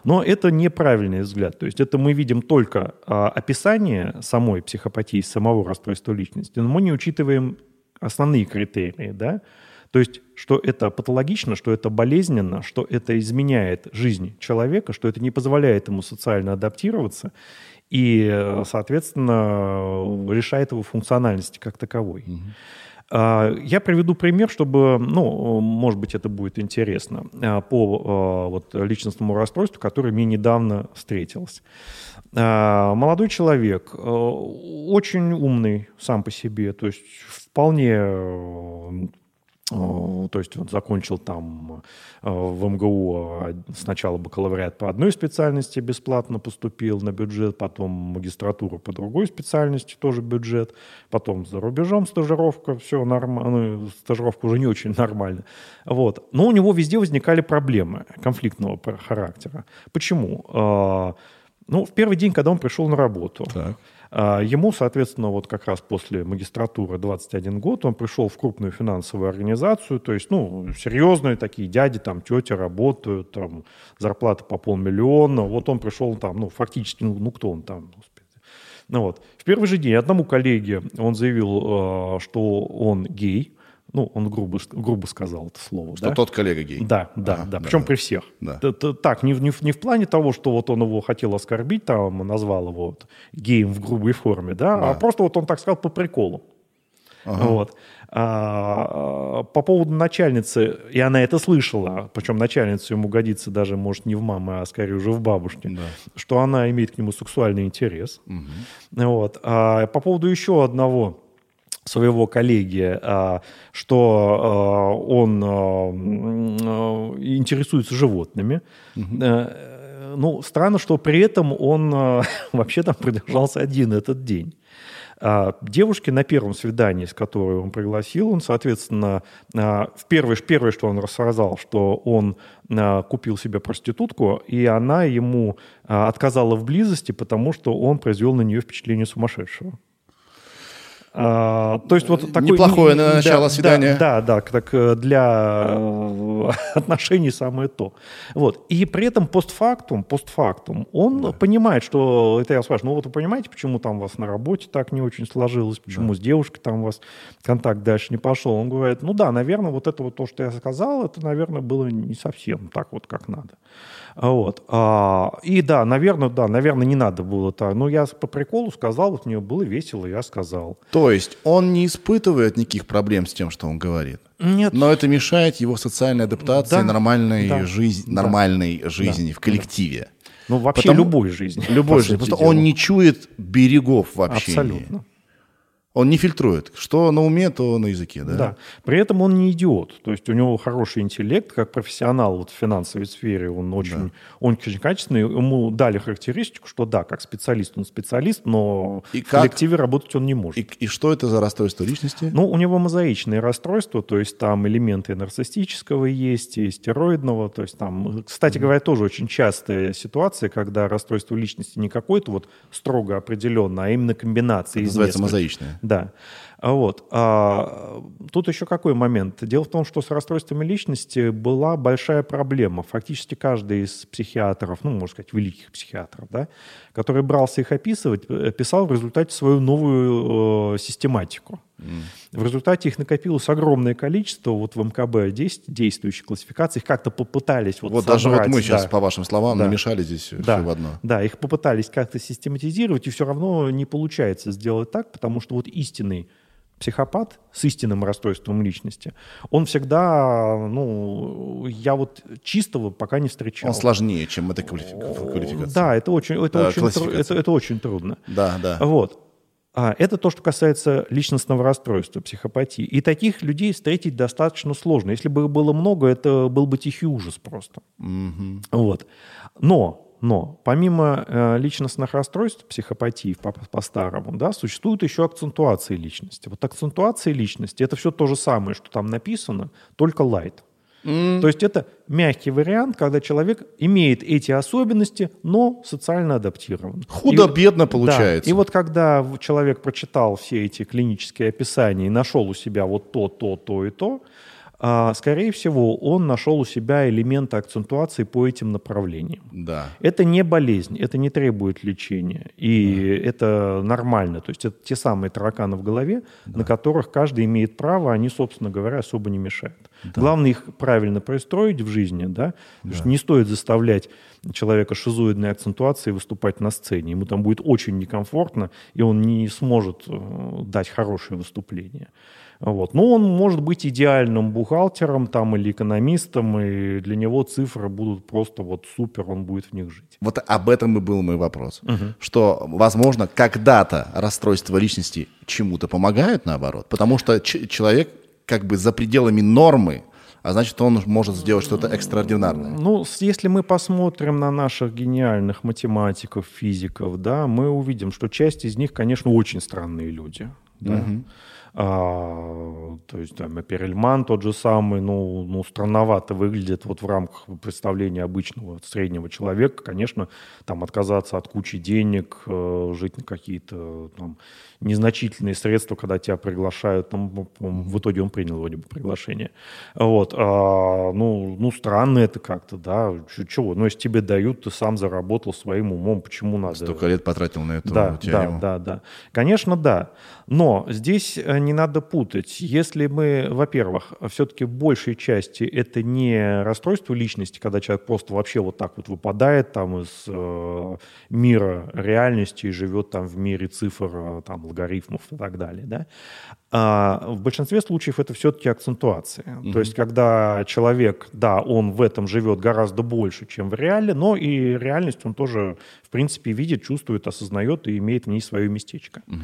Но это неправильный взгляд. То есть это мы видим только а, описание самой психопатии, самого расстройства личности, но мы не учитываем основные критерии, да, то есть, что это патологично, что это болезненно, что это изменяет жизнь человека, что это не позволяет ему социально адаптироваться и, соответственно, решает его функциональности как таковой. Угу. Я приведу пример, чтобы, ну, может быть, это будет интересно, а, по а, вот, личностному расстройству, которое мне недавно встретилось. Молодой человек, очень умный сам по себе, то есть вполне Э, то есть он закончил там э, в МГУ сначала бакалавриат по одной специальности бесплатно поступил на бюджет, потом магистратуру по другой специальности тоже бюджет, потом за рубежом стажировка, все нормально, ну, стажировка уже не очень нормально. Вот. Но у него везде возникали проблемы конфликтного характера. Почему? Э, ну, в первый день, когда он пришел на работу, так А, ему, соответственно, вот как раз после магистратуры 21 год он пришел в крупную финансовую организацию, то есть, ну, серьезные такие дяди, там, тети работают, там, зарплата по полмиллиона. Вот он пришел там, ну, фактически, ну, ну кто он там, господи. Ну вот. В первый же день одному коллеге он заявил, э, что он гей, ну, он грубо, грубо сказал это слово. Что да? тот коллега гей. Да, да, ага, да. Причем да. при всех. Да. Так, не, не, не в плане того, что вот он его хотел оскорбить, там, назвал его вот геем в грубой форме, да, да. а просто вот он так сказал по приколу. Ага. Вот. А, по поводу начальницы, и она это слышала, причем начальница ему годится даже, может, не в мамы, а скорее уже в бабушке, да. что она имеет к нему сексуальный интерес. Угу. Вот. А по поводу еще одного своего коллеги, а, что а, он а, интересуется животными. Угу. Ну, странно, что при этом он вообще там продержался один этот день. Девушке на первом свидании, с которой он пригласил, он, соответственно, в первое, первое, что он рассказал, что он купил себе проститутку, и она ему отказала в близости, потому что он произвел на нее впечатление сумасшедшего. А, то есть вот такое... Неплохое на начало да, свидания. Да, да, да, так э, для э, отношений самое то. Вот. И при этом постфактум, постфактум, он да. понимает, что... Это я спрашиваю, ну вот вы понимаете, почему там у вас на работе так не очень сложилось, почему да. с девушкой там у вас контакт дальше не пошел? Он говорит, ну да, наверное, вот это вот то, что я сказал, это, наверное, было не совсем так вот, как надо. Вот. А, и да, наверное, да, наверное, не надо было так. Но я по приколу сказал, вот мне было весело, я сказал. То есть он не испытывает никаких проблем с тем, что он говорит? Нет. Но это мешает его социальной адаптации, да, нормальной, да, жизни, нормальной да, жизни да, в коллективе. Ну, вообще Потому, любой жизни. Любой жизни. Потому что он не чует берегов вообще. Абсолютно. Он не фильтрует. Что на уме, то на языке, да? Да. При этом он не идиот. То есть у него хороший интеллект, как профессионал вот в финансовой сфере. Он очень, да. он очень качественный. Ему дали характеристику, что да, как специалист он специалист, но и в как? коллективе работать он не может. И, и что это за расстройство личности? Ну, у него мозаичные расстройства, то есть там элементы нарциссического есть, и стероидного. То есть там, кстати mm-hmm. говоря, тоже очень частая ситуация, когда расстройство личности не какое-то вот строго определенное, а именно комбинация это из называется нескольких. мозаичное. Да. А вот. А, тут еще какой момент? Дело в том, что с расстройствами личности была большая проблема. Фактически каждый из психиатров, ну, можно сказать, великих психиатров, да, который брался их описывать, э, писал в результате свою новую э, систематику. Mm. В результате их накопилось огромное количество. Вот в МКБ 10 действующих классификаций. Их как-то попытались вот Вот собрать, даже вот мы сейчас, по вашим словам, да. намешали здесь да. все в одно. Да, их попытались как-то систематизировать, и все равно не получается сделать так, потому что вот истинный психопат с истинным расстройством личности, он всегда, ну, я вот чистого пока не встречал. Он сложнее, чем эта квалификация. Да, это очень, это, очень, это, это очень трудно. Да, да. Вот. А это то, что касается личностного расстройства, психопатии. И таких людей встретить достаточно сложно. Если бы их было много, это был бы тихий ужас просто. Угу. Вот. Но но помимо э, личностных расстройств, психопатии по- по-старому, да, существуют еще акцентуации личности. Вот акцентуации личности – это все то же самое, что там написано, только лайт. Mm. То есть это мягкий вариант, когда человек имеет эти особенности, но социально адаптирован. Худо-бедно получается. Да, и вот когда человек прочитал все эти клинические описания и нашел у себя вот то, то, то и то, скорее всего, он нашел у себя элементы акцентуации по этим направлениям. Да. Это не болезнь, это не требует лечения, и да. это нормально. То есть это те самые тараканы в голове, да. на которых каждый имеет право, они, собственно говоря, особо не мешают. Да. Главное их правильно пристроить в жизни, да? да. не стоит заставлять человека шизоидной акцентуации выступать на сцене. Ему там будет очень некомфортно, и он не сможет э, дать хорошее выступление. Вот. Но он может быть идеальным бухгалтером там, или экономистом, и для него цифры будут просто вот супер, он будет в них жить. Вот об этом и был мой вопрос. Угу. Что, возможно, когда-то расстройства личности чему-то помогают, наоборот, потому что человек как бы за пределами нормы, а значит, он может сделать что-то экстраординарное. Ну, если мы посмотрим на наших гениальных математиков, физиков, да, мы увидим, что часть из них, конечно, очень странные люди. Да? Угу. А, то есть там Перельман тот же самый, ну, ну, странновато выглядит вот в рамках представления обычного среднего человека. Конечно, там отказаться от кучи денег, э, жить на какие-то там незначительные средства, когда тебя приглашают. Там, в итоге он принял вроде бы приглашение. Вот. А, ну, ну, странно это как-то, да. Чего? Ну, если тебе дают, ты сам заработал своим умом, почему надо... Столько лет потратил на эту да, тему. Да, да, да. Конечно, да. Но здесь э, не надо путать. Если мы, во-первых, все-таки в большей части это не расстройство личности, когда человек просто вообще вот так вот выпадает там из э, мира реальности и живет там в мире цифр, э, там, алгоритмов и так далее, да, а в большинстве случаев это все-таки акцентуация. Mm-hmm. То есть, когда человек, да, он в этом живет гораздо больше, чем в реале, но и реальность он тоже, в принципе, видит, чувствует, осознает и имеет в ней свое местечко. Mm-hmm.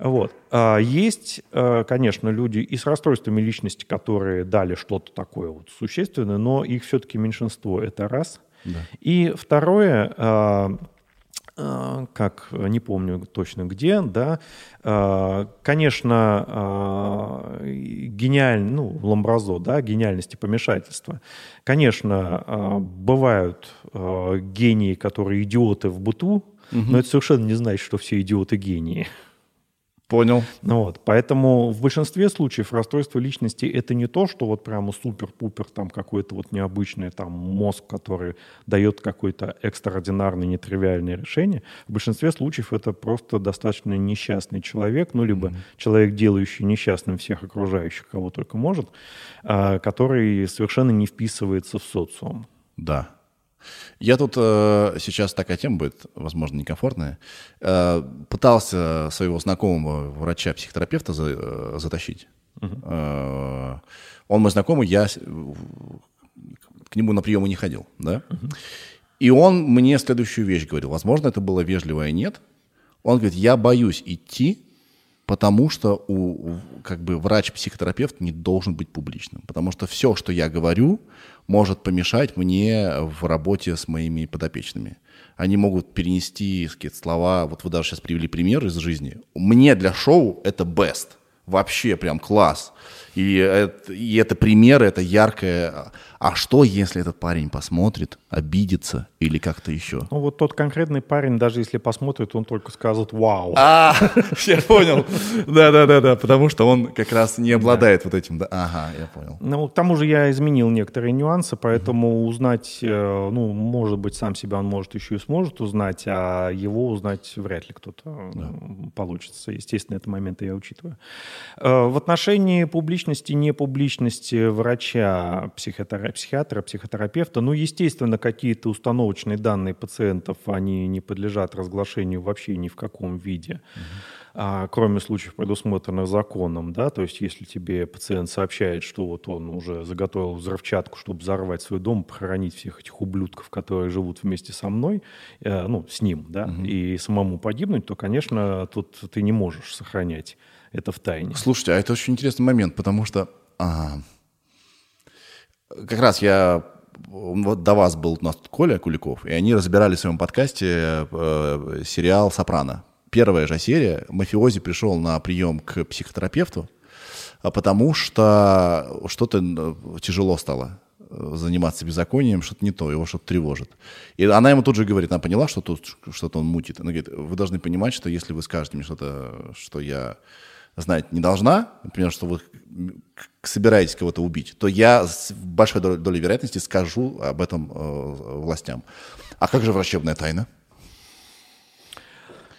Вот. А есть, э, конечно, люди и с расстройствами личности, которые дали что-то такое вот существенное, но их все-таки меньшинство. Это раз. Да. И второе, а, как, не помню точно где, да, а, конечно, гениальный, ну, Ламбразо, да, гениальности помешательства. Конечно, бывают гении, которые идиоты в быту, угу. но это совершенно не значит, что все идиоты гении. Понял. Ну вот, поэтому в большинстве случаев расстройство личности это не то, что вот прямо супер-пупер там какой-то вот необычный там мозг, который дает какое-то экстраординарное, нетривиальное решение. В большинстве случаев это просто достаточно несчастный человек, ну либо mm-hmm. человек, делающий несчастным всех окружающих, кого только может, а, который совершенно не вписывается в социум. Да, я тут э, сейчас такая тема будет, возможно, некомфортная. Э, пытался своего знакомого врача-психотерапевта за, э, затащить. Uh-huh. Э, он мой знакомый, я к нему на приемы не ходил, да. Uh-huh. И он мне следующую вещь говорил. Возможно, это было вежливое нет. Он говорит, я боюсь идти, потому что у, как бы врач-психотерапевт не должен быть публичным. Потому что все, что я говорю, может помешать мне в работе с моими подопечными. Они могут перенести какие-то слова, вот вы даже сейчас привели пример из жизни. Мне для шоу это best, вообще прям класс. И это, и это пример, это яркое. А что, если этот парень посмотрит, обидится или как-то еще? Ну вот тот конкретный парень, даже если посмотрит, он только скажет «Вау». А, я понял. Да-да-да, потому что он как раз не обладает вот этим. Ага, я понял. Ну, к тому же я изменил некоторые нюансы, поэтому узнать, э, ну, может быть, сам себя он может еще и сможет узнать, а его узнать вряд ли кто-то получится. Естественно, это моменты я учитываю. Э, в отношении публичности, непубличности врача, психотера... психиатра, психотерапевта, ну, естественно, какие-то установочные данные пациентов, они не подлежат разглашению вообще ни в каком виде. А, кроме случаев, предусмотренных законом, да, то есть если тебе пациент сообщает, что вот он уже заготовил взрывчатку, чтобы взорвать свой дом, похоронить всех этих ублюдков, которые живут вместе со мной, э, ну, с ним, да, угу. и самому погибнуть, то, конечно, тут ты не можешь сохранять это в тайне. Слушайте, а это очень интересный момент, потому что а, как раз я вот до вас был у нас Коля Куликов, и они разбирали в своем подкасте э, сериал «Сопрано». Первая же серия, мафиози пришел на прием к психотерапевту, а потому что что-то э, тяжело стало э, заниматься беззаконием, что-то не то, его что-то тревожит. И она ему тут же говорит, она поняла, что тут что-то он мутит. Она говорит, вы должны понимать, что если вы скажете мне что-то, что я знать не должна, например, что вы собираетесь кого-то убить, то я с большой долей вероятности скажу об этом э, властям. А как же врачебная тайна?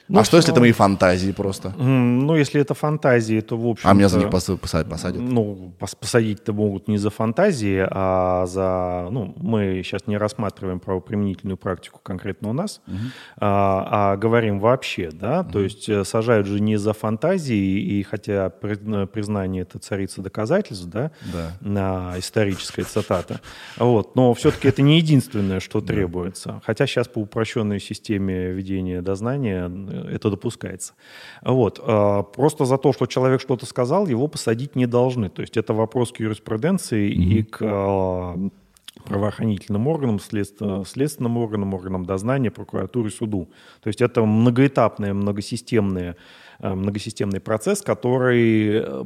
Ну, а что, если это мои фантазии просто? Ну, если это фантазии, то, в общем А меня за них посадят? Ну, посадить-то могут не за фантазии, а за... Ну, мы сейчас не рассматриваем правоприменительную практику конкретно у нас, угу. а, а говорим вообще, да? Угу. То есть э, сажают же не за фантазии, и хотя признание это царица доказательств, да? Да. На историческая цитата. Вот, но все-таки это не единственное, что требуется. Хотя сейчас по упрощенной системе ведения дознания это допускается. Вот. А, просто за то, что человек что-то сказал, его посадить не должны. То есть это вопрос к юриспруденции mm-hmm. и к а, правоохранительным органам, следственным органам, органам дознания, прокуратуре, суду. То есть это многоэтапный, многосистемный, э, многосистемный процесс, который э,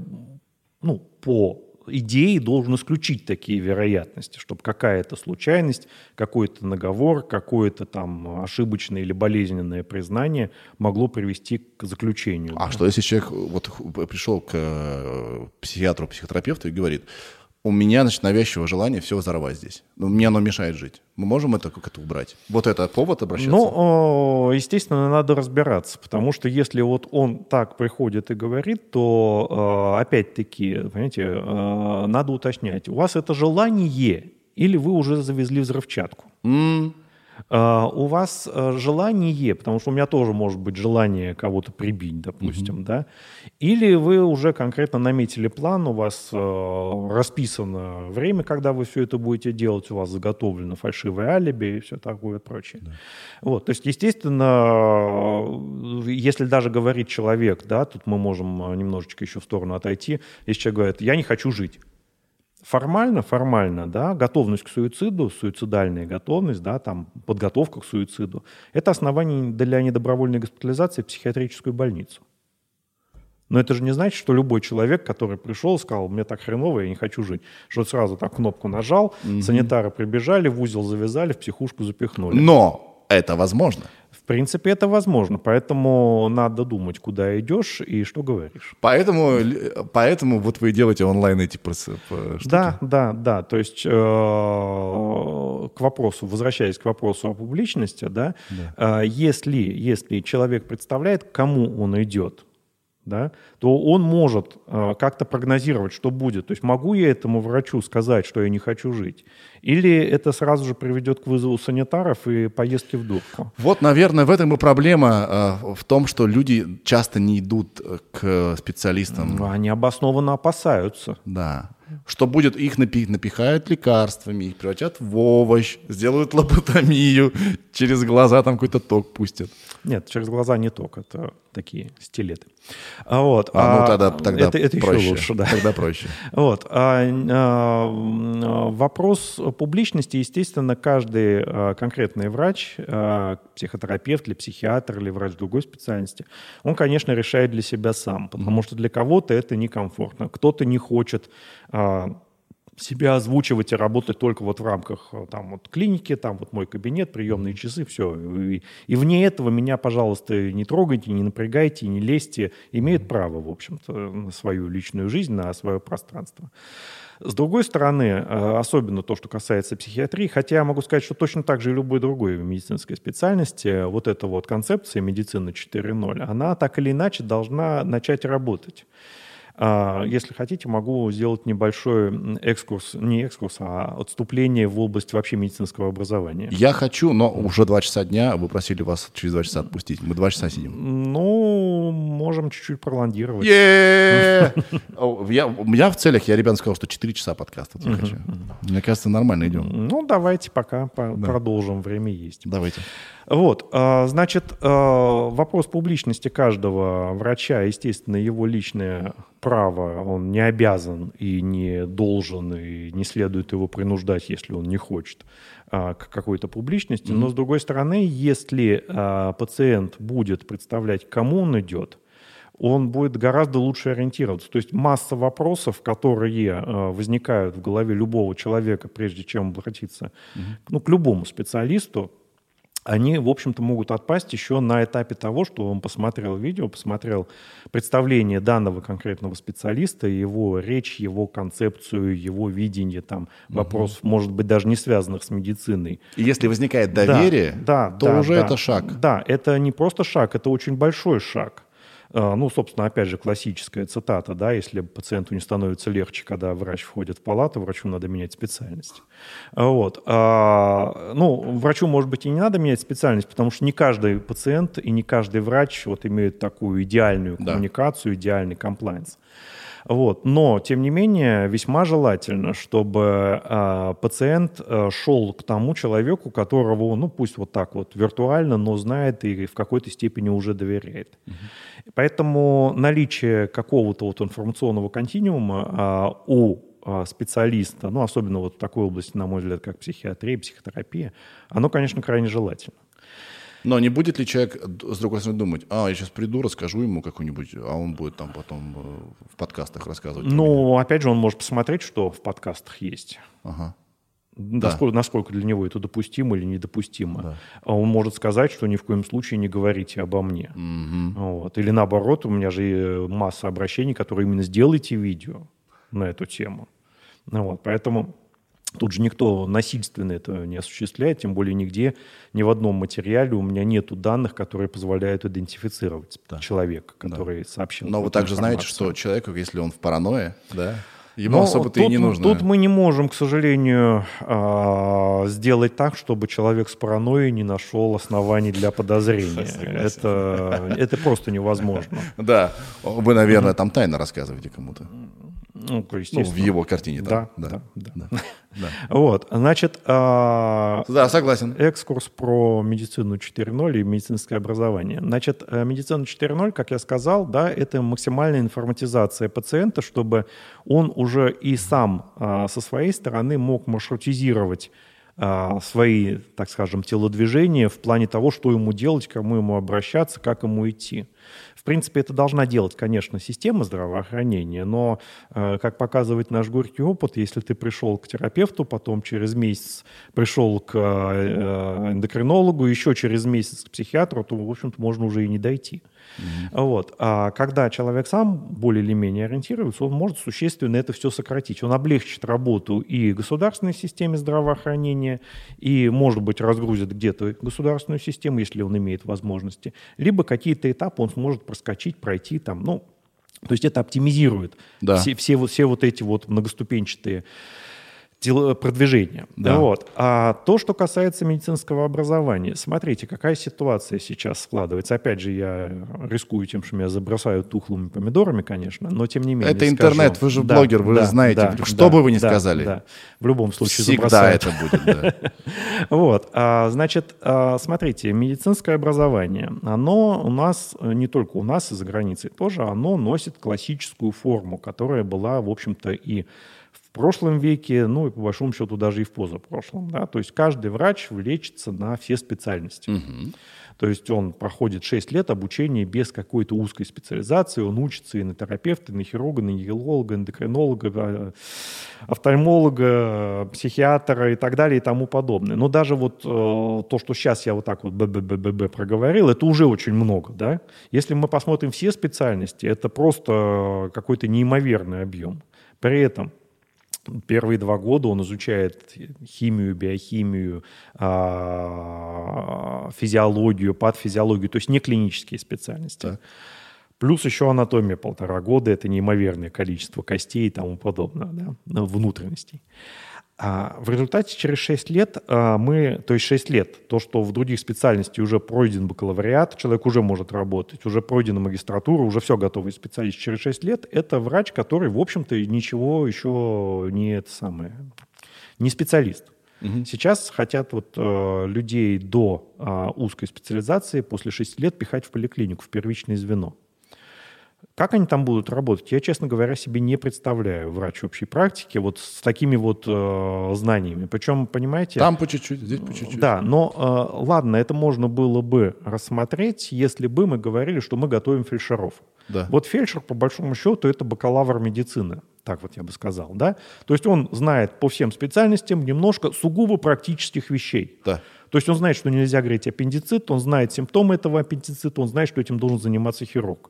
ну, по идее должен исключить такие вероятности, чтобы какая-то случайность, какой-то наговор, какое-то там ошибочное или болезненное признание могло привести к заключению. А да? что если человек вот пришел к э, психиатру, психотерапевту и говорит, у меня, значит, навязчивое желание все взорвать здесь. Ну, мне оно мешает жить. Мы можем это как-то убрать? Вот это повод обращаться? Ну, естественно, надо разбираться, потому что если вот он так приходит и говорит, то, э, опять-таки, понимаете, э, надо уточнять, у вас это желание или вы уже завезли взрывчатку? Mm. А, у вас э, желание, потому что у меня тоже может быть желание кого-то прибить, допустим, mm-hmm. да, или вы уже конкретно наметили план, у вас э, расписано время, когда вы все это будете делать, у вас заготовлено фальшивое алиби и все такое прочее. Да. Вот, то есть, естественно, э, если даже говорит человек, да, тут мы можем немножечко еще в сторону отойти, если человек говорит, я не хочу жить, Формально, формально, да, готовность к суициду, суицидальная готовность, да, там, подготовка к суициду, это основание для недобровольной госпитализации в психиатрическую больницу. Но это же не значит, что любой человек, который пришел и сказал, мне так хреново, я не хочу жить, что сразу так кнопку нажал, mm санитары прибежали, в узел завязали, в психушку запихнули. Но это возможно. В принципе, это возможно, поэтому надо думать, куда идешь и что говоришь. Поэтому, поэтому вот вы делаете онлайн эти штуки. Да, да, да. То есть э, к вопросу, возвращаясь к вопросу о публичности, да, да. Э, если, если человек представляет, кому он идет, да, то он может э, как-то прогнозировать, что будет. То есть могу я этому врачу сказать, что я не хочу жить? Или это сразу же приведет к вызову санитаров и поездке в дурку? Вот, наверное, в этом и проблема э, в том, что люди часто не идут э, к специалистам. Ну, они обоснованно опасаются. Да. Что будет, их напи- напихают лекарствами, их превратят в овощ, сделают лоботомию, через глаза там какой-то ток пустят. Нет, через глаза не ток, это такие стилеты. А вот. А, ну а, тогда, тогда это, это проще. еще лучше, да. Тогда проще. Вот. А, а, вопрос публичности, естественно, каждый а, конкретный врач, а, психотерапевт или психиатр или врач другой специальности, он, конечно, решает для себя сам, потому что для кого-то это некомфортно. Кто-то не хочет себя озвучивать и работать только вот в рамках э, там вот клиники, там вот мой кабинет, приемные часы, все. И, и вне этого меня, пожалуйста, не трогайте, не напрягайте, не лезьте. Имеют право, в общем-то, на свою личную жизнь, на свое пространство. С другой стороны, э, особенно то, что касается психиатрии, хотя я могу сказать, что точно так же и любой другой медицинской специальности, вот эта вот концепция медицины 4.0, она так или иначе должна начать работать. А, если хотите, могу сделать небольшой экскурс, не экскурс, а отступление в область вообще медицинского образования. Я хочу, но уже два часа дня, вы просили вас через два часа отпустить. Мы два часа сидим. Ну, можем чуть-чуть пролонгировать. Я, у меня в целях, я ребятам сказал, что 4 часа подкаста. Мне кажется, нормально идем. Ну, давайте пока продолжим, время есть. Давайте. Вот, а, значит, а, вопрос публичности каждого врача, естественно, его личное право, он не обязан и не должен, и не следует его принуждать, если он не хочет а, к какой-то публичности. Mm-hmm. Но, с другой стороны, если пациент будет представлять, кому он идет, он будет гораздо лучше ориентироваться. То есть масса вопросов, которые возникают в голове любого человека, прежде чем обратиться mm-hmm. ну, к любому специалисту, они, в общем-то, могут отпасть еще на этапе того, что он посмотрел видео, посмотрел представление данного конкретного специалиста, его речь, его концепцию, его видение там вопросов, угу. может быть, даже не связанных с медициной. И если возникает доверие, да, да, то да, уже да, это шаг. Да, это не просто шаг, это очень большой шаг. А, ну, собственно, опять же, классическая цитата, да, если пациенту не становится легче, когда врач входит в палату, врачу надо менять специальность. А, вот. А, ну, врачу, может быть, и не надо менять специальность, потому что не каждый пациент и не каждый врач вот имеет такую идеальную коммуникацию, да. идеальный комплайнс. Вот. Но, тем не менее, весьма желательно, чтобы э, пациент э, шел к тому человеку, которого, ну пусть вот так вот виртуально, но знает и в какой-то степени уже доверяет. Угу. Поэтому наличие какого-то вот информационного континуума э, у а, специалиста, ну, особенно вот в такой области, на мой взгляд, как психиатрия, психотерапия, оно, конечно, крайне желательно. Но не будет ли человек, с другой стороны, думать, а, я сейчас приду, расскажу ему какую-нибудь, а он будет там потом э, в подкастах рассказывать? Ну, опять же, он может посмотреть, что в подкастах есть. Ага. Насколько, да. насколько для него это допустимо или недопустимо. Да. А он может сказать, что ни в коем случае не говорите обо мне. Угу. Вот. Или наоборот, у меня же масса обращений, которые именно сделайте видео на эту тему. Вот. Поэтому Тут же никто насильственно это не осуществляет, тем более нигде, ни в одном материале у меня нету данных, которые позволяют идентифицировать да. человека, который да. сообщил. Но вы также знаете, что человеку, если он в паранойе, да, Ему особо-то и не нужно. Тут мы не можем, к сожалению, а, сделать так, чтобы человек с паранойей не нашел оснований для подозрения. Это, это просто невозможно. Да, вы, наверное, там тайно рассказываете кому-то. Ну. Ну, в его картине. Да, да, да. да, да. да. Вот, значит... А, да, согласен. Экскурс про медицину 4.0 и медицинское образование. Значит, э, медицина 4.0, как я сказал, да, это максимальная информатизация пациента, чтобы он уже и сам а, со своей стороны мог маршрутизировать свои, так скажем, телодвижения в плане того, что ему делать, кому ему обращаться, как ему идти. В принципе, это должна делать, конечно, система здравоохранения, но, э, как показывает наш горький опыт, если ты пришел к терапевту, потом через месяц пришел к э, эндокринологу, еще через месяц к психиатру, то, в общем-то, можно уже и не дойти. Mm-hmm. Вот. А когда человек сам более или менее ориентируется, он может существенно это все сократить. Он облегчит работу и государственной системе здравоохранения, и, может быть, разгрузит где-то государственную систему, если он имеет возможности, либо какие-то этапы он сможет проскочить, пройти там, ну, то есть это оптимизирует да. все, все, все вот эти вот многоступенчатые продвижения. Да. Вот. А то, что касается медицинского образования, смотрите, какая ситуация сейчас складывается. Опять же, я рискую тем, что меня забросают тухлыми помидорами, конечно, но тем не менее. Это интернет, скажу, вы же да, блогер, вы да, знаете, да, что да, бы вы ни да, сказали. Да. В любом случае Всегда забросают. это будет, да. Вот, а, значит, а, смотрите, медицинское образование, оно у нас, не только у нас и за границей тоже, оно носит классическую форму, которая была, в общем-то, и в прошлом веке, ну и по большому счету даже и в позапрошлом. Да? То есть каждый врач лечится на все специальности. Угу. То есть он проходит 6 лет обучения без какой-то узкой специализации, он учится и на терапевта, и на хирурга, на невролога, эндокринолога, а, офтальмолога, психиатра и так далее и тому подобное. Но даже вот э, то, что сейчас я вот так вот б проговорил, это уже очень много. Да? Если мы посмотрим все специальности, это просто какой-то неимоверный объем. При этом Первые два года он изучает химию, биохимию, а, физиологию, патофизиологию, то есть не клинические специальности. Так. Плюс еще анатомия полтора года, это неимоверное количество костей и тому подобное, да, внутренностей. А в результате через 6 лет а, мы, то есть 6 лет, то, что в других специальностях уже пройден бакалавриат, человек уже может работать, уже пройдена магистратура, уже все готовый специалист через 6 лет, это врач, который, в общем-то, ничего еще не это самое, не специалист. Угу. Сейчас хотят вот, э, людей до э, узкой специализации после 6 лет пихать в поликлинику, в первичное звено. Как они там будут работать, я, честно говоря, себе не представляю врач общей практики вот с такими вот э, знаниями. Причем, понимаете... Там по чуть-чуть, здесь по чуть-чуть. Да, но э, ладно, это можно было бы рассмотреть, если бы мы говорили, что мы готовим фельдшеров. Да. Вот фельдшер, по большому счету, это бакалавр медицины, так вот я бы сказал, да? То есть он знает по всем специальностям немножко сугубо практических вещей. Да. То есть он знает, что нельзя говорить аппендицит, он знает симптомы этого аппендицита, он знает, что этим должен заниматься хирург.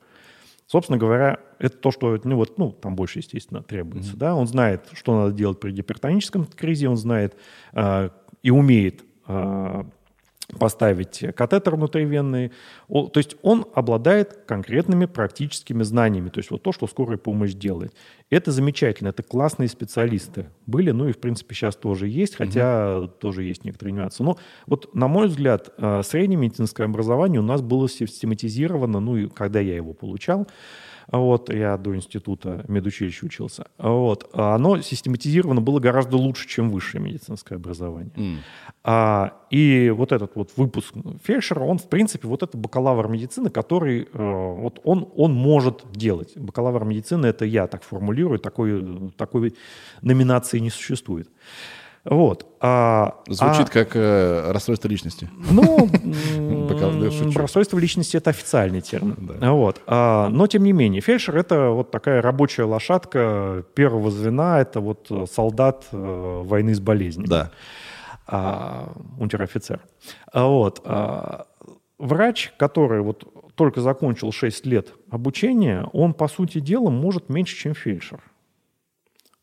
Собственно говоря, это то, что ну, вот, ну, там больше, естественно, требуется. Mm-hmm. Да? Он знает, что надо делать при гипертоническом кризе, он знает э, и умеет э, поставить катетер внутривенный. То есть он обладает конкретными практическими знаниями, то есть вот то, что скорая помощь делает. Это замечательно, это классные специалисты были, ну и в принципе сейчас тоже есть, хотя угу. тоже есть некоторые нюансы. Но вот на мой взгляд, э, среднее медицинское образование у нас было систематизировано, ну и когда я его получал, вот, я до института медучилища учился, вот, оно систематизировано было гораздо лучше, чем высшее медицинское образование. Mm. А, и вот этот вот выпуск фельдшера, он, в принципе, вот это бакалавр медицины, который, э, вот он, он может делать. Бакалавр медицины, это я так формулирую, такой, такой номинации не существует. Вот. А, Звучит а, как э, расстройство личности. Ну, расстройство личности это официальный термин. Да. Вот. А, но тем не менее, фельдшер это вот такая рабочая лошадка первого звена, это вот солдат э, войны с болезнями. Да. А, унтер-офицер. А, вот. А, врач, который вот только закончил 6 лет обучения, он, по сути дела, может меньше, чем фельдшер.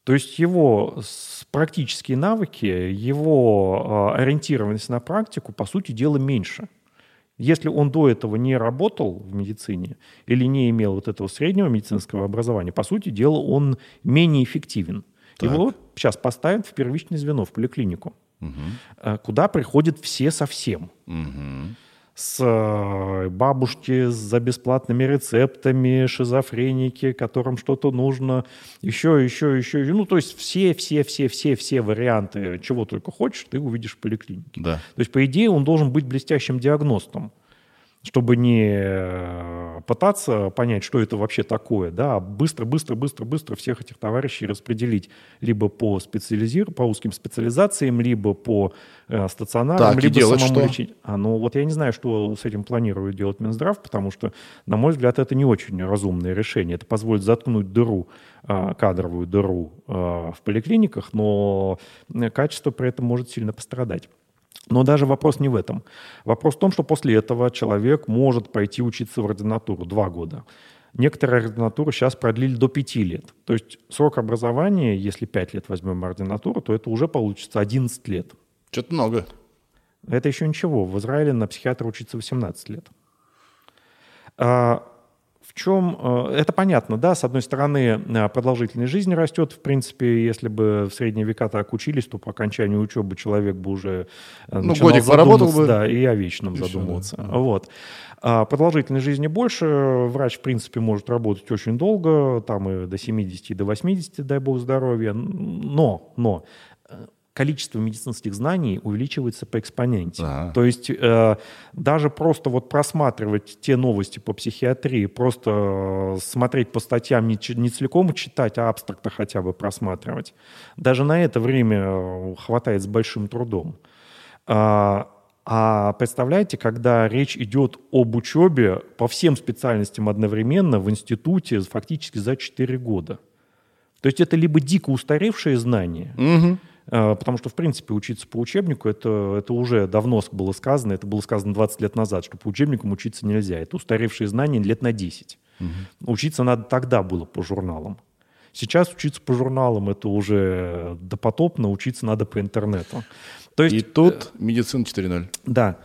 То есть его практические навыки, его э, ориентированность на практику, по сути дела, меньше. Если он до этого не работал в медицине или не имел вот этого среднего медицинского образования, по сути дела, он менее эффективен. Так. Его сейчас поставят в первичное звено, в поликлинику, угу. куда приходят все совсем. Угу с э, бабушки за бесплатными рецептами, шизофреники, которым что-то нужно, еще, еще, еще. Ну, то есть все, все, все, все, все варианты, чего только хочешь, ты увидишь в поликлинике. Да. То есть, по идее, он должен быть блестящим диагностом чтобы не э, пытаться понять, что это вообще такое, да, а быстро, быстро, быстро, быстро всех этих товарищей распределить либо по специализир, по узким специализациям, либо по э, стационарам, так, либо самому что? лечить. А, ну вот я не знаю, что с этим планирует делать Минздрав, потому что, на мой взгляд, это не очень разумное решение. Это позволит заткнуть дыру, э, кадровую дыру э, в поликлиниках, но качество при этом может сильно пострадать. Но даже вопрос не в этом. Вопрос в том, что после этого человек может пойти учиться в ординатуру два года. Некоторые ординатуры сейчас продлили до пяти лет. То есть срок образования, если пять лет возьмем ординатуру, то это уже получится 11 лет. Что-то много. Это еще ничего. В Израиле на психиатра учиться 18 лет. А, чем... Э, это понятно, да, с одной стороны, э, продолжительность жизни растет, в принципе, если бы в средние века так учились, то по окончанию учебы человек бы уже э, ну, годик поработал бы. Да, и о вечном Еще, задумываться. Да. Вот. А продолжительность жизни больше, врач, в принципе, может работать очень долго, там и до 70, и до 80, дай бог здоровья, но, но количество медицинских знаний увеличивается по экспоненте. Ага. То есть э, даже просто вот просматривать те новости по психиатрии, просто э, смотреть по статьям, не, не целиком читать, а абстракта хотя бы просматривать, даже на это время э, хватает с большим трудом. А, а представляете, когда речь идет об учебе по всем специальностям одновременно в институте фактически за 4 года. То есть это либо дико устаревшие знания, угу потому что, в принципе, учиться по учебнику, это, это уже давно было сказано, это было сказано 20 лет назад, что по учебникам учиться нельзя. Это устаревшие знания лет на 10. Угу. Учиться надо тогда было по журналам. Сейчас учиться по журналам это уже допотопно, учиться надо по интернету. То есть, И тут э, медицина 4.0. Да.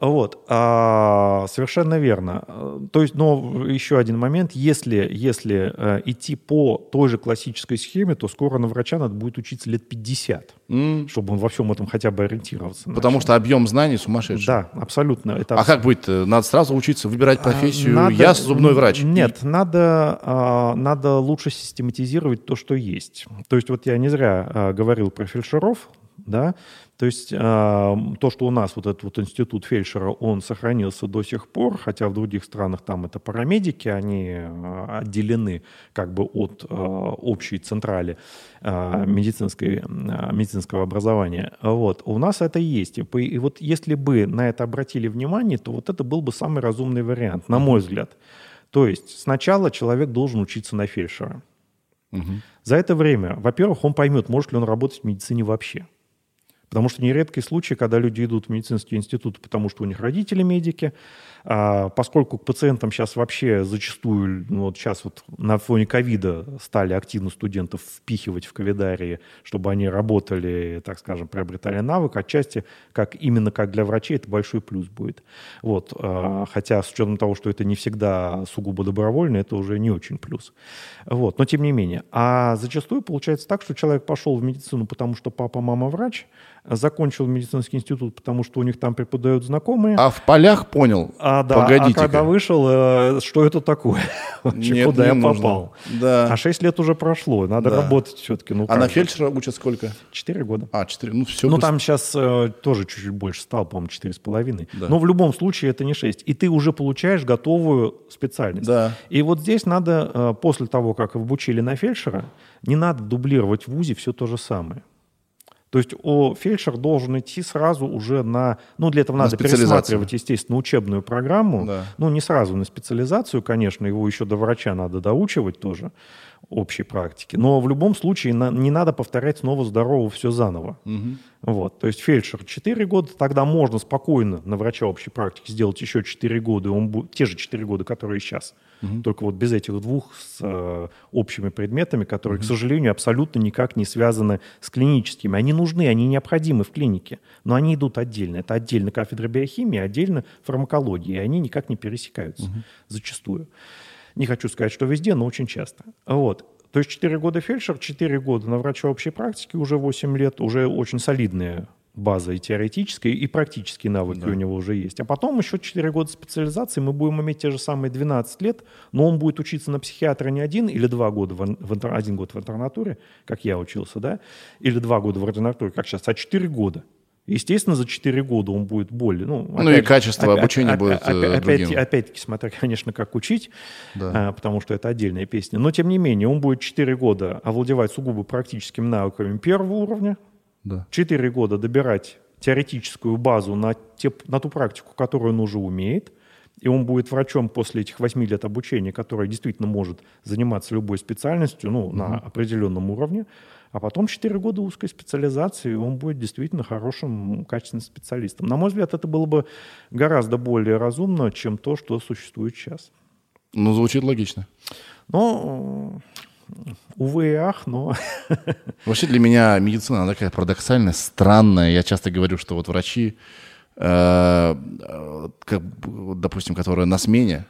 Вот, а, совершенно верно. То есть, но еще один момент, если, если а, идти по той же классической схеме, то скоро на врача надо будет учиться лет 50, mm. чтобы он во всем этом хотя бы ориентироваться. Потому начал. что объем знаний сумасшедший. Да, абсолютно. Это а как будет? Надо сразу учиться выбирать а, профессию? Надо, Я зубной врач. Нет, надо, а, надо лучше систематизировать то, что есть. То есть вот я не зря а, говорил про фельдшеров, да, то есть э, то, что у нас вот этот вот институт фельдшера, он сохранился до сих пор, хотя в других странах там это парамедики, они э, отделены как бы от э, общей централи медицинской, медицинского образования. Вот. У нас это есть. И, и вот если бы на это обратили внимание, то вот это был бы самый разумный вариант, на мой взгляд. То есть сначала человек должен учиться на фельдшера. Угу. За это время, во-первых, он поймет, может ли он работать в медицине вообще. Потому что нередкий случай, когда люди идут в медицинский институт, потому что у них родители медики, а, поскольку к пациентам сейчас вообще зачастую, ну, вот сейчас вот на фоне ковида стали активно студентов впихивать в ковидарии, чтобы они работали, так скажем, приобретали навык, отчасти как именно как для врачей это большой плюс будет. Вот, а, хотя с учетом того, что это не всегда сугубо добровольно, это уже не очень плюс. Вот, но тем не менее. А зачастую получается так, что человек пошел в медицину, потому что папа, мама врач, закончил медицинский институт, потому что у них там преподают знакомые. А в полях понял? А, да, Погодите а когда вышел, э, что это такое? Вообще, Нет, куда не я нужно. попал? Да. А 6 лет уже прошло, надо Да. работать все-таки. Ну, А на фельдшера учат сколько? 4 года. А, 4. Ну, все. Ну, там сейчас э, тоже чуть-чуть больше стало, по-моему, 4,5. Да. Но в любом случае это не 6. И ты уже получаешь готовую специальность. Да. И вот здесь надо, э, после того, как обучили на фельдшера, не надо дублировать в ВУЗе все то же самое. То есть о, фельдшер должен идти сразу уже на... Ну, для этого На надо пересматривать, естественно, учебную программу. Да. Ну, не сразу на специализацию, конечно, его еще до врача надо доучивать тоже общей практики. Но в любом случае на- не надо повторять снова здорово все заново. Вот. То есть фельдшер 4 года, тогда можно спокойно на врача общей практики сделать еще 4 года, он будет, те же 4 года, которые сейчас. Только вот без этих двух с э, общими предметами, которые, к сожалению, абсолютно никак не связаны с клиническими. Они нужны, они необходимы в клинике, но они идут отдельно. Это отдельно кафедра биохимии, отдельно фармакология, и они никак не пересекаются зачастую. Не хочу сказать, что везде, но очень часто. Вот. То есть 4 года фельдшер, 4 года на врача общей практики, уже 8 лет, уже очень солидная база и теоретическая, и практические навыки у него уже есть. А потом еще 4 года специализации, мы будем иметь те же самые 12 лет, но он будет учиться на психиатра не один или два года, в, в интер- один год в интернатуре, как я учился, да, или два года в ординатуре, как сейчас, а 4 года. Естественно, за 4 года он будет более... Ну, Ну и качество обучения будет, э, опять, другим. опять-таки, смотря, конечно, как учить, Да. а, потому что это отдельная песня. Но, тем не менее, он будет 4 года овладевать сугубо практическими навыками первого уровня, Да. 4 года добирать теоретическую базу на, те, на ту практику, которую он уже умеет, и он будет врачом после этих 8 лет обучения, который действительно может заниматься любой специальностью ну, на определенном уровне, а потом 4 года узкой специализации, и он будет действительно хорошим, качественным специалистом. На мой взгляд, это было бы гораздо более разумно, чем то, что существует сейчас. Ну, звучит логично. Но, э, увы и ах, но Вообще для меня медицина, она такая парадоксальная, странная. Я часто говорю, что вот врачи, как, вот, допустим, которые на смене,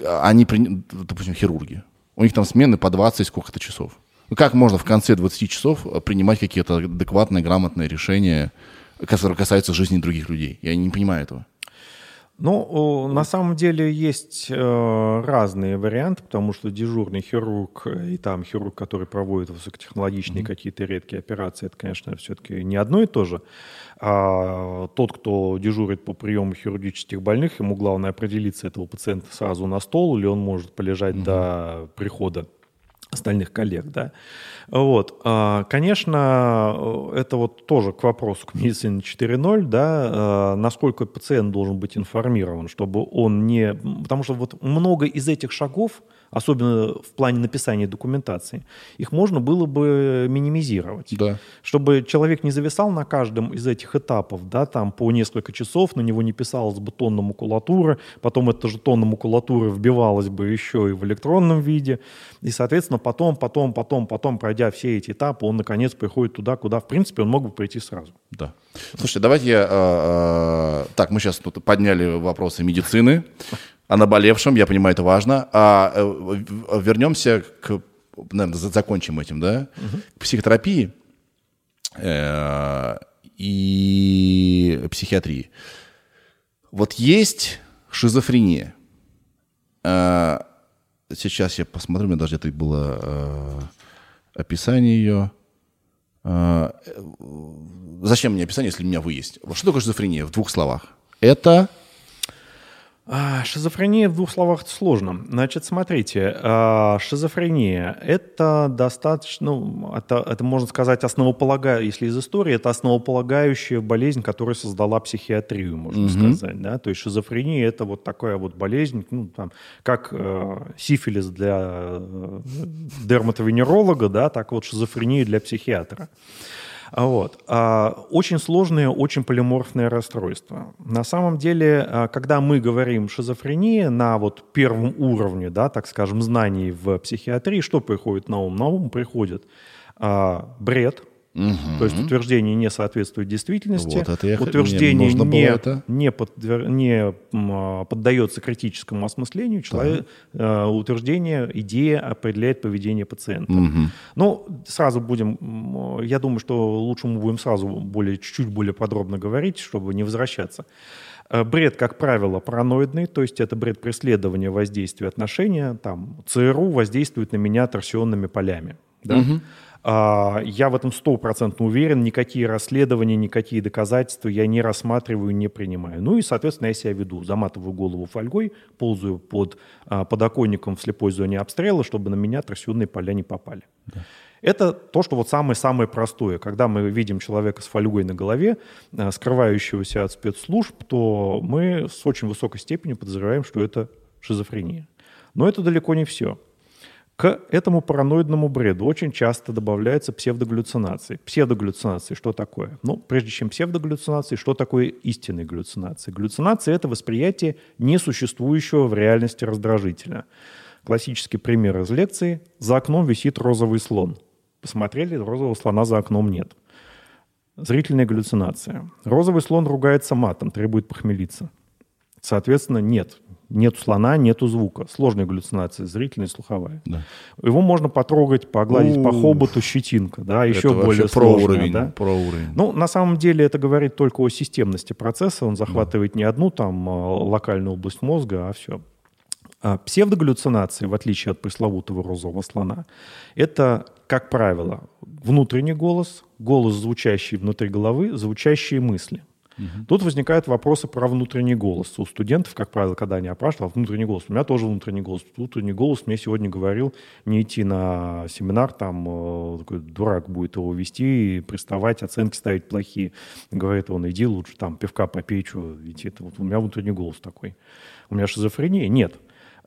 они, допустим, хирурги, у них там смены по 20 сколько-то часов. Ну как можно в конце 20 часов э, принимать какие-то адекватные, грамотные решения, которые касаются жизни других людей? Я не понимаю этого. Ну, на самом деле есть э, разные варианты, потому что дежурный хирург э, и там хирург, который проводит высокотехнологичные какие-то редкие операции, это, конечно, все-таки не одно и то же. А тот, кто дежурит по приему хирургических больных, ему главное определиться этого пациента сразу на стол, или он может полежать до прихода остальных коллег, да. Вот. А, Конечно, это вот тоже к вопросу к медицине 4.0, да, э, насколько пациент должен быть информирован, чтобы он не... Потому что вот много из этих шагов, особенно в плане написания документации, их можно было бы минимизировать. Да. Чтобы человек не зависал на каждом из этих этапов, да, там по несколько часов, на него не писалась бы тонна макулатуры, потом эта же тонна макулатуры вбивалась бы еще и в электронном виде, и, соответственно, потом, потом, потом, потом, пройдя все эти этапы, он, наконец, приходит туда, куда, в принципе, он мог бы прийти сразу. Да. Слушайте, давайте я... э, э, так, мы сейчас тут подняли вопросы медицины, о наболевшем, я понимаю, это важно. А э, вернемся к... Наверное, за- закончим этим, да? К психотерапии э, и психиатрии. Вот есть шизофрения. Э, сейчас я посмотрю, у меня даже это было э, описание ее. Э, Зачем мне описание, если у меня вы есть? Что такое шизофрения в двух словах? Это А, Шизофрения в двух словах сложно. Значит, смотрите, а, шизофрения – это достаточно, ну, это, это можно сказать, основополагающая, если из истории, это основополагающая болезнь, которая создала психиатрию, можно сказать. Да? То есть шизофрения – это вот такая вот болезнь, ну, там, как э, сифилис для э, дерматовенеролога, да, так вот шизофрения для психиатра. А Вот. А, Очень сложное, очень полиморфное расстройство. На самом деле, а, когда мы говорим шизофрения на вот первом уровне, да, так скажем, знаний в психиатрии, что приходит на ум? На ум приходит бред, Угу. То есть утверждение не соответствует действительности, вот это я утверждение мне не, это. не, подвер... не а, поддается критическому осмыслению, человек, да. утверждение, идея определяет поведение пациента. Угу. Ну, сразу будем, я думаю, что лучше мы будем сразу более, чуть-чуть более подробно говорить, чтобы не возвращаться. Э, бред, как правило, параноидный, то есть это бред преследования, воздействия, отношения. Там, ЦРУ воздействует на меня торсионными полями. Да? Угу. А, я в этом стопроцентно уверен, никакие расследования, никакие доказательства я не рассматриваю, не принимаю. Ну и, соответственно, я себя веду, заматываю голову фольгой, ползаю под а, подоконником в слепой зоне обстрела, чтобы на меня торсионные поля не попали. Да. Это то, что вот самое-самое простое. Когда мы видим человека с фольгой на голове, а, скрывающегося от спецслужб, то мы с очень высокой степенью подозреваем, что это шизофрения. Но это далеко не все. К этому параноидному бреду очень часто добавляются псевдогаллюцинации. Псевдогаллюцинации что такое? Ну, прежде чем псевдогаллюцинации, что такое истинные галлюцинации? Галлюцинации – это восприятие несуществующего в реальности раздражителя. Классический пример из лекции – за окном висит розовый слон. Посмотрели, розового слона за окном нет. Зрительная галлюцинация. Розовый слон ругается матом, требует похмелиться. Соответственно, нет, нет слона, нету звука. Сложная галлюцинация, зрительная, слуховая. Да. Его можно потрогать, погладить У-у-у. по хоботу, щетинка, да, еще это более про сложная, уровень, да? про уровень. Ну, на самом деле это говорит только о системности процесса. Он захватывает да. не одну там а, локальную область мозга, а все. А псевдогаллюцинации, в отличие от пресловутого розового слона, это, как правило, внутренний голос, голос, звучащий внутри головы, звучащие мысли – Угу. Тут возникают вопросы про внутренний голос. У студентов, как правило, когда они опрашивают, внутренний голос. У меня тоже внутренний голос. Внутренний голос мне сегодня говорил не идти на семинар, там э, такой дурак будет его вести, и приставать, оценки ставить плохие. Говорит он, иди лучше там пивка попей, что идти. Вот у меня внутренний голос такой. У меня шизофрения? Нет.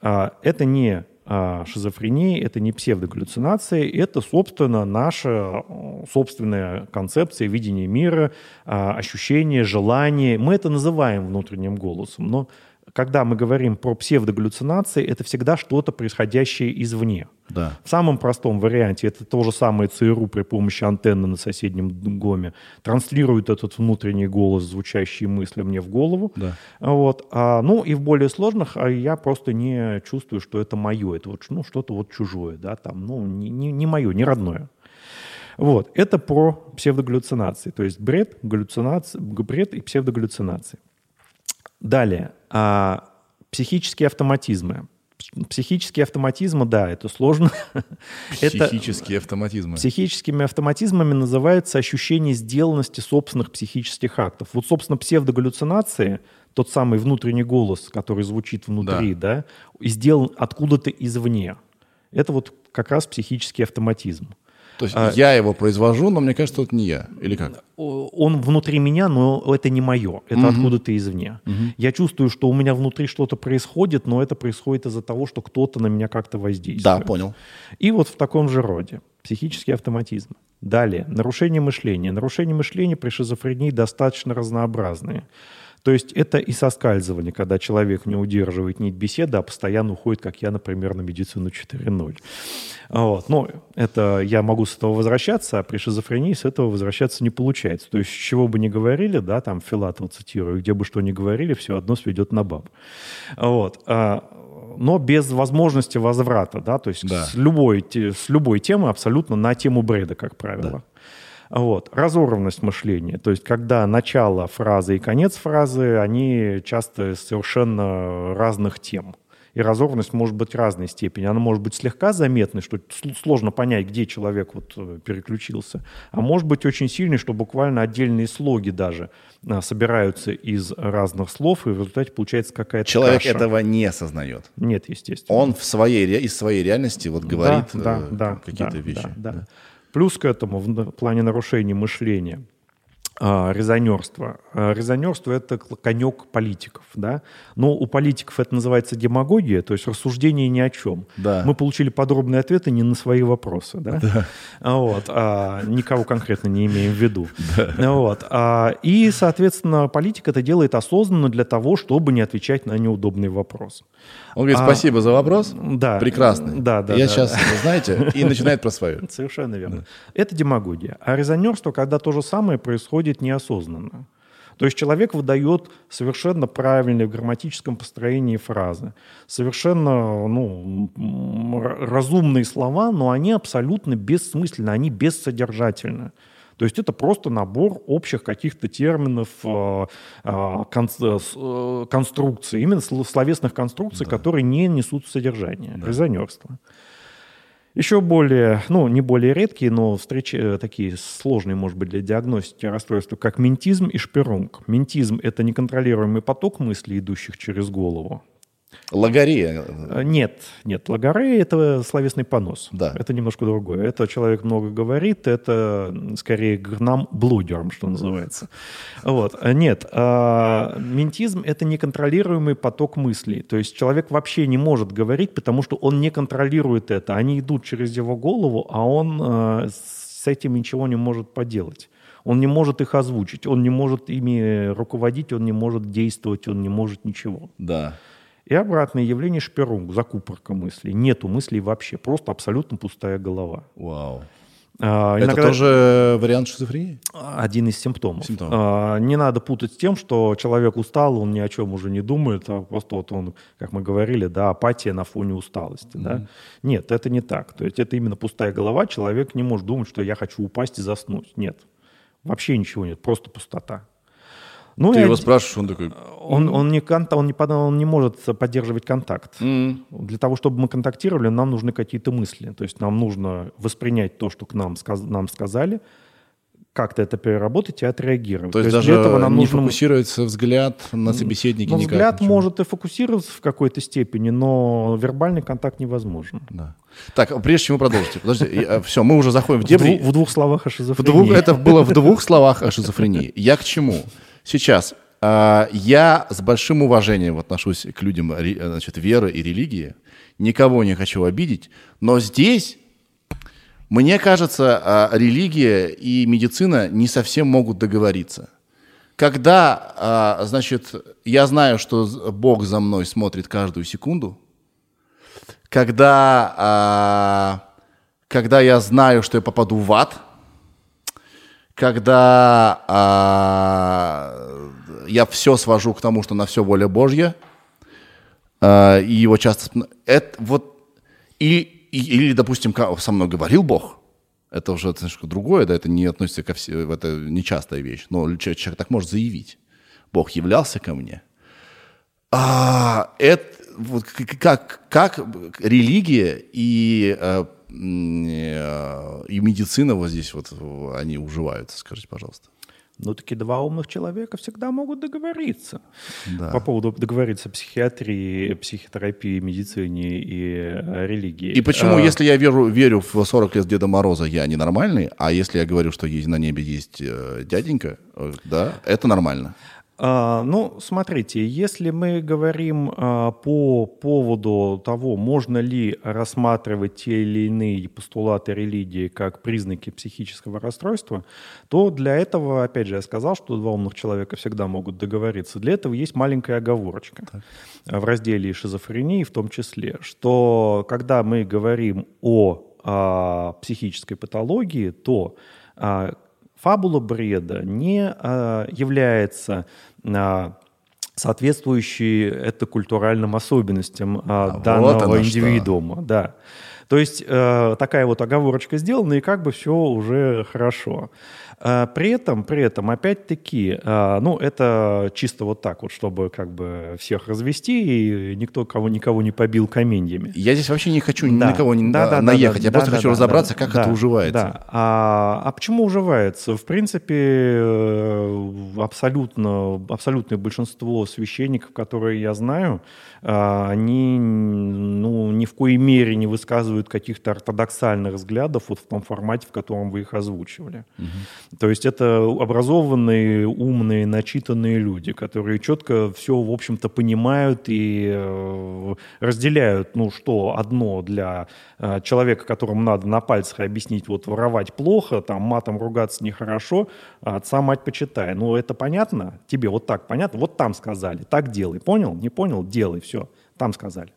А, это не а, шизофрения, это не псевдогаллюцинации, это, собственно, наша собственная концепция, видение мира, а, ощущение, желание. Мы это называем внутренним голосом, но когда мы говорим про псевдогаллюцинации, это всегда что-то происходящее извне. Да. В самом простом варианте это то же самое ЦРУ при помощи антенны на соседнем ГОМе транслирует этот внутренний голос, звучащие мысли мне в голову. Да. Вот. А, ну и в более сложных а я просто не чувствую, что это мое, это вот, ну, что-то вот чужое, да, там, ну, не, не, не мое, не родное. Вот. Это про псевдогаллюцинации, то есть бред, галлюцинации, бред и псевдогаллюцинации. Далее. А, психические автоматизмы. Психические автоматизмы, да, это сложно. Психические автоматизмы. Психическими автоматизмами называется ощущение сделанности собственных психических актов. Вот, собственно, псевдогаллюцинации, тот самый внутренний голос, который звучит внутри, да, да сделан откуда-то извне. Это вот как раз психический автоматизм. То есть а, я его произвожу, но мне кажется, это не я. Или как? Он внутри меня, но это не мое. Это угу. откуда-то извне. Угу. Я чувствую, что у меня внутри что-то происходит, но это происходит из-за того, что кто-то на меня как-то воздействует. Да, понял. И вот в таком же роде. Психический автоматизм. Далее. Нарушение мышления. Нарушение мышления при шизофрении достаточно разнообразные. То есть это и соскальзывание, когда человек не удерживает нить беседы, а постоянно уходит, как я, например, на медицину 4.0. Вот. Но это я могу с этого возвращаться, а при шизофрении с этого возвращаться не получается. То есть чего бы ни говорили, да, там Филатова цитирую, где бы что ни говорили, все одно сведет на баб. Вот а, но без возможности возврата, да, то есть да. с, любой, с любой темы абсолютно на тему бреда, как правило. Да. Вот. Разорванность мышления, то есть когда начало фразы и конец фразы, они часто совершенно разных тем. И разорванность может быть разной степени. Она может быть слегка заметной, что сложно понять, где человек вот э, переключился. А может быть очень сильной, что буквально отдельные слоги даже э, собираются из разных слов, и в результате получается какая-то Человек каша. этого не осознает. Нет, естественно. Он в своей, из своей реальности вот говорит да, да, какие-то да, вещи. Да, да. Да. Плюс к этому в плане нарушений мышления а, резонерство. А, резонерство – это конек политиков, да? Но у политиков это называется демагогия, то есть рассуждение ни о чем. Да. Мы получили подробные ответы не на свои вопросы, да? Да. А, Вот, а, никого конкретно не имеем в виду. Вот, а, и, соответственно, политик это делает осознанно для того, чтобы не отвечать на неудобный вопрос. Он говорит, А, спасибо за вопрос. Да. Прекрасный. Да, да, Я да, сейчас, знаете, и начинает про свое. Совершенно верно. Это демагогия. А резонерство, когда то же самое происходит неосознанно. То есть человек выдает совершенно правильные в грамматическом построении фразы, совершенно ну, разумные слова, но они абсолютно бессмысленны, они бессодержательны. То есть это просто набор общих каких-то терминов, э, э, э, конструкций, именно сло- словесных конструкций, которые не несут содержания, резонерство. Еще более, ну, не более редкие, но встречи такие сложные, может быть, для диагностики расстройства, как ментизм и шпирунг. Ментизм – это неконтролируемый поток мыслей, идущих через голову. Логорея. Э, Нет, нет, лагаре – это словесный понос. Да. Это немножко другое. Это человек много говорит, это скорее грнам блогером, что называется. Вот. А Нет, а, ментизм – это неконтролируемый поток мыслей. То есть человек вообще не может говорить, потому что он не контролирует это. Они идут через его голову, а он э, с этим ничего не может поделать. Он не может их озвучить, он не может ими руководить, он не может действовать, он не может ничего. Да. И обратное явление шпирунг, закупорка мыслей. Нету мыслей вообще, просто абсолютно пустая голова. Вау. А, Это иногда- тоже вариант шизофрении? один из симптомов. Симптом. А, не надо путать с тем, что человек устал, он ни о чем уже не думает, а просто вот он, как мы говорили, да, апатия на фоне усталости. Да? Нет, это не так. То есть это именно пустая голова, человек не может думать, что я хочу упасть и заснуть. Нет, вообще ничего нет, просто пустота. Ну, Ты и его спрашиваешь, он такой... он, он, не он, не, он не может поддерживать контакт. «М, Для того, чтобы мы контактировали, нам нужны какие-то мысли. То есть нам нужно воспринять то, что к нам, сказ- нам сказали, как-то это переработать и отреагировать. То есть для даже этого нам не нужно... фокусируется взгляд на собеседнике Ну, никак. взгляд ничего. может и фокусироваться в какой-то степени, но вербальный контакт невозможен. Да. Так, прежде чем вы продолжите, подождите, все, мы уже заходим в дебри. в двух словах о шизофрении. это было в двух словах о шизофрении. Я к чему? Сейчас. а, я с большим уважением отношусь к людям значит, веры и религии. Никого не хочу обидеть. Но здесь, мне кажется, а, религия и медицина не совсем могут договориться. Когда, а, значит, я знаю, что Бог за мной смотрит каждую секунду, когда, когда я знаю, что я попаду в ад, когда а, я все свожу к тому, что на все воля Божья, а, и его часто... Это вот... И, и- или, допустим, со мной говорил Бог, это уже немножко другое, да, это не относится ко всем, это нечастая вещь, но че- человек так может заявить. Бог являлся ко мне. А, это, вот, как, как религия и, э, и медицина вот здесь вот э, они уживаются, скажите, пожалуйста. Ну, таки два умных человека всегда могут договориться. Да. По поводу договориться о психиатрии, психотерапии, медицине и э, религии. И почему, А, если я верю, верю в 40 лет Деда Мороза, я ненормальный, а если я говорю, что есть, на небе есть э, дяденька, э, да, это нормально. А, ну, смотрите, если мы говорим а, по поводу того, можно ли рассматривать те или иные постулаты религии как признаки психического расстройства, то для этого, опять же, я сказал, что два умных человека всегда могут договориться. Для этого есть маленькая оговорочка а, в разделе шизофрении в том числе, что когда мы говорим о а, психической патологии, то фабула бреда не а, является а, соответствующей это культуральным особенностям а, вот данного что. индивидуума. Да. То есть э, такая вот оговорочка сделана, и как бы все уже хорошо. А, при этом, при этом, опять-таки, а, ну, это чисто вот так вот, чтобы как бы всех развести, и никто кого никого не побил каменьями. Я здесь вообще не хочу ни Да. на кого не Да, да, да, наехать, да, я просто да, хочу да, разобраться, да, как да, это уживается. Да. А, а почему уживается? В принципе, э, абсолютно, абсолютное большинство священников, которые я знаю, а, они ну, ни в коей мере не высказывают каких-то ортодоксальных взглядов вот в том формате, в котором вы их озвучивали. Угу. То есть это образованные, умные, начитанные люди, которые четко все, в общем-то, понимают и э, разделяют, ну, что одно для э, человека, которому надо на пальцах объяснить, вот воровать плохо, там матом ругаться нехорошо, а отца мать почитай. Ну, это понятно? Тебе вот так понятно? Вот там сказали, так делай. Понял? Не понял? Делай, все. Там сказали.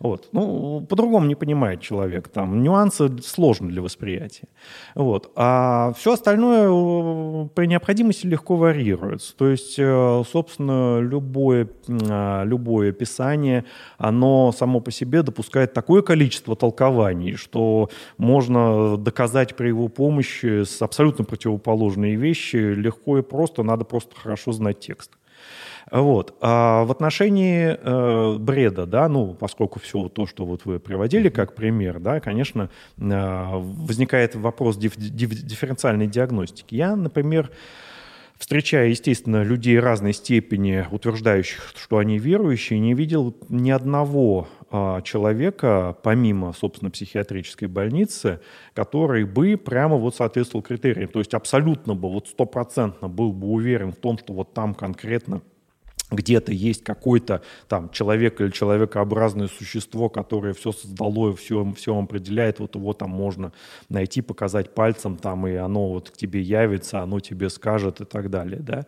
Вот. Ну, по-другому не понимает человек. Там нюансы сложны для восприятия. Вот. А все остальное э, при необходимости легко варьируется. То есть, э, собственно, любое, а, любое писание, оно само по себе допускает такое количество толкований, что можно доказать при его помощи с абсолютно противоположные вещи легко и просто. Надо просто хорошо знать текст. Вот. А в отношении э, бреда, да, ну, поскольку все то, что вот вы приводили как пример, да, конечно, э, возникает вопрос диф- диф- дифференциальной диагностики. Я, например, встречая, естественно, людей разной степени, утверждающих, что они верующие, не видел ни одного а, человека, помимо, собственно, психиатрической больницы, который бы прямо вот соответствовал критериям. То есть абсолютно бы, вот стопроцентно был бы уверен в том, что вот там конкретно где-то есть какой-то там человек или человекообразное существо, которое все создало и все, все определяет, вот его там можно найти, показать пальцем там, и оно вот к тебе явится, оно тебе скажет и так далее, да,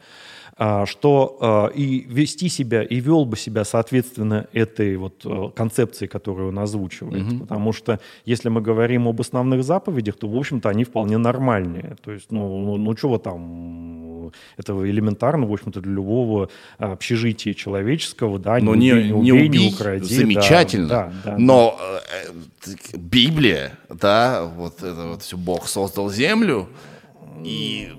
что а, и вести себя, и вел бы себя соответственно этой вот а, концепции, которую он озвучивает, mm-hmm. потому что если мы говорим об основных заповедях, то, в общем-то, они вполне нормальные, то есть, ну, ну, ну чего там, это элементарно, в общем-то, для любого общежитии человеческого, да, но не, не, не убей, не укради. Замечательно. Да, да, но да. Э, Библия, да, вот это вот все Бог создал землю, и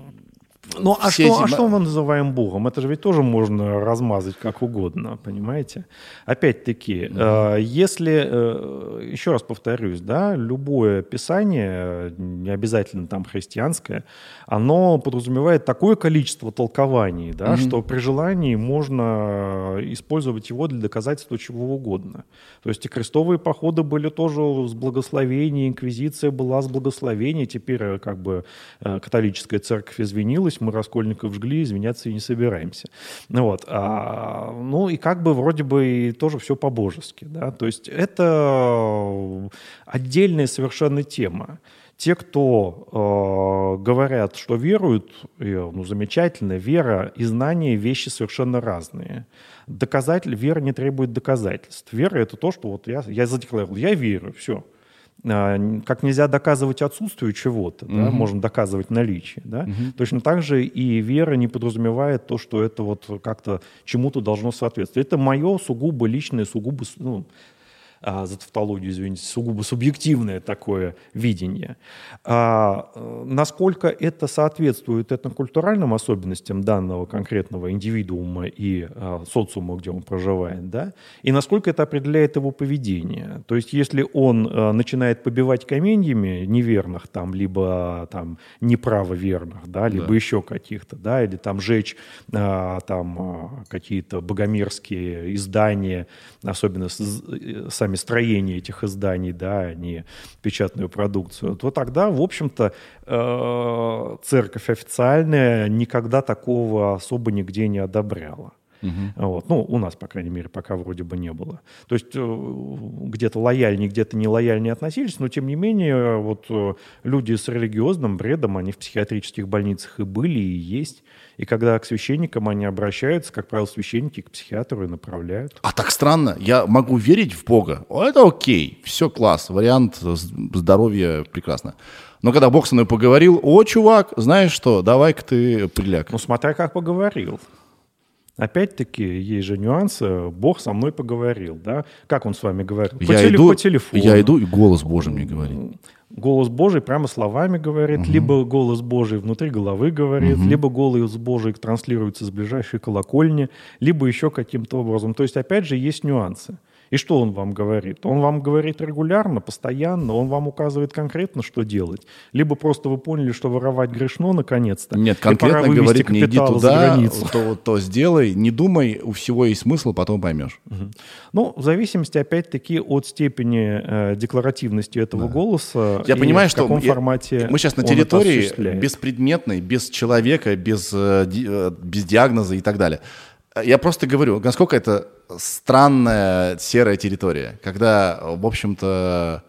ну, а что, эти... а что мы называем Богом? Это же ведь тоже можно размазать как угодно, понимаете? Опять-таки, mm-hmm. э, если, э, еще раз повторюсь, да, любое писание, не обязательно там христианское, оно подразумевает такое количество толкований, да, mm-hmm. что при желании можно использовать его для доказательства чего угодно. То есть и крестовые походы были тоже с благословения, инквизиция была с благословения, теперь э, как бы э, католическая церковь извинилась, мы Раскольников жгли, извиняться и не собираемся. Ну, вот. А, ну и как бы вроде бы и тоже все по-божески. Да? То есть это отдельная совершенно тема. Те, кто э, говорят, что веруют, ну, замечательно, вера и знания – вещи совершенно разные. Доказатель, вера не требует доказательств. Вера – это то, что вот я, я задекларировал, я верю, все. А, как нельзя доказывать отсутствие чего-то, угу. да, можно доказывать наличие. Да? Угу. Точно так же и вера не подразумевает то, что это вот как-то чему-то должно соответствовать. Это мое сугубо личное, сугубо ну, а, за тавтологию, извините, сугубо субъективное такое видение. А, насколько это соответствует этнокультуральным особенностям данного конкретного индивидуума и а, социума, где он проживает, да, и насколько это определяет его поведение. То есть если он а, начинает побивать каменьями неверных, там, либо там неправоверных, да, либо да. еще каких-то, да, или там жечь а, там а, какие-то богомерзкие издания, особенно с, сами сами строения этих изданий, да, а не печатную продукцию, то тогда, в общем-то, э, церковь официальная никогда такого особо нигде не одобряла. Угу. Вот. Ну, у нас, по крайней мере, пока вроде бы не было. То есть э, где-то лояльнее, где-то не лояльнее относились, но тем не менее вот э, люди с религиозным бредом, они в психиатрических больницах и были, и есть. И когда к священникам они обращаются, как правило, священники к психиатру и направляют. А так странно. Я могу верить в Бога. Это окей. Все класс. Вариант здоровья прекрасно. Но когда Бог со мной поговорил, о, чувак, знаешь что, давай-ка ты приляг. Ну, смотря как поговорил. Опять-таки, есть же нюансы. Бог со мной поговорил, да? Как он с вами говорил? По, я теле- иду, по телефону. Я иду, и голос Божий мне говорит голос Божий прямо словами говорит, угу. либо голос Божий внутри головы говорит, угу. либо голос Божий транслируется с ближайшей колокольни, либо еще каким-то образом. То есть, опять же, есть нюансы. И что он вам говорит? Он вам говорит регулярно, постоянно, он вам указывает конкретно, что делать. Либо просто вы поняли, что воровать грешно наконец-то. Нет, конкретно говорит, не иди туда, то, то сделай, не думай, у всего есть смысл, потом поймешь. Угу. Ну, в зависимости, опять-таки, от степени э, декларативности этого да. голоса. Я понимаю, в каком что формате мы сейчас на территории беспредметной, без человека, без, э, э, без диагноза и так далее. Я просто говорю, насколько это странная серая территория, когда, в общем-то...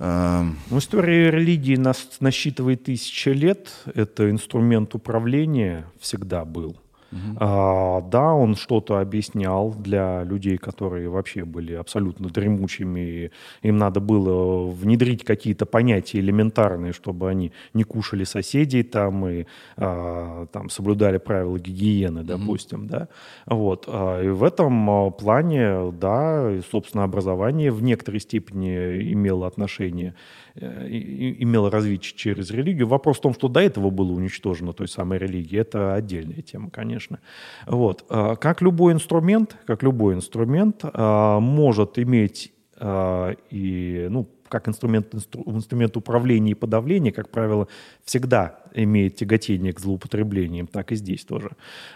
Э... Ну, история религии нас насчитывает тысячи лет. Это инструмент управления всегда был. Угу. А, да, он что-то объяснял для людей, которые вообще были абсолютно дремучими. Им надо было внедрить какие-то понятия элементарные, чтобы они не кушали соседей там и а, там соблюдали правила гигиены, допустим, угу. да. Вот. А, и в этом а, плане, да, собственно, образование в некоторой степени имело отношение Э, имела развитие через религию. Вопрос в том, что до этого было уничтожено той самой религии, это отдельная тема, конечно. Вот. А как любой инструмент, как любой инструмент а, может иметь а, и, ну, как инструмент, инстру, инструмент управления и подавления, как правило, всегда имеет тяготение к злоупотреблениям, так и здесь тоже.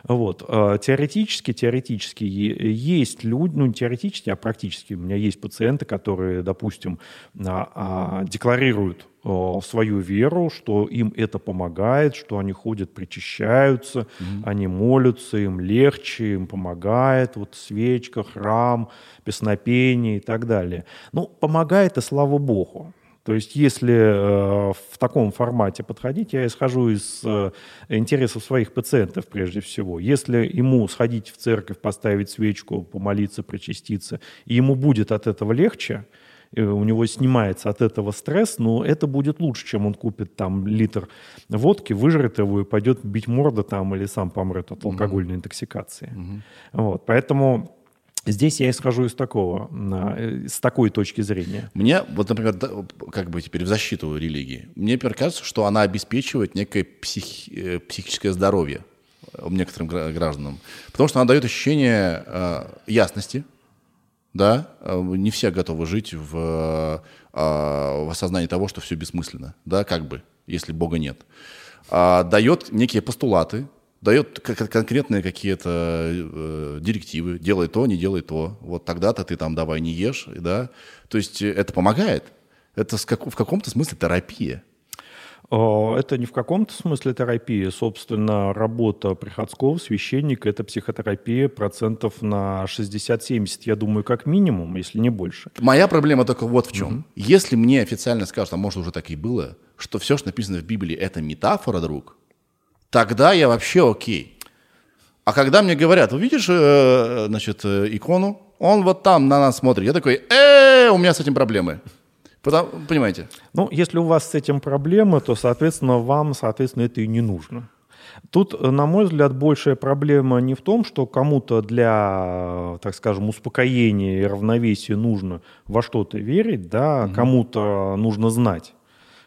Вот. А, теоретически, теоретически есть люди, ну не теоретически, а практически у меня есть пациенты, которые, допустим, а, а, декларируют свою веру, что им это помогает, что они ходят, причащаются, mm-hmm. они молятся, им легче, им помогает, вот свечка, храм, песнопение и так далее. Ну, помогает, и слава богу. То есть если э, в таком формате подходить, я исхожу из э, интересов своих пациентов прежде всего. Если ему сходить в церковь, поставить свечку, помолиться, причаститься, и ему будет от этого легче, у него снимается от этого стресс, но это будет лучше, чем он купит там литр водки, выжрет его и пойдет бить морда там или сам помрет от алкогольной интоксикации. Угу. Вот, поэтому Здесь я исхожу из такого, э, с такой точки зрения. Мне, вот, например, как бы теперь в защиту религии, мне теперь кажется, что она обеспечивает некое псих, э, психическое здоровье некоторым гражданам. Потому что она дает ощущение э, ясности, да, э, не все готовы жить в, э, в осознании того, что все бессмысленно, да, как бы, если Бога нет. А, дает некие постулаты, дает конкретные какие-то э, директивы, делай то, не делай то, вот тогда-то ты там давай не ешь, да, то есть это помогает, это в каком-то смысле терапия. Это не в каком-то смысле терапия. Собственно, работа приходского священника – это психотерапия процентов на 60-70, я думаю, как минимум, если не больше. Моя проблема только вот в чем. Угу. Если мне официально скажут, а может уже так и было, что все, что написано в Библии, это метафора, друг, тогда я вообще окей. А когда мне говорят, увидишь, э, значит, э, икону, он вот там на нас смотрит, я такой, э, у меня с этим проблемы. Потому, понимаете? Ну, если у вас с этим проблемы, то, соответственно, вам, соответственно, это и не нужно. Тут, на мой взгляд, большая проблема не в том, что кому-то для, так скажем, успокоения и равновесия нужно во что-то верить, да, угу. кому-то нужно знать.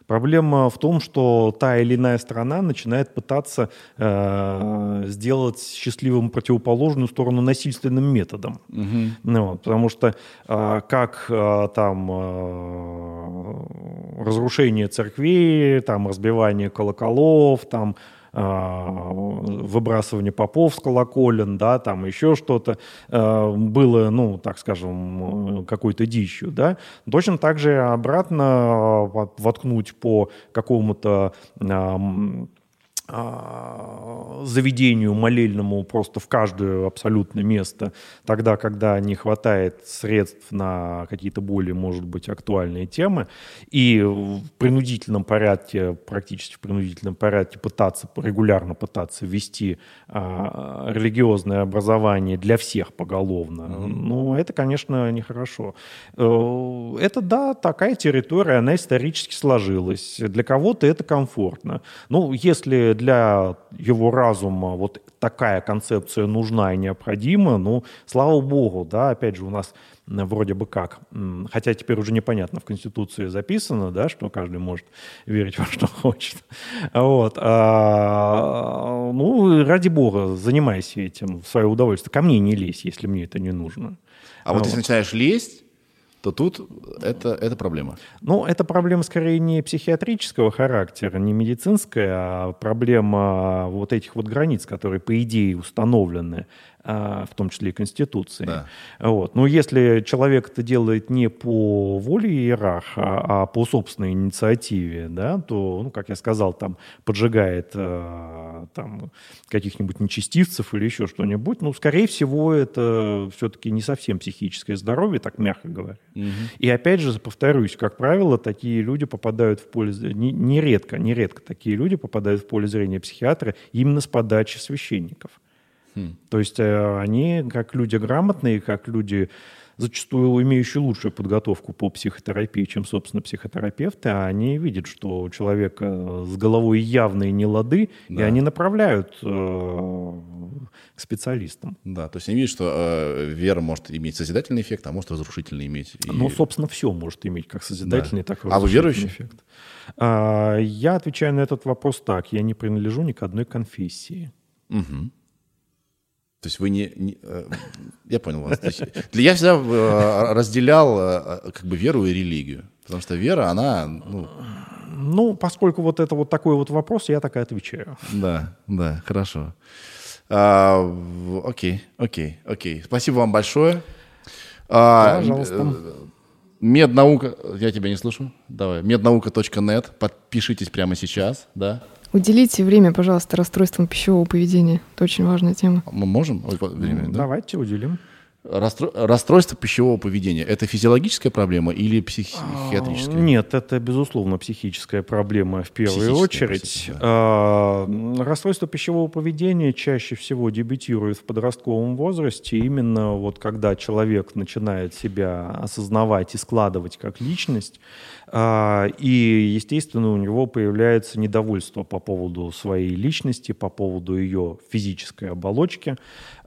Проблема в том, что та или иная страна начинает пытаться э, сделать счастливым противоположную сторону насильственным методом. Угу. Ну, вот, потому что э, как э, там э, разрушение церквей, там разбивание колоколов, там выбрасывание попов с колоколен, да, там еще что-то а, было, ну, так скажем, какой-то дичью, да. Точно так же обратно а, воткнуть по какому-то заведению молельному просто в каждое абсолютно место, тогда, когда не хватает средств на какие-то более, может быть, актуальные темы, и в принудительном порядке, практически в принудительном порядке пытаться, регулярно пытаться ввести а, религиозное образование для всех поголовно, mm-hmm. ну, это, конечно, нехорошо. Э, это, да, такая территория, она исторически сложилась. Для кого-то это комфортно. Ну, если для его разума вот такая концепция нужна и необходима, ну, слава богу, да, опять же, у нас вроде бы как, хотя теперь уже непонятно, в Конституции записано, да, что каждый может верить во что хочет. Вот. А, ну, ради бога, занимайся этим в свое удовольствие. Ко мне не лезь, если мне это не нужно. А вот, вот. если начинаешь лезть, то тут это, это проблема. Ну, это проблема скорее не психиатрического характера, не медицинская, а проблема вот этих вот границ, которые, по идее, установлены в том числе и Конституции. Да. Вот. Но если человек это делает не по воле иерарха, а по собственной инициативе, да, то, ну, как я сказал, там поджигает э, там, каких-нибудь нечестивцев или еще что-нибудь, ну, скорее всего, это все-таки не совсем психическое здоровье, так мягко говоря. Угу. И опять же, повторюсь, как правило, такие люди попадают в поле... Нередко, нередко такие люди попадают в поле зрения психиатра именно с подачи священников. Хм. То есть э, они, как люди грамотные, как люди зачастую имеющие лучшую подготовку по психотерапии, чем, собственно, психотерапевты, а они видят, что у человека с головой явные нелады, да. и они направляют э, к специалистам. Да, то есть они видят, что э, вера может иметь созидательный эффект, а может разрушительный иметь. И... Ну, собственно, все может иметь как созидательный, да. так и разрушительный а вы верующий? эффект. А, я отвечаю на этот вопрос так. Я не принадлежу ни к одной конфессии. Угу. То есть вы не... не э, я понял вас. Я всегда э, разделял э, как бы веру и религию. Потому что вера, она... Ну, ну, поскольку вот это вот такой вот вопрос, я так и отвечаю. Да, да, хорошо. А, окей, окей, окей. Спасибо вам большое. А, Пожалуйста. Меднаука... Я тебя не слышу. Давай. Меднаука.нет. Подпишитесь прямо сейчас, да. Уделите время, пожалуйста, расстройствам пищевого поведения. Это очень важная тема. Мы можем? Время, да? Давайте уделим. Расстрой, расстройство пищевого поведения – это физиологическая проблема или психиатрическая? Нет, это, безусловно, психическая проблема в первую очередь. Да. А, расстройство пищевого поведения чаще всего дебютирует в подростковом возрасте, именно вот когда человек начинает себя осознавать и складывать как личность, а, и, естественно, у него появляется недовольство по поводу своей личности, по поводу ее физической оболочки.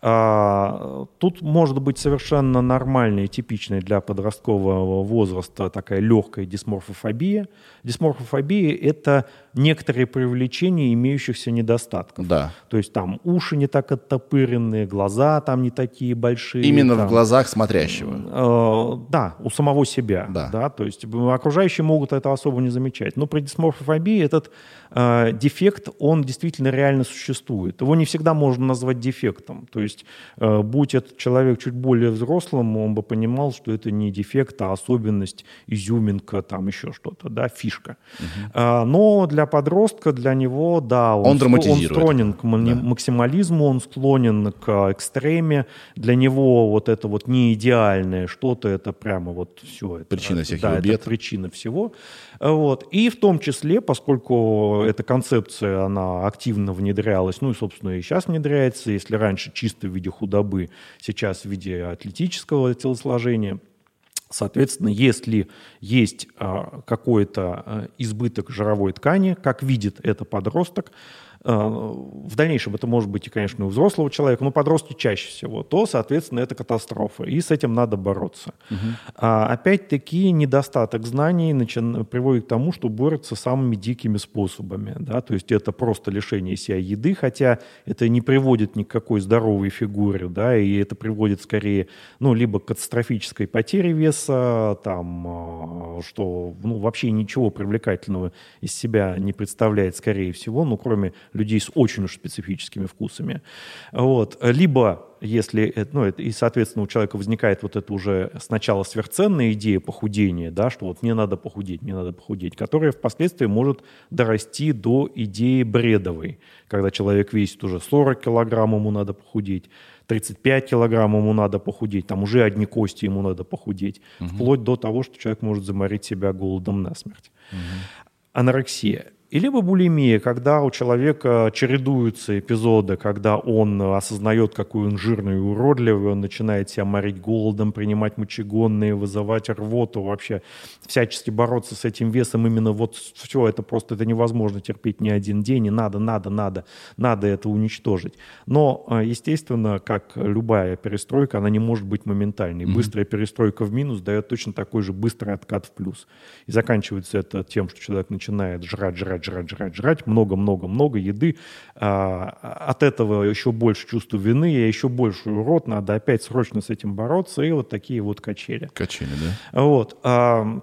А, тут может быть совершенно нормальная типичная для подросткового возраста такая легкая дисморфофобия. Дисморфофобия – это некоторые привлечения имеющихся недостатков. Да. То есть там уши не так оттопыренные, глаза там не такие большие. Именно там, в глазах смотрящего. Э, да, у самого себя. Да. да. То есть окружающие могут это особо не замечать. Но при дисморфофобии этот э, дефект, он действительно реально существует. Его не всегда можно назвать дефектом. То есть э, будь этот человек чуть более взрослым, он бы понимал, что это не дефект, а особенность, изюминка, там еще что-то, да, фишка. Угу. Э, но для подростка, для него, да, он, он, драматизирует. он склонен к да. максимализму, он склонен к экстреме. Для него вот это вот не идеальное что-то, это прямо вот все. Это, причина всех да, бед. Это причина всего. Вот. И в том числе, поскольку эта концепция, она активно внедрялась, ну и, собственно, и сейчас внедряется, если раньше чисто в виде худобы, сейчас в виде атлетического телосложения – Соответственно, если есть а, какой-то а, избыток жировой ткани, как видит это подросток, в дальнейшем это может быть, и, конечно, у взрослого человека, но подростки чаще всего, то, соответственно, это катастрофа, и с этим надо бороться. Угу. А, опять-таки, недостаток знаний начи... приводит к тому, что борются самыми дикими способами. Да? То есть это просто лишение себя еды, хотя это не приводит ни к какой здоровой фигуре, да, и это приводит скорее, ну, либо к катастрофической потере веса, там, а, что ну, вообще ничего привлекательного из себя не представляет, скорее всего, ну, кроме людей с очень уж специфическими вкусами. Вот. Либо если, ну, и, соответственно, у человека возникает вот эта уже сначала сверхценная идея похудения, да, что вот мне надо похудеть, мне надо похудеть, которая впоследствии может дорасти до идеи бредовой, когда человек весит уже 40 килограмм, ему надо похудеть, 35 килограмм ему надо похудеть, там уже одни кости ему надо похудеть, угу. вплоть до того, что человек может заморить себя голодом насмерть. Угу. Анорексия И либо булимия, когда у человека чередуются эпизоды, когда он осознает, какой он жирный и уродливый, он начинает себя морить голодом, принимать мочегонные, вызывать рвоту, вообще всячески бороться с этим весом. Именно вот все это просто это невозможно терпеть ни один день, и надо, надо, надо, надо это уничтожить. Но, э, естественно, как любая перестройка, она не может быть моментальной. Mm-hmm. Быстрая перестройка в минус дает точно такой же быстрый откат в плюс. И заканчивается это тем, что человек начинает жрать, жрать, жрать, жрать, жрать, жрать, много-много-много еды. А, от этого еще больше чувство вины, я еще больше урод, надо опять срочно с этим бороться, и вот такие вот качели. Качели, да. Вот. А,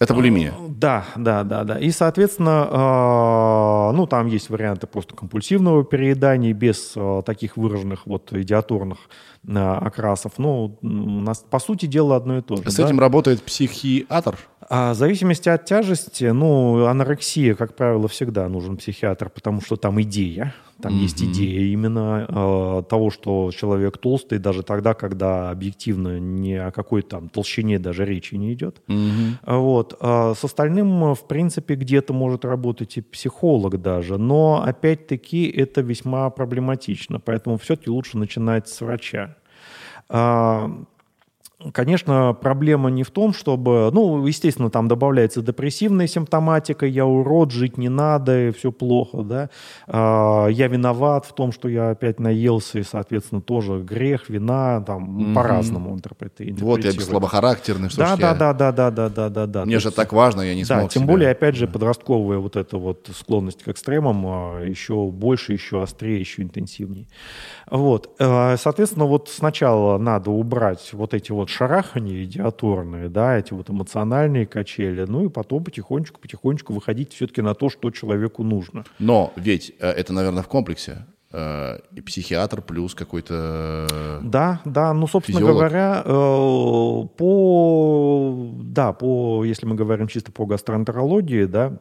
это булимия. Да, да, да, да. И, соответственно, ну, там есть варианты просто компульсивного переедания без таких выраженных вот идиаторных окрасов. Ну, у нас, по сути дела, одно и то же. С да? этим работает психиатр? А в зависимости от тяжести, ну, анорексия, как правило, всегда нужен психиатр, потому что там идея, там mm-hmm. есть идея именно э, того, что человек толстый даже тогда, когда объективно ни о какой там толщине даже речи не идет. Mm-hmm. Вот. А с остальным, в принципе, где-то может работать и психолог даже, но опять-таки это весьма проблематично, поэтому все-таки лучше начинать с врача. А, Конечно, проблема не в том, чтобы... Ну, естественно, там добавляется депрессивная симптоматика, я урод, жить не надо, и все плохо, да. А, я виноват в том, что я опять наелся, и, соответственно, тоже грех, вина, там, mm-hmm. по-разному интерпретируют. Вот, я слабохарактерный, что да, да, да, да, да, да, да, да, да. Мне же есть... так важно, я не да, смог тем себя... более, опять же, подростковая вот эта вот склонность к экстремам а, еще больше, еще острее, еще интенсивнее. Вот. Э, соответственно, вот сначала надо убрать вот эти вот шарахания идиаторные, да, эти вот эмоциональные качели, ну и потом потихонечку, потихонечку выходить все-таки на то, что человеку нужно. Но ведь э, это, наверное, в комплексе э, и психиатр плюс какой-то да да ну собственно физиолог. говоря по да по если мы говорим чисто по гастроэнтерологии да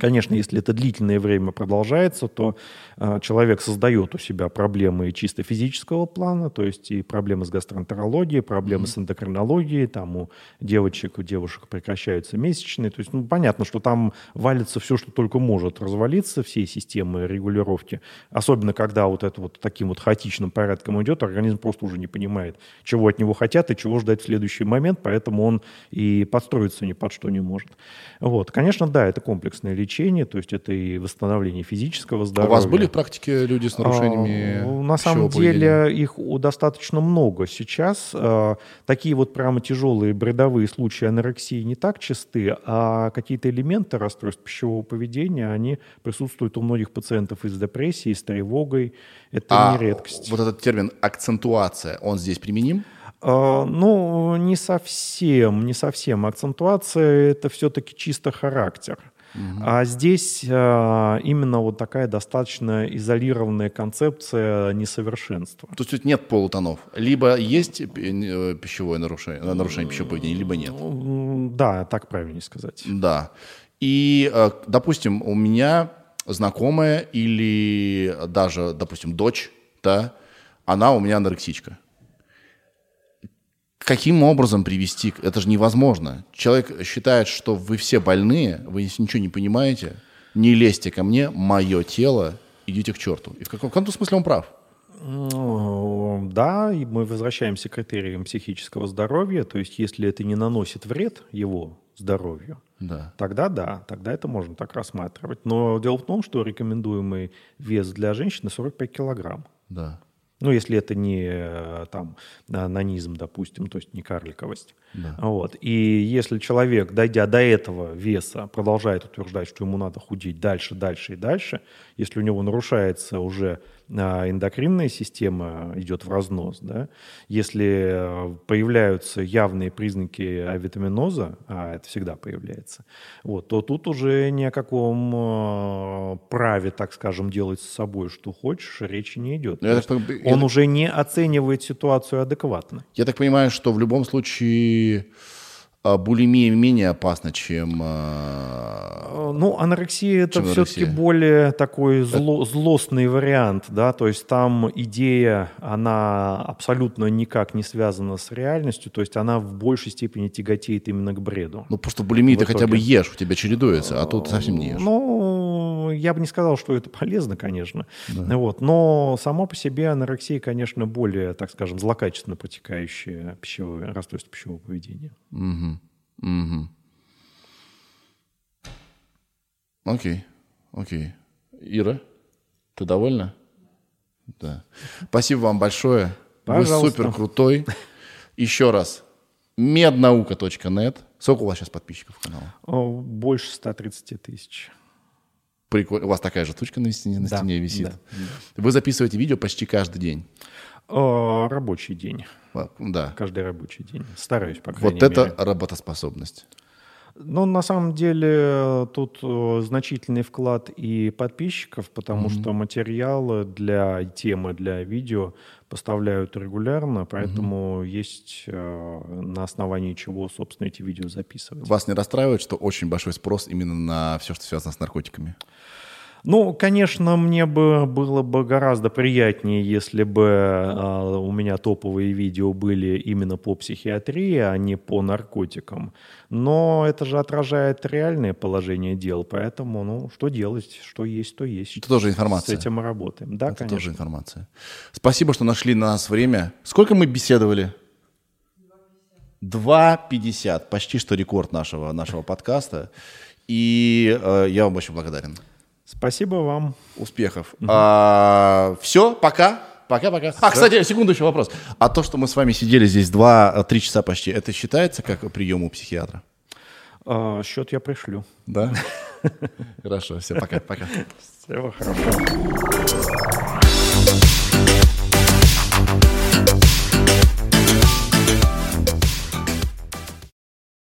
Конечно, если это длительное время продолжается, то э, человек создает у себя проблемы чисто физического плана, то есть и проблемы с гастроэнтерологией, проблемы mm-hmm. с эндокринологией, там у девочек, у девушек прекращаются месячные. То есть, ну, понятно, что там валится все, что только может развалиться, все системы регулировки. Особенно, когда вот это вот таким вот хаотичным порядком идет, организм просто уже не понимает, чего от него хотят и чего ждать в следующий момент, поэтому он и подстроиться ни под что не может. Вот. Конечно, да, это комплексное лечение, то есть это и восстановление физического здоровья. У вас были в практике люди с нарушениями? А, на самом деле их достаточно много сейчас. А, такие вот прямо тяжелые бредовые случаи анорексии не так часты, а какие-то элементы расстройств пищевого поведения, они присутствуют у многих пациентов из депрессии, с тревогой. Это а не редкость. Вот этот термин акцентуация, он здесь применим? А, ну, не совсем, не совсем. Акцентуация – это все-таки чисто характер. Угу. А здесь а, именно вот такая достаточно изолированная концепция несовершенства. То есть тут нет полутонов. Либо есть э, пищевое нарушение, нарушение пищевого поведения, либо нет. Да, так правильнее сказать. Да. И, э, допустим, у меня знакомая или даже, допустим, дочь, да, она у меня анорексичка каким образом привести? Это же невозможно. Человек считает, что вы все больные, вы ничего не понимаете, не лезьте ко мне, мое тело, идите к черту. И в каком-то смысле он прав. Ну, да, и мы возвращаемся к критериям психического здоровья. То есть, если это не наносит вред его здоровью, да. тогда да, тогда это можно так рассматривать. Но дело в том, что рекомендуемый вес для женщины 45 килограмм. Да. Ну, если это не э, там нанизм, допустим, то есть не карликовость. Да. Вот. И если человек, дойдя до этого веса, продолжает утверждать, что ему надо худеть дальше, дальше и дальше, если у него нарушается уже а, эндокринная система, идет в разнос, да, если э, появляются явные признаки авитаминоза, а это всегда появляется, вот, то тут уже ни о каком э, праве, так скажем, делать с собой, что хочешь, речи не идет. Я так, он я... уже не оценивает ситуацию адекватно. Я так понимаю, что в любом случае а, булимия менее опасна, чем... А, ну, анорексия это все-таки более такой зло, злостный вариант, да, то есть там идея, она абсолютно никак не связана с реальностью, то есть она в большей степени тяготеет именно к бреду. Ну, просто в булимии ты хотя бы ешь, у тебя чередуется, а тут совсем не ешь. Ну, я бы не сказал, что это полезно, конечно. Да. Вот, но сама по себе анорексия, конечно, более, так скажем, злокачественно протекающее пищевое, расстройство пищевого поведения. Угу. Угу. Окей, окей. Ира, ты довольна? Да. Спасибо вам большое. Пожалуйста. Вы супер крутой. Еще раз. Меднаука.нет. Сколько у вас сейчас подписчиков канала? Больше 130 тысяч. Прикольно. У вас такая же тучка на стене, на да, стене висит. Да, да. Вы записываете видео почти каждый день. О, рабочий день. Да. Каждый рабочий день. Стараюсь, по крайней Вот это мере. работоспособность. Ну, на самом деле, тут э, значительный вклад и подписчиков, потому mm-hmm. что материалы для темы, для видео поставляют регулярно, поэтому mm-hmm. есть э, на основании чего, собственно, эти видео записывать. Вас не расстраивает, что очень большой спрос именно на все, что связано с наркотиками? Ну, конечно, мне бы было бы гораздо приятнее, если бы э, у меня топовые видео были именно по психиатрии, а не по наркотикам. Но это же отражает реальное положение дел, поэтому, ну, что делать, что есть, то есть. Это тоже информация. С этим мы работаем, да, это конечно. тоже информация. Спасибо, что нашли на нас время. Сколько мы беседовали? 2.50, почти что рекорд нашего, нашего подкаста. И э, я вам очень благодарен. Спасибо вам. Успехов. Угу. А, все, пока. Пока-пока. А, кстати, секунду еще вопрос. А то, что мы с вами сидели здесь 2-3 часа почти, это считается как прием у психиатра? А, счет я пришлю. Да? Хорошо, все, пока, пока. Всего хорошего.